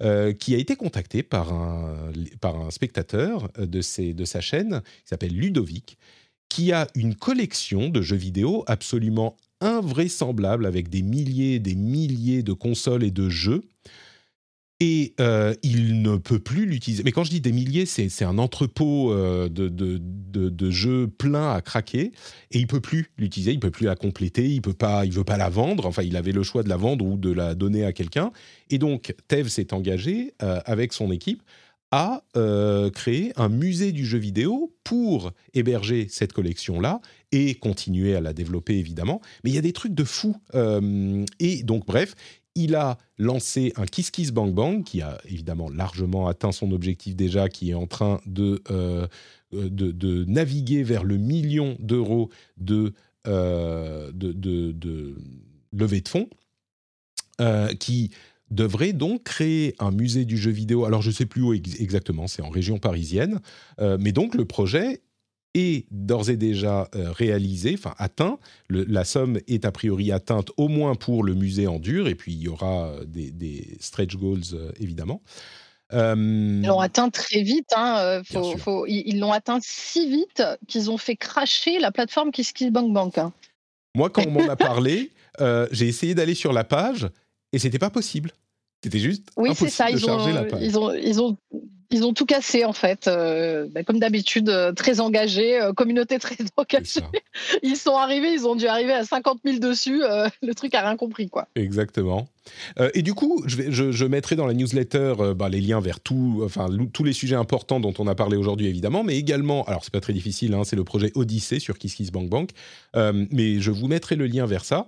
qui a été contacté par un, par un spectateur de, ses, de sa chaîne, qui s'appelle Ludovic, qui a une collection de jeux vidéo absolument invraisemblable avec des milliers et des milliers de consoles et de jeux et euh, il ne peut plus l'utiliser. Mais quand je dis des milliers, c'est un entrepôt euh, de, de, de, jeux plein à craquer, et il peut plus l'utiliser, il peut plus la compléter, il peut pas, il veut pas la vendre. Enfin, il avait le choix de la vendre ou de la donner à quelqu'un. Et donc, Tev s'est engagé euh, avec son équipe à créer un musée du jeu vidéo pour héberger cette collection-là et continuer à la développer évidemment. Mais il y a des trucs de fou. et donc, bref, il a lancé un Kiss Kiss Bang Bang qui a évidemment largement atteint son objectif déjà, qui est en train de, euh, de, naviguer vers le million d'euros de, euh, levée de fonds, euh, qui devrait donc créer un musée du jeu vidéo. Alors je ne sais plus où exactement, c'est en région parisienne. Euh, mais donc le projet est d'ores et déjà euh, réalisé, enfin atteint. la somme est a priori atteinte au moins pour le musée en dur, et puis il y aura des, stretch goals évidemment. Ils l'ont atteint très vite. Hein, ils l'ont atteint si vite qu'ils ont fait cracher la plateforme KissKissBankBank. Hein. Moi, quand on m'en a parlé, j'ai essayé d'aller sur la page et c'était pas possible. C'était juste oui, impossible ça. de charger la page. Ils ont, ils ont, ils ont tout cassé en fait, euh, bah, comme d'habitude, euh, très engagés, euh, communauté très engagée. Ils sont arrivés, ils ont dû arriver à 50 000 dessus. le truc a rien compris quoi. Exactement. et du coup, je, vais, je, mettrai dans la newsletter bah, les liens vers tout, enfin, tous les sujets importants dont on a parlé aujourd'hui évidemment, mais également, alors c'est pas très difficile, hein, c'est le projet Odyssey sur KissKissBankBank, mais je vous mettrai le lien vers ça.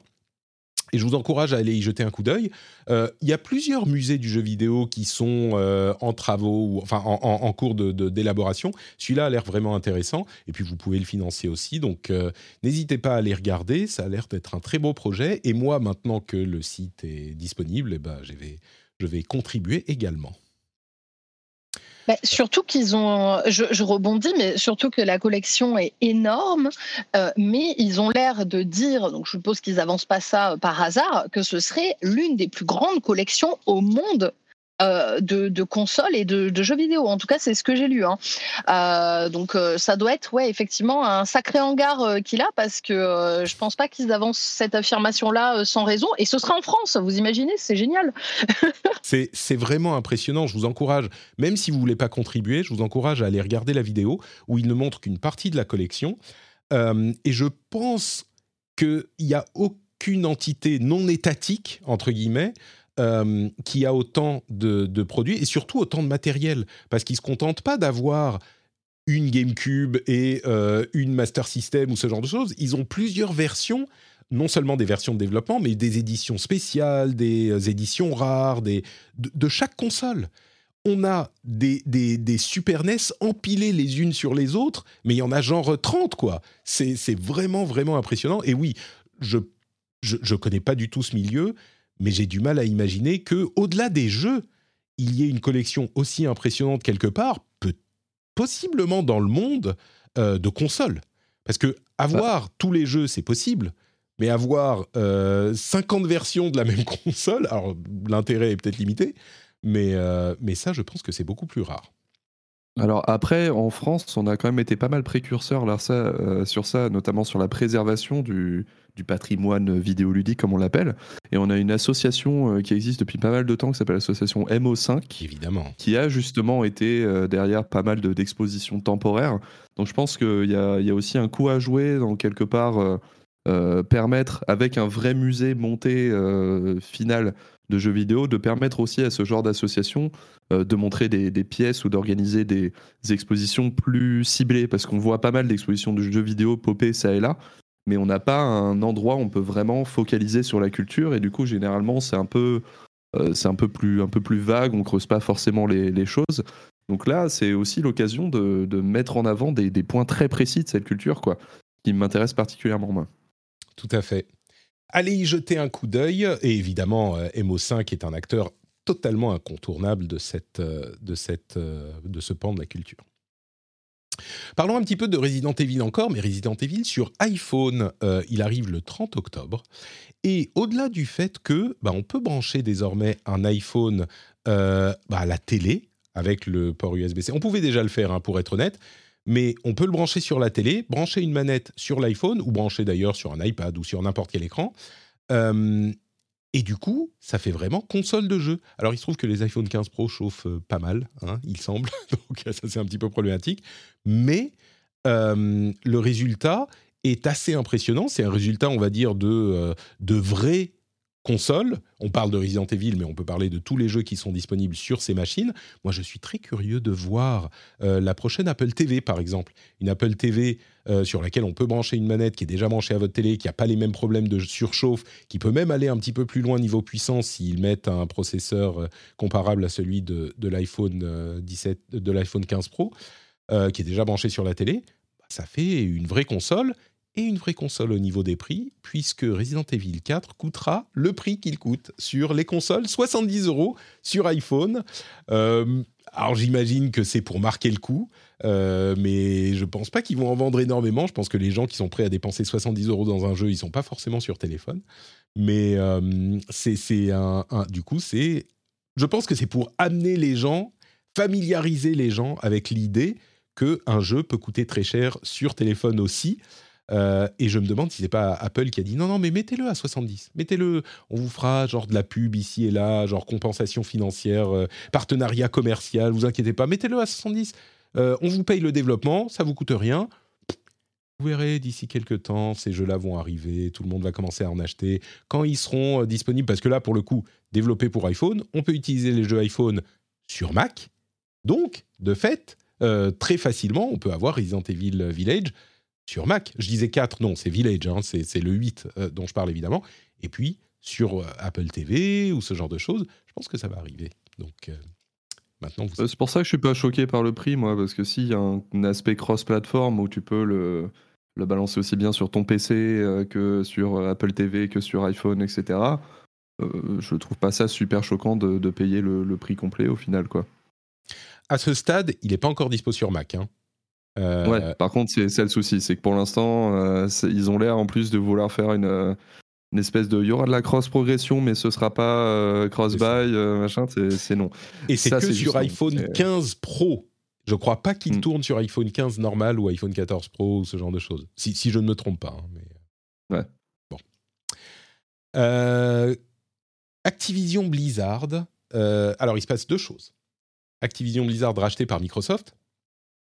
Et je vous encourage à aller y jeter un coup d'œil. Euh, il y a plusieurs musées du jeu vidéo qui sont euh, en travaux, ou, enfin en, cours d'élaboration. Celui-là a l'air vraiment intéressant. Et puis vous pouvez le financer aussi. Donc euh, n'hésitez pas à aller regarder. Ça a l'air d'être un très beau projet. Et moi, maintenant que le site est disponible, eh ben, je, vais, je vais contribuer également. Bah, surtout qu'ils ont, je, rebondis, mais surtout que la collection est énorme, euh, mais ils ont l'air de dire, donc je suppose qu'ils avancent pas ça par hasard, que ce serait l'une des plus grandes collections au monde euh, de, consoles et de, jeux vidéo. En tout cas, c'est ce que j'ai lu. Hein. Euh, donc, euh, ça doit être, ouais, effectivement, un sacré hangar qu'il a parce que je pense pas qu'ils avancent cette affirmation-là sans raison. Et ce sera en France, vous imaginez, c'est génial. c'est vraiment impressionnant. Je vous encourage, même si vous voulez pas contribuer, je vous encourage à aller regarder la vidéo où il ne montre qu'une partie de la collection. et je pense qu'il n'y a aucune entité non étatique, entre guillemets, euh, qui a autant de, produits et surtout autant de matériel. Parce qu'ils ne se contentent pas d'avoir une GameCube et euh, une Master System ou ce genre de choses. Ils ont plusieurs versions, non seulement des versions de développement, mais des éditions spéciales, des euh, éditions rares, des, de, chaque console. On a des, des, Super NES empilées les unes sur les autres, mais il y en a genre 30, quoi. C'est vraiment, vraiment impressionnant. Et oui, je ne connais pas du tout ce milieu, mais j'ai du mal à imaginer que, au-delà des jeux, il y ait une collection aussi impressionnante quelque part, peut, possiblement dans le monde euh, de consoles. Parce que avoir tous les jeux, c'est possible, mais avoir 50 euh, versions de la même console, alors l'intérêt est peut-être limité, mais, euh, mais ça, je pense que c'est beaucoup plus rare. Alors après, en France, on a quand même été pas mal précurseurs là, ça, sur ça, notamment sur la préservation du, du patrimoine vidéoludique, comme on l'appelle. Et on a une association euh, qui existe depuis pas mal de temps, qui s'appelle l'association MO5. Évidemment. Qui a justement été euh, derrière pas mal d'expositions temporaires. Donc je pense qu'il y a, y a, aussi un coup à jouer dans quelque part. Euh, permettre, avec un vrai musée monté final de jeux vidéo, de permettre aussi à ce genre d'association de montrer des, des, pièces ou d'organiser des, expositions plus ciblées, parce qu'on voit pas mal d'expositions de jeux vidéo popées ça et là, mais on n'a pas un endroit où on peut vraiment focaliser sur la culture et du coup généralement c'est un peu euh, un plus un peu plus vague on creuse pas forcément les, choses. Donc là c'est aussi l'occasion de, mettre en avant des, points très précis de cette culture quoi qui m'intéresse particulièrement moi. Tout à fait allez y jeter un coup d'œil et évidemment euh, MO5 est un acteur totalement incontournable de cette euh, de ce pan de la culture Parlons un petit peu de Resident Evil encore, mais Resident Evil sur iPhone, euh, il arrive le 30 octobre. Et au-delà du fait que bah, on peut brancher désormais un iPhone euh, bah, à la télé avec le port USB-C. On pouvait déjà le faire, hein, pour être honnête, mais on peut le brancher sur la télé, brancher une manette sur l'iPhone, ou brancher d'ailleurs sur un iPad ou sur n'importe quel écran. Euh, et du coup, ça fait vraiment console de jeu. Alors, il se trouve que les iPhone 15 Pro chauffent euh, pas mal, hein, il semble. Donc, ça, c'est un petit peu problématique. Mais euh, le résultat est assez impressionnant. C'est un résultat, on va dire, de, de vrai console. On parle de Resident Evil, mais on peut parler de tous les jeux qui sont disponibles sur ces machines. Moi, je suis très curieux de voir euh, la prochaine Apple TV, par exemple. Une Apple TV euh, sur laquelle on peut brancher une manette qui est déjà branchée à votre télé, qui n'a pas les mêmes problèmes de surchauffe, qui peut même aller un petit peu plus loin niveau puissance s'ils mettent un processeur euh, comparable à celui de, l'iPhone 17, de l'iPhone 15 Pro, qui est déjà branché sur la télé. Ça fait une vraie console et une vraie console au niveau des prix, puisque Resident Evil 4 coûtera le prix qu'il coûte sur les consoles, 70 euros sur iPhone. Euh, alors j'imagine que c'est pour marquer le coup, euh, mais je pense pas qu'ils vont en vendre énormément. Je pense que les gens qui sont prêts à dépenser 70 euros dans un jeu, ils sont pas forcément sur téléphone. Mais euh, c'est un, du coup, c'est, je pense que c'est pour amener les gens, familiariser les gens avec l'idée que un jeu peut coûter très cher sur téléphone aussi. Euh, et je me demande si c'est pas Apple qui a dit non, non, mais mettez-le à 70. Mettez-le. On vous fera genre de la pub ici et là, genre compensation financière, euh, partenariat commercial. Vous inquiétez pas. Mettez-le à 70. Euh, on vous paye le développement, ça vous coûte rien. Vous verrez d'ici quelques temps, ces jeux-là vont arriver, tout le monde va commencer à en acheter. Quand ils seront disponibles, parce que là, pour le coup, développé pour iPhone, on peut utiliser les jeux iPhone sur Mac. Donc, de fait, très facilement, on peut avoir Resident Evil Village sur Mac. Je disais 4, non, c'est Village, hein, c'est le 8 euh, dont je parle évidemment. Et puis sur euh, Apple TV ou ce genre de choses, je pense que ça va arriver. Donc euh, maintenant, vous... c'est pour ça que je suis pas choqué par le prix, moi, parce que s'il y a un, aspect cross-platform où tu peux le, le, balancer aussi bien sur ton PC que sur Apple TV, que sur iPhone, etc. je trouve pas ça super choquant de, payer le, le, prix complet au final, quoi. À ce stade, il n'est pas encore dispo sur Mac. Hein. Euh, ouais, par contre, c'est le souci, c'est que pour l'instant, euh, ils ont l'air en plus de vouloir faire une, euh, une espèce de. Il y aura de la cross progression, mais ce sera pas cross buy, machin, c'est non. Et c'est que sur iPhone 15 Pro. Je crois pas qu'il hmm. tourne sur iPhone 15 normal ou iPhone 14 Pro ou ce genre de choses. Si, si je ne me trompe pas. Hein, mais... Ouais. Bon. Activision Blizzard. alors, il se passe deux choses. Activision Blizzard racheté par Microsoft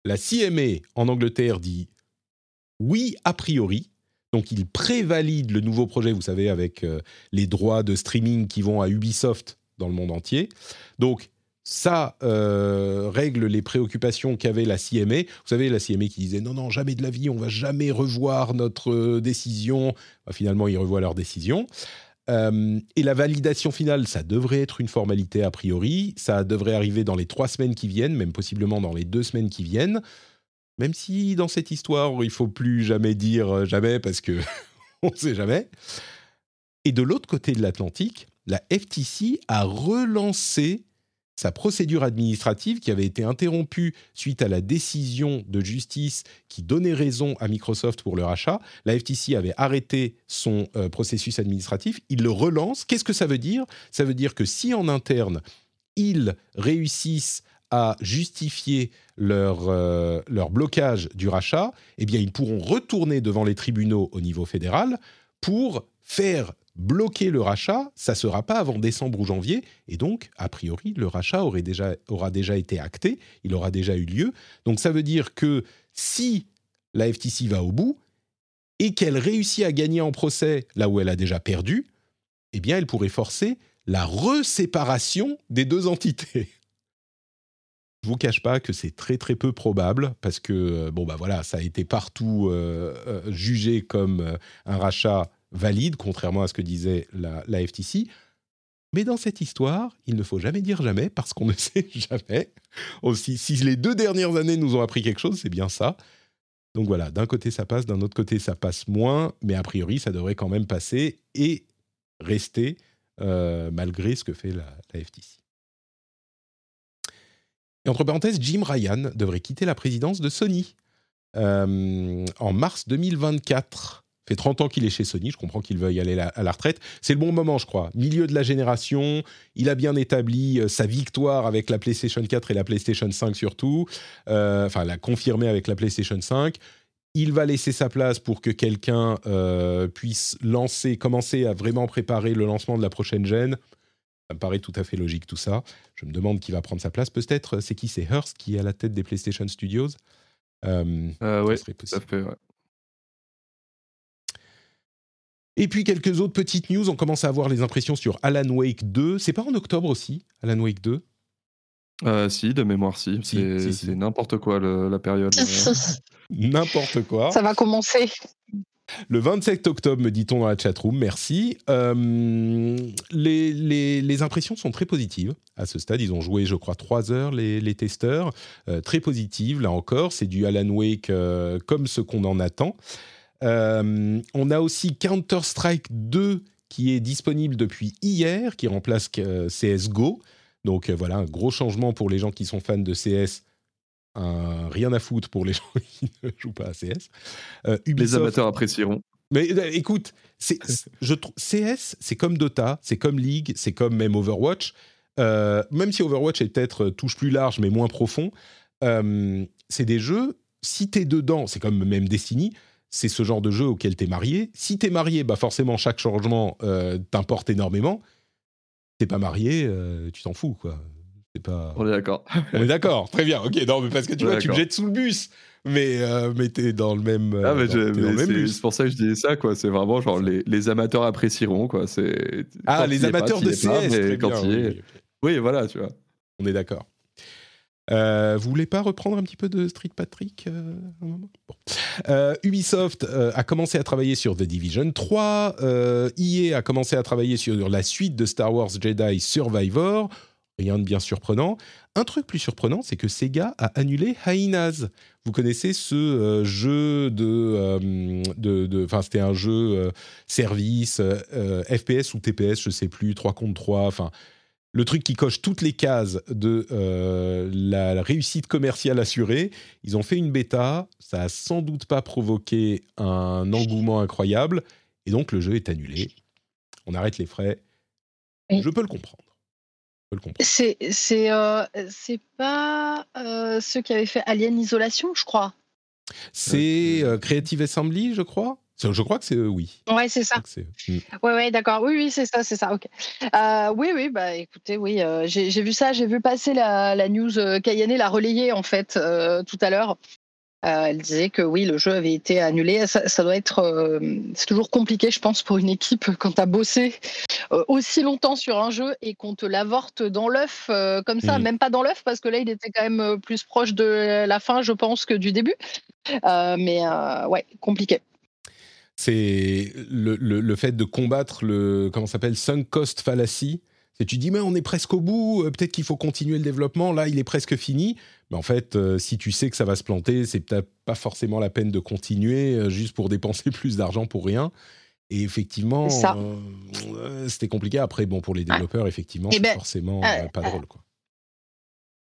la CMA en Angleterre dit oui a priori. Donc il prévalide le nouveau projet, vous savez, avec euh, les droits de streaming qui vont à Ubisoft dans le monde entier. Donc ça euh, règle les préoccupations qu'avait la CMA. Vous savez, la CMA qui disait non, non, jamais de la vie, on va jamais revoir notre euh, décision. Bah, finalement, ils revoient leur décision. Euh, et la validation finale, ça devrait être une formalité a priori. Ça devrait arriver dans les trois semaines qui viennent, même possiblement dans les deux semaines qui viennent. Même si dans cette histoire, il faut plus jamais dire euh, jamais parce que on ne sait jamais. Et de l'autre côté de l'Atlantique, la FTC a relancé sa procédure administrative qui avait été interrompue suite à la décision de justice qui donnait raison à Microsoft pour le rachat. La FTC avait arrêté son euh, processus administratif. Il le relance. Qu'est-ce que ça veut dire? Ça veut dire que si en interne, ils réussissent à justifier leur, euh, leur blocage du rachat, eh bien, ils pourront retourner devant les tribunaux au niveau fédéral pour faire bloquer le rachat, ça ne sera pas avant décembre ou janvier, et donc, a priori, le rachat aurait déjà, aura déjà été acté, il aura déjà eu lieu. Donc ça veut dire que si la FTC va au bout, et qu'elle réussit à gagner en procès là où elle a déjà perdu, eh bien, elle pourrait forcer la reséparation des deux entités. Je vous cache pas que c'est très très peu probable parce que euh, bon bah voilà ça a été partout euh, euh, jugé comme un rachat valide, contrairement à ce que disait la, FTC. Mais dans cette histoire, il ne faut jamais dire jamais, parce qu'on ne sait jamais. Aussi, si les deux dernières années nous ont appris quelque chose, c'est bien ça. Donc voilà, d'un côté ça passe, d'un autre côté ça passe moins, mais a priori ça devrait quand même passer et rester euh, malgré ce que fait la, FTC. Et entre parenthèses, Jim Ryan devrait quitter la présidence de Sony euh, en mars 2024 fait 30 ans qu'il est chez Sony, je comprends qu'il veuille aller à la retraite. C'est le bon moment, je crois. Milieu de la génération, il a bien établi euh, sa victoire avec la PlayStation 4 et la PlayStation 5 surtout, euh, enfin l'a confirmé avec la PlayStation 5. Il va laisser sa place pour que quelqu'un euh, puisse lancer, commencer à vraiment préparer le lancement de la prochaine gêne. Ça me paraît tout à fait logique tout ça. Je me demande qui va prendre sa place. Peut-être, c'est qui? C'est Hearst qui est à la tête des PlayStation Studios. Euh, tout à fait. Ouais. Et puis quelques autres petites news. On commence à avoir les impressions sur Alan Wake 2. C'est pas en octobre aussi, Alan Wake 2 euh, Si, de mémoire, si. c'est n'importe quoi la période. n'importe quoi. Ça va commencer. Le 27 octobre, me dit-on dans la chatroom, merci. Euh, les, les, impressions sont très positives à ce stade. Ils ont joué, je crois, trois heures, les, les testeurs. Euh, très positives, là encore. C'est du Alan Wake euh, comme ce qu'on en attend. Euh, on a aussi Counter-Strike 2 qui est disponible depuis hier, qui remplace euh, CSGO. Donc euh, voilà, un gros changement pour les gens qui sont fans de CS. Un rien à foutre pour les gens qui ne jouent pas à CS. Euh, les amateurs apprécieront. Mais écoute, je CS, c'est comme Dota, c'est comme League, c'est comme même Overwatch. même si Overwatch est peut-être touche plus large mais moins profond, c'est des jeux. Si t'es dedans, c'est comme même Destiny c'est ce genre de jeu auquel tu es marié. Si tu es marié, bah forcément, chaque changement euh, t'importe énormément. T'es pas marié, euh, tu t'en fous, quoi. Pas... On est d'accord. On est d'accord, très bien. Ok, non, mais parce que tu vois, tu me jettes sous le bus, mais, euh, mais t'es dans le même. ah, mais, c'est pour ça que je disais ça, quoi. C'est vraiment genre les, les, amateurs apprécieront, quoi. C'est. Ah, les amateurs de CS, très quand bien, est... oui, voilà, tu vois. On est d'accord. Euh, vous voulez pas reprendre un petit peu de Street Patrick euh, euh, Ubisoft a commencé à travailler sur The Division 3. EA a commencé à travailler sur la suite de Star Wars Jedi Survivor. Rien de bien surprenant. Un truc plus surprenant, c'est que Sega a annulé Hyenas. Vous connaissez ce jeu de, enfin c'était un jeu service FPS ou TPS, je sais plus, 3 contre 3. Enfin, le truc qui coche toutes les cases de euh, la réussite commerciale assurée. Ils ont fait une bêta, ça a sans doute pas provoqué un engouement incroyable, et donc le jeu est annulé. On arrête les frais. Je peux le comprendre. C'est c'est euh, pas euh, ceux qui avaient fait Alien Isolation, je crois. C'est Creative Assembly, je crois? Je crois que c'est oui. Ouais, c'est ça. Oui, hmm. Ouais, d'accord. Oui, oui, c'est ça, c'est ça. Ok. Euh, oui, oui, bah écoutez, oui, euh, j'ai vu ça, j'ai vu passer la, la news. Euh, Kayane l'a relayée en fait tout à l'heure. elle disait que oui, le jeu avait été annulé. Ça, doit être, c'est toujours compliqué, je pense, pour une équipe quand tu as bossé aussi longtemps sur un jeu et qu'on te l'avorte dans l'œuf comme ça, hmm. même pas dans l'œuf parce que là, il était quand même plus proche de la fin, je pense, que du début. mais ouais, compliqué c'est le, le, fait de combattre le comment s'appelle sunk cost fallacy. C'est tu dis mais on est presque au bout, euh, peut-être qu'il faut continuer le développement. Là, il est presque fini. Mais en fait, euh, si tu sais que ça va se planter, c'est peut-être pas forcément la peine de continuer euh, juste pour dépenser plus d'argent pour rien. Et effectivement, c'était compliqué. Après, bon, pour les développeurs, effectivement, eh c'est ben, forcément pas drôle. Quoi.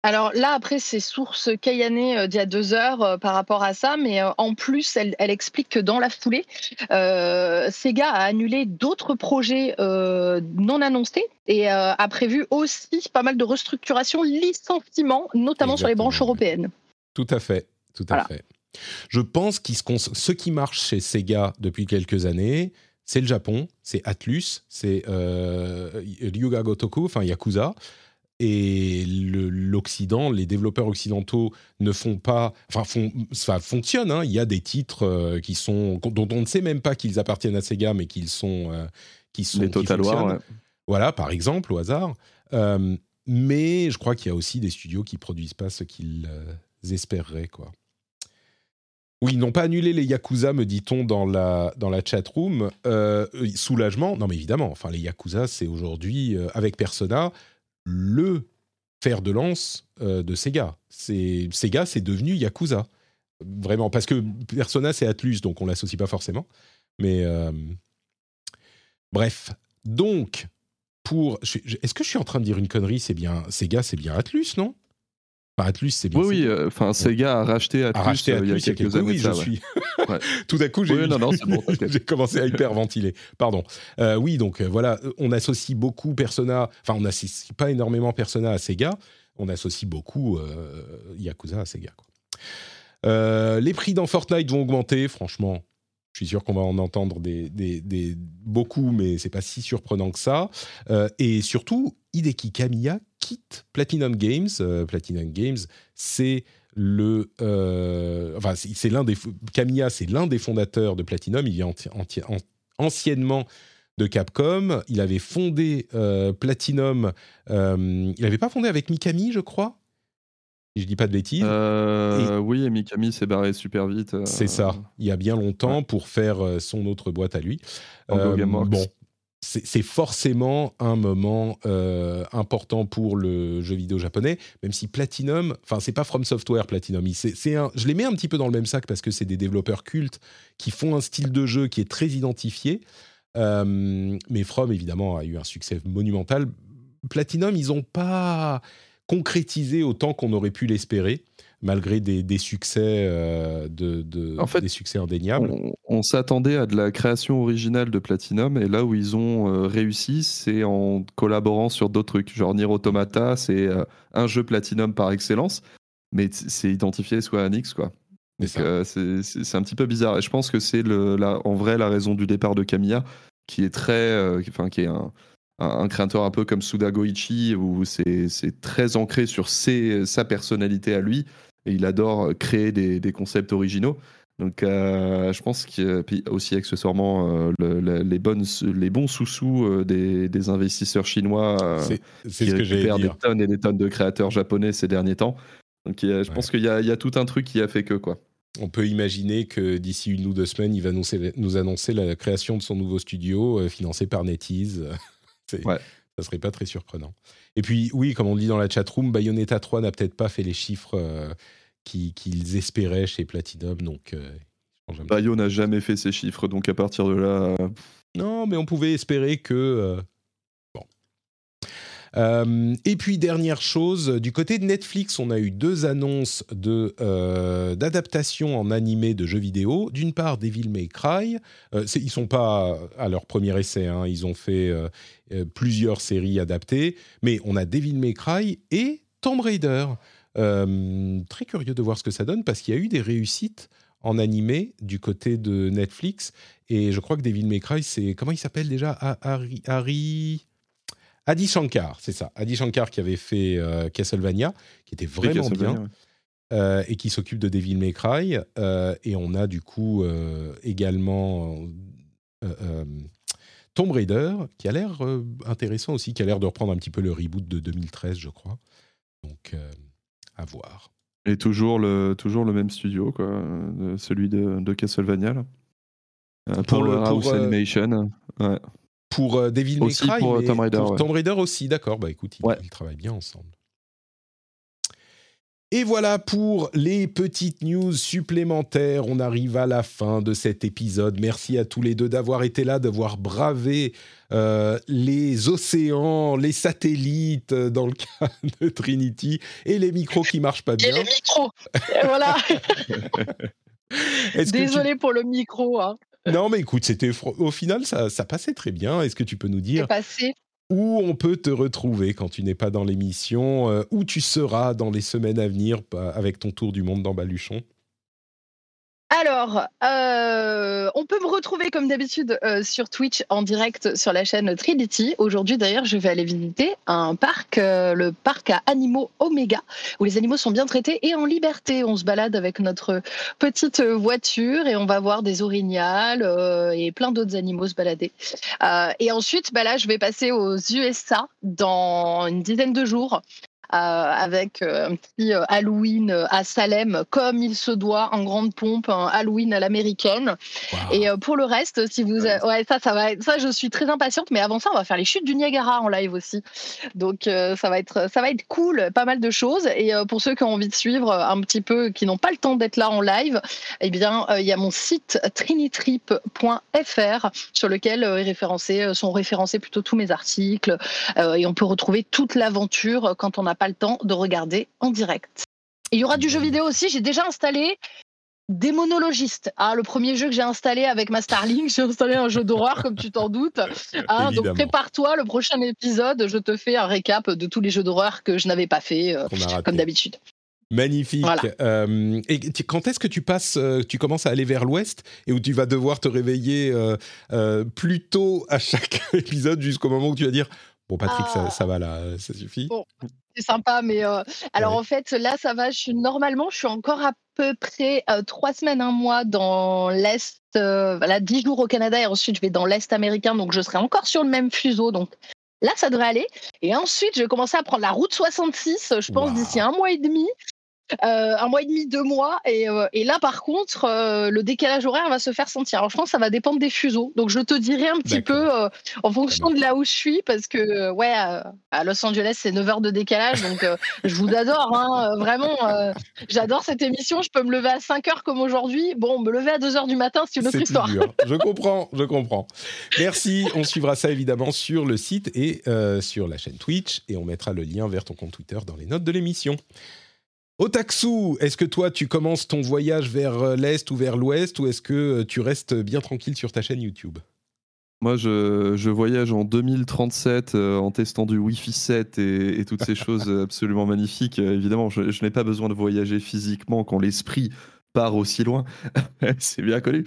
Alors là, après, c'est source Kayane euh, d'il y a deux heures euh, par rapport à ça, mais euh, en plus, elle, explique que dans la foulée, Sega a annulé d'autres projets non annoncés et a prévu aussi pas mal de restructurations, licenciements, notamment sur les branches européennes. Tout à fait, tout à fait. Je pense que ce qui marche chez Sega depuis quelques années, c'est le Japon, c'est Atlus, c'est Ryuga Gotoku, enfin Yakuza et l'Occident, les développeurs occidentaux ne font pas, enfin, font, ça fonctionne. Hein. Il y a des titres euh, qui sont dont on ne sait même pas qu'ils appartiennent à Sega, mais qu'ils sont, euh, qui sont, les Total War. Voilà, par exemple, au hasard. Euh, mais je crois qu'il y a aussi des studios qui produisent pas ce qu'ils espéreraient, quoi. Oui, ils n'ont pas annulé les Yakuza, me dit-on dans la, dans la chat room. soulagement, non mais évidemment, enfin les Yakuza, c'est aujourd'hui, avec Persona, le fer de lance euh, de Sega. Sega, c'est devenu Yakuza. Vraiment, parce que Persona, c'est Atlus, donc on l'associe pas forcément. Mais euh, bref, donc pour, est-ce que je suis en train de dire une connerie? C'est bien Sega, c'est bien Atlus, non? Enfin, Atlus, c'est bien. Oui, oui. Euh, enfin, Sega a racheté Atlus, il y a quelques, années. Oui, je suis. Tout à coup, j'ai commencé à hyperventiler. Pardon. Euh, oui, donc euh, voilà, on associe beaucoup Persona. Enfin, on n'associe pas énormément Persona à Sega. On associe beaucoup Yakuza à Sega. les prix dans Fortnite vont augmenter. Franchement, je suis sûr qu'on va en entendre des, des, beaucoup, mais c'est pas si surprenant que ça. et surtout, Hideki Kamiya quitte Platinum Games. Euh, Platinum Games, c'est le, euh, enfin, c'est l'un des Kamiya, c'est l'un des fondateurs de Platinum. Il vient anciennement de Capcom. Il avait fondé euh, Platinum. il n'avait pas fondé avec Mikami, je crois? Je dis pas de bêtises. Oui, et Mikami s'est barré super vite. C'est ça. Il y a bien longtemps pour faire son autre boîte à lui. bon, c'est forcément un moment euh, important pour le jeu vidéo japonais, même si Platinum, enfin c'est pas From Software Platinum, c'est un, je les mets un petit peu dans le même sac parce que c'est des développeurs cultes qui font un style de jeu qui est très identifié. Euh, mais From évidemment a eu un succès monumental. Platinum, ils n'ont pas concrétisé autant qu'on aurait pu l'espérer malgré des, succès, euh, de, des succès indéniables. On, s'attendait à de la création originale de Platinum, et là où ils ont euh, réussi, c'est en collaborant sur d'autres trucs. Genre Nier Automata, c'est euh, un jeu Platinum par excellence, mais c'est identifié soit Anix, quoi. c'est un petit peu bizarre. Et je pense que c'est en vrai la raison du départ de Kamiya, qui est très, enfin qui est un, un, créateur un peu comme Suda Goichi, où c'est très ancré sur sa personnalité à lui et il adore créer des, concepts originaux. Donc, euh, je pense a aussi accessoirement euh, les, bonnes, les bons sous-sous euh, des, investisseurs chinois qui ce récupèrent des tonnes et des tonnes de créateurs japonais ces derniers temps. Donc, je pense qu'il y, a tout un truc qui a fait que quoi. On peut imaginer que d'ici une ou deux semaines, il va nous, annoncer la création de son nouveau studio financé par NetEase. Ouais. Ça serait pas très surprenant. Et puis, oui, comme on dit dans la chatroom, Bayonetta 3 n'a peut-être pas fait les chiffres euh, qu'ils espéraient chez Platinum. Donc, euh, Bayo n'a jamais fait ces chiffres, donc à partir de là. Euh, non, mais on pouvait espérer que euh, et puis dernière chose, du côté de Netflix, on a eu deux annonces de euh, d'adaptation en animé de jeux vidéo. D'une part, Devil May Cry. Euh, ils sont pas à leur premier essai, hein. ils ont fait plusieurs séries adaptées, mais on a Devil May Cry et Tomb Raider. très curieux de voir ce que ça donne parce qu'il y a eu des réussites en animé du côté de Netflix et je crois que Devil May Cry c'est comment il s'appelle déjà? Harry, Harry Adi Shankar, c'est ça. Adi Shankar qui avait fait euh, Castlevania, qui était vraiment bien. Euh, et qui s'occupe de Devil May Cry. Euh, et on a du coup également Tomb Raider, qui a l'air intéressant aussi, qui a l'air de reprendre un petit peu le reboot de 2013, je crois. Donc, à voir. Et toujours le, toujours le même studio, quoi, celui de, Castlevania. Là. Pour le House Animation. Ouais pour euh, Devil May Cry, pour, Tomb Raider, pour Tomb Raider aussi, d'accord. Bah écoute, ils, travaillent bien ensemble. Et voilà pour les petites news supplémentaires. On arrive à la fin de cet épisode. Merci à tous les deux d'avoir été là, d'avoir bravé euh, les océans, les satellites euh, dans le cas de Trinity et les micros qui marchent pas bien. Et les micros. voilà. Désolé pour le micro. Hein. Non, mais écoute, c'était au final, ça, passait très bien. Est-ce que tu peux nous dire où on peut te retrouver quand tu n'es pas dans l'émission, euh, où tu seras dans les semaines à venir avec ton tour du monde dans Baluchon? Alors, euh, on peut me retrouver comme d'habitude euh, sur Twitch en direct sur la chaîne Trinity. Aujourd'hui, d'ailleurs, je vais aller visiter un parc, euh, le parc à animaux Omega, où les animaux sont bien traités et en liberté. On se balade avec notre petite voiture et on va voir des orignales et plein d'autres animaux se balader. et ensuite, bah là, je vais passer aux USA dans une dizaine de jours avec euh, un petit euh, Halloween à Salem, comme il se doit, en grande pompe, un Halloween à l'américaine. Et pour le reste, si vous, ouais, ça, ça va, ça, je suis très impatiente. Mais avant ça, on va faire les chutes du Niagara en live aussi. Donc ça va être, ça va être cool, pas mal de choses. Et pour ceux qui ont envie de suivre un petit peu, qui n'ont pas le temps d'être là en live, eh bien, il y a mon site trinitrip.fr sur lequel référencé, sont référencés plutôt tous mes articles. et on peut retrouver toute l'aventure quand on pas le temps de regarder en direct. il y aura du jeu vidéo aussi. J'ai déjà installé des monologistes. Ah, le premier jeu que j'ai installé avec ma Starlink, j'ai installé un jeu d'horreur, comme tu t'en doutes. Ah, donc prépare-toi, le prochain épisode, je te fais un récap de tous les jeux d'horreur que je n'avais pas fait, euh, comme d'habitude. Magnifique. Euh, et quand est-ce que tu passes, euh, tu commences à aller vers l'ouest et où tu vas devoir te réveiller plus tôt à chaque épisode jusqu'au moment où tu vas dire Bon, Patrick, ça, ah. va là, ça suffit. c'est sympa, mais euh, alors en fait, là, ça va. Je suis, normalement, je suis encore à peu près euh, trois semaines, un mois dans l'Est, euh, voilà, dix jours au Canada, et ensuite je vais dans l'Est américain, donc je serai encore sur le même fuseau. Donc là, ça devrait aller. Et ensuite, je vais commencer à prendre la route 66, je pense, d'ici un mois et demi. Un mois et demi, deux mois. Et, et là, par contre, le décalage horaire va se faire sentir. Alors, je pense que ça va dépendre des fuseaux. Donc, je te dirai un petit peu en fonction de là où je suis, parce que, ouais, à Los Angeles, c'est 9 heures de décalage. Donc, je vous adore, hein, vraiment. J'adore cette émission. Je peux me lever à 5 heures comme aujourd'hui. Bon, me lever à 2 heures du matin, c'est une autre histoire. Je comprends, je comprends. Merci. On suivra ça évidemment sur le site et sur la chaîne Twitch. Et on mettra le lien vers ton compte Twitter dans les notes de l'émission. Otaksu, est-ce que toi tu commences ton voyage vers euh, l'est ou vers l'ouest ou est-ce que euh, tu restes bien tranquille sur ta chaîne YouTube? Moi, je, voyage en 2037 euh, en testant du Wi-Fi 7 et, toutes ces choses absolument magnifiques. évidemment, je, n'ai pas besoin de voyager physiquement quand l'esprit part aussi loin. c'est bien connu.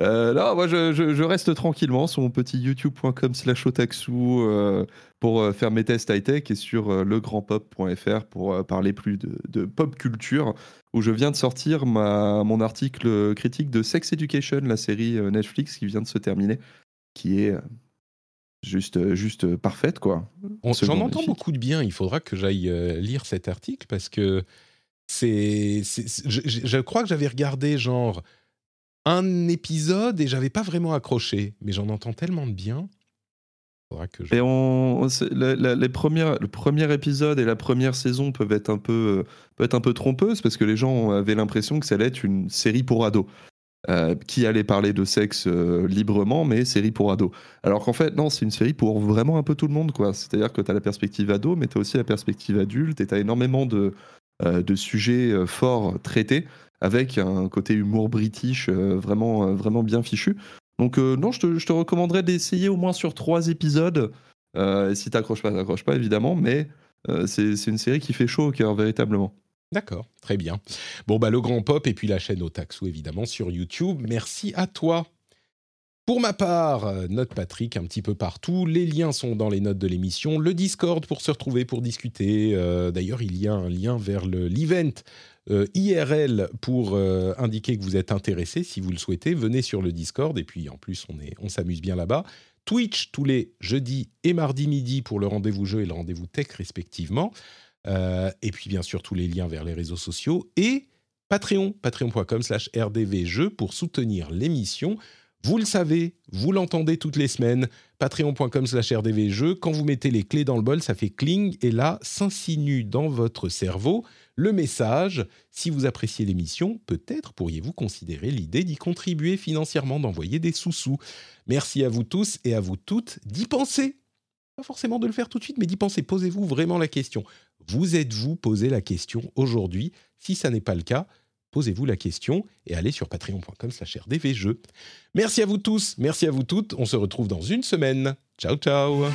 Euh, non, moi, je, reste tranquillement sur mon petit youtube.com slash otaksu euh, pour euh, faire mes tests high-tech et sur legrandpop.fr pour parler plus de, pop culture, où je viens de sortir ma, mon article critique de Sex Education, la série Netflix qui vient de se terminer, qui est juste, juste parfaite, quoi. J'en entends beaucoup de bien. Il faudra que j'aille lire cet article parce que c'est, je, crois que j'avais regardé genre un épisode et j'avais pas vraiment accroché, mais j'en entends tellement de bien. Que les premières, le premier épisode et la première saison peuvent être un peu, peut être un peu trompeuses parce que les gens avaient l'impression que ça allait être une série pour ados. Euh, qui allait parler de sexe euh, librement, mais série pour ados. Alors qu'en fait, non, c'est une série pour vraiment un peu tout le monde, quoi. C'est-à-dire que tu as la perspective ado, mais tu as aussi la perspective adulte, et tu as énormément de, euh, de sujets euh, forts traités avec un côté humour british euh, vraiment, vraiment bien fichu. Donc non, je te, je te recommanderais d'essayer au moins sur trois épisodes. si t'accroches pas, t'accroches pas évidemment, mais c'est une série qui fait chaud au cœur véritablement. D'accord, très bien. Bon, bah, le grand pop et puis la chaîne Otaxu, évidemment, sur YouTube. Merci à toi. Pour ma part, euh, note Patrick un petit peu partout. Les liens sont dans les notes de l'émission. Le Discord pour se retrouver, pour discuter. Euh, d'ailleurs, il y a un lien vers l'event euh, IRL pour indiquer que vous êtes intéressé. Si vous le souhaitez, venez sur le Discord. Et puis, en plus, on, on s'amuse bien là-bas. Twitch tous les jeudis et mardis midi pour le rendez-vous jeu et le rendez-vous tech respectivement. et puis, bien sûr, tous les liens vers les réseaux sociaux. Et Patreon, patreon.com slash rdvjeux pour soutenir l'émission. Vous le savez, vous l'entendez toutes les semaines, patreon.com slash rdvjeux, quand vous mettez les clés dans le bol, ça fait cling, et là s'insinue dans votre cerveau le message, si vous appréciez l'émission, peut-être pourriez-vous considérer l'idée d'y contribuer financièrement, d'envoyer des sous-sous. Merci à vous tous et à vous toutes d'y penser. Pas forcément de le faire tout de suite, mais d'y penser. Posez-vous vraiment la question. Vous êtes-vous posé la question aujourd'hui? Si ça n'est pas le cas, posez-vous la question et allez sur patreon.com slash rdvjeux. Merci à vous tous, merci à vous toutes. On se retrouve dans une semaine. Ciao, ciao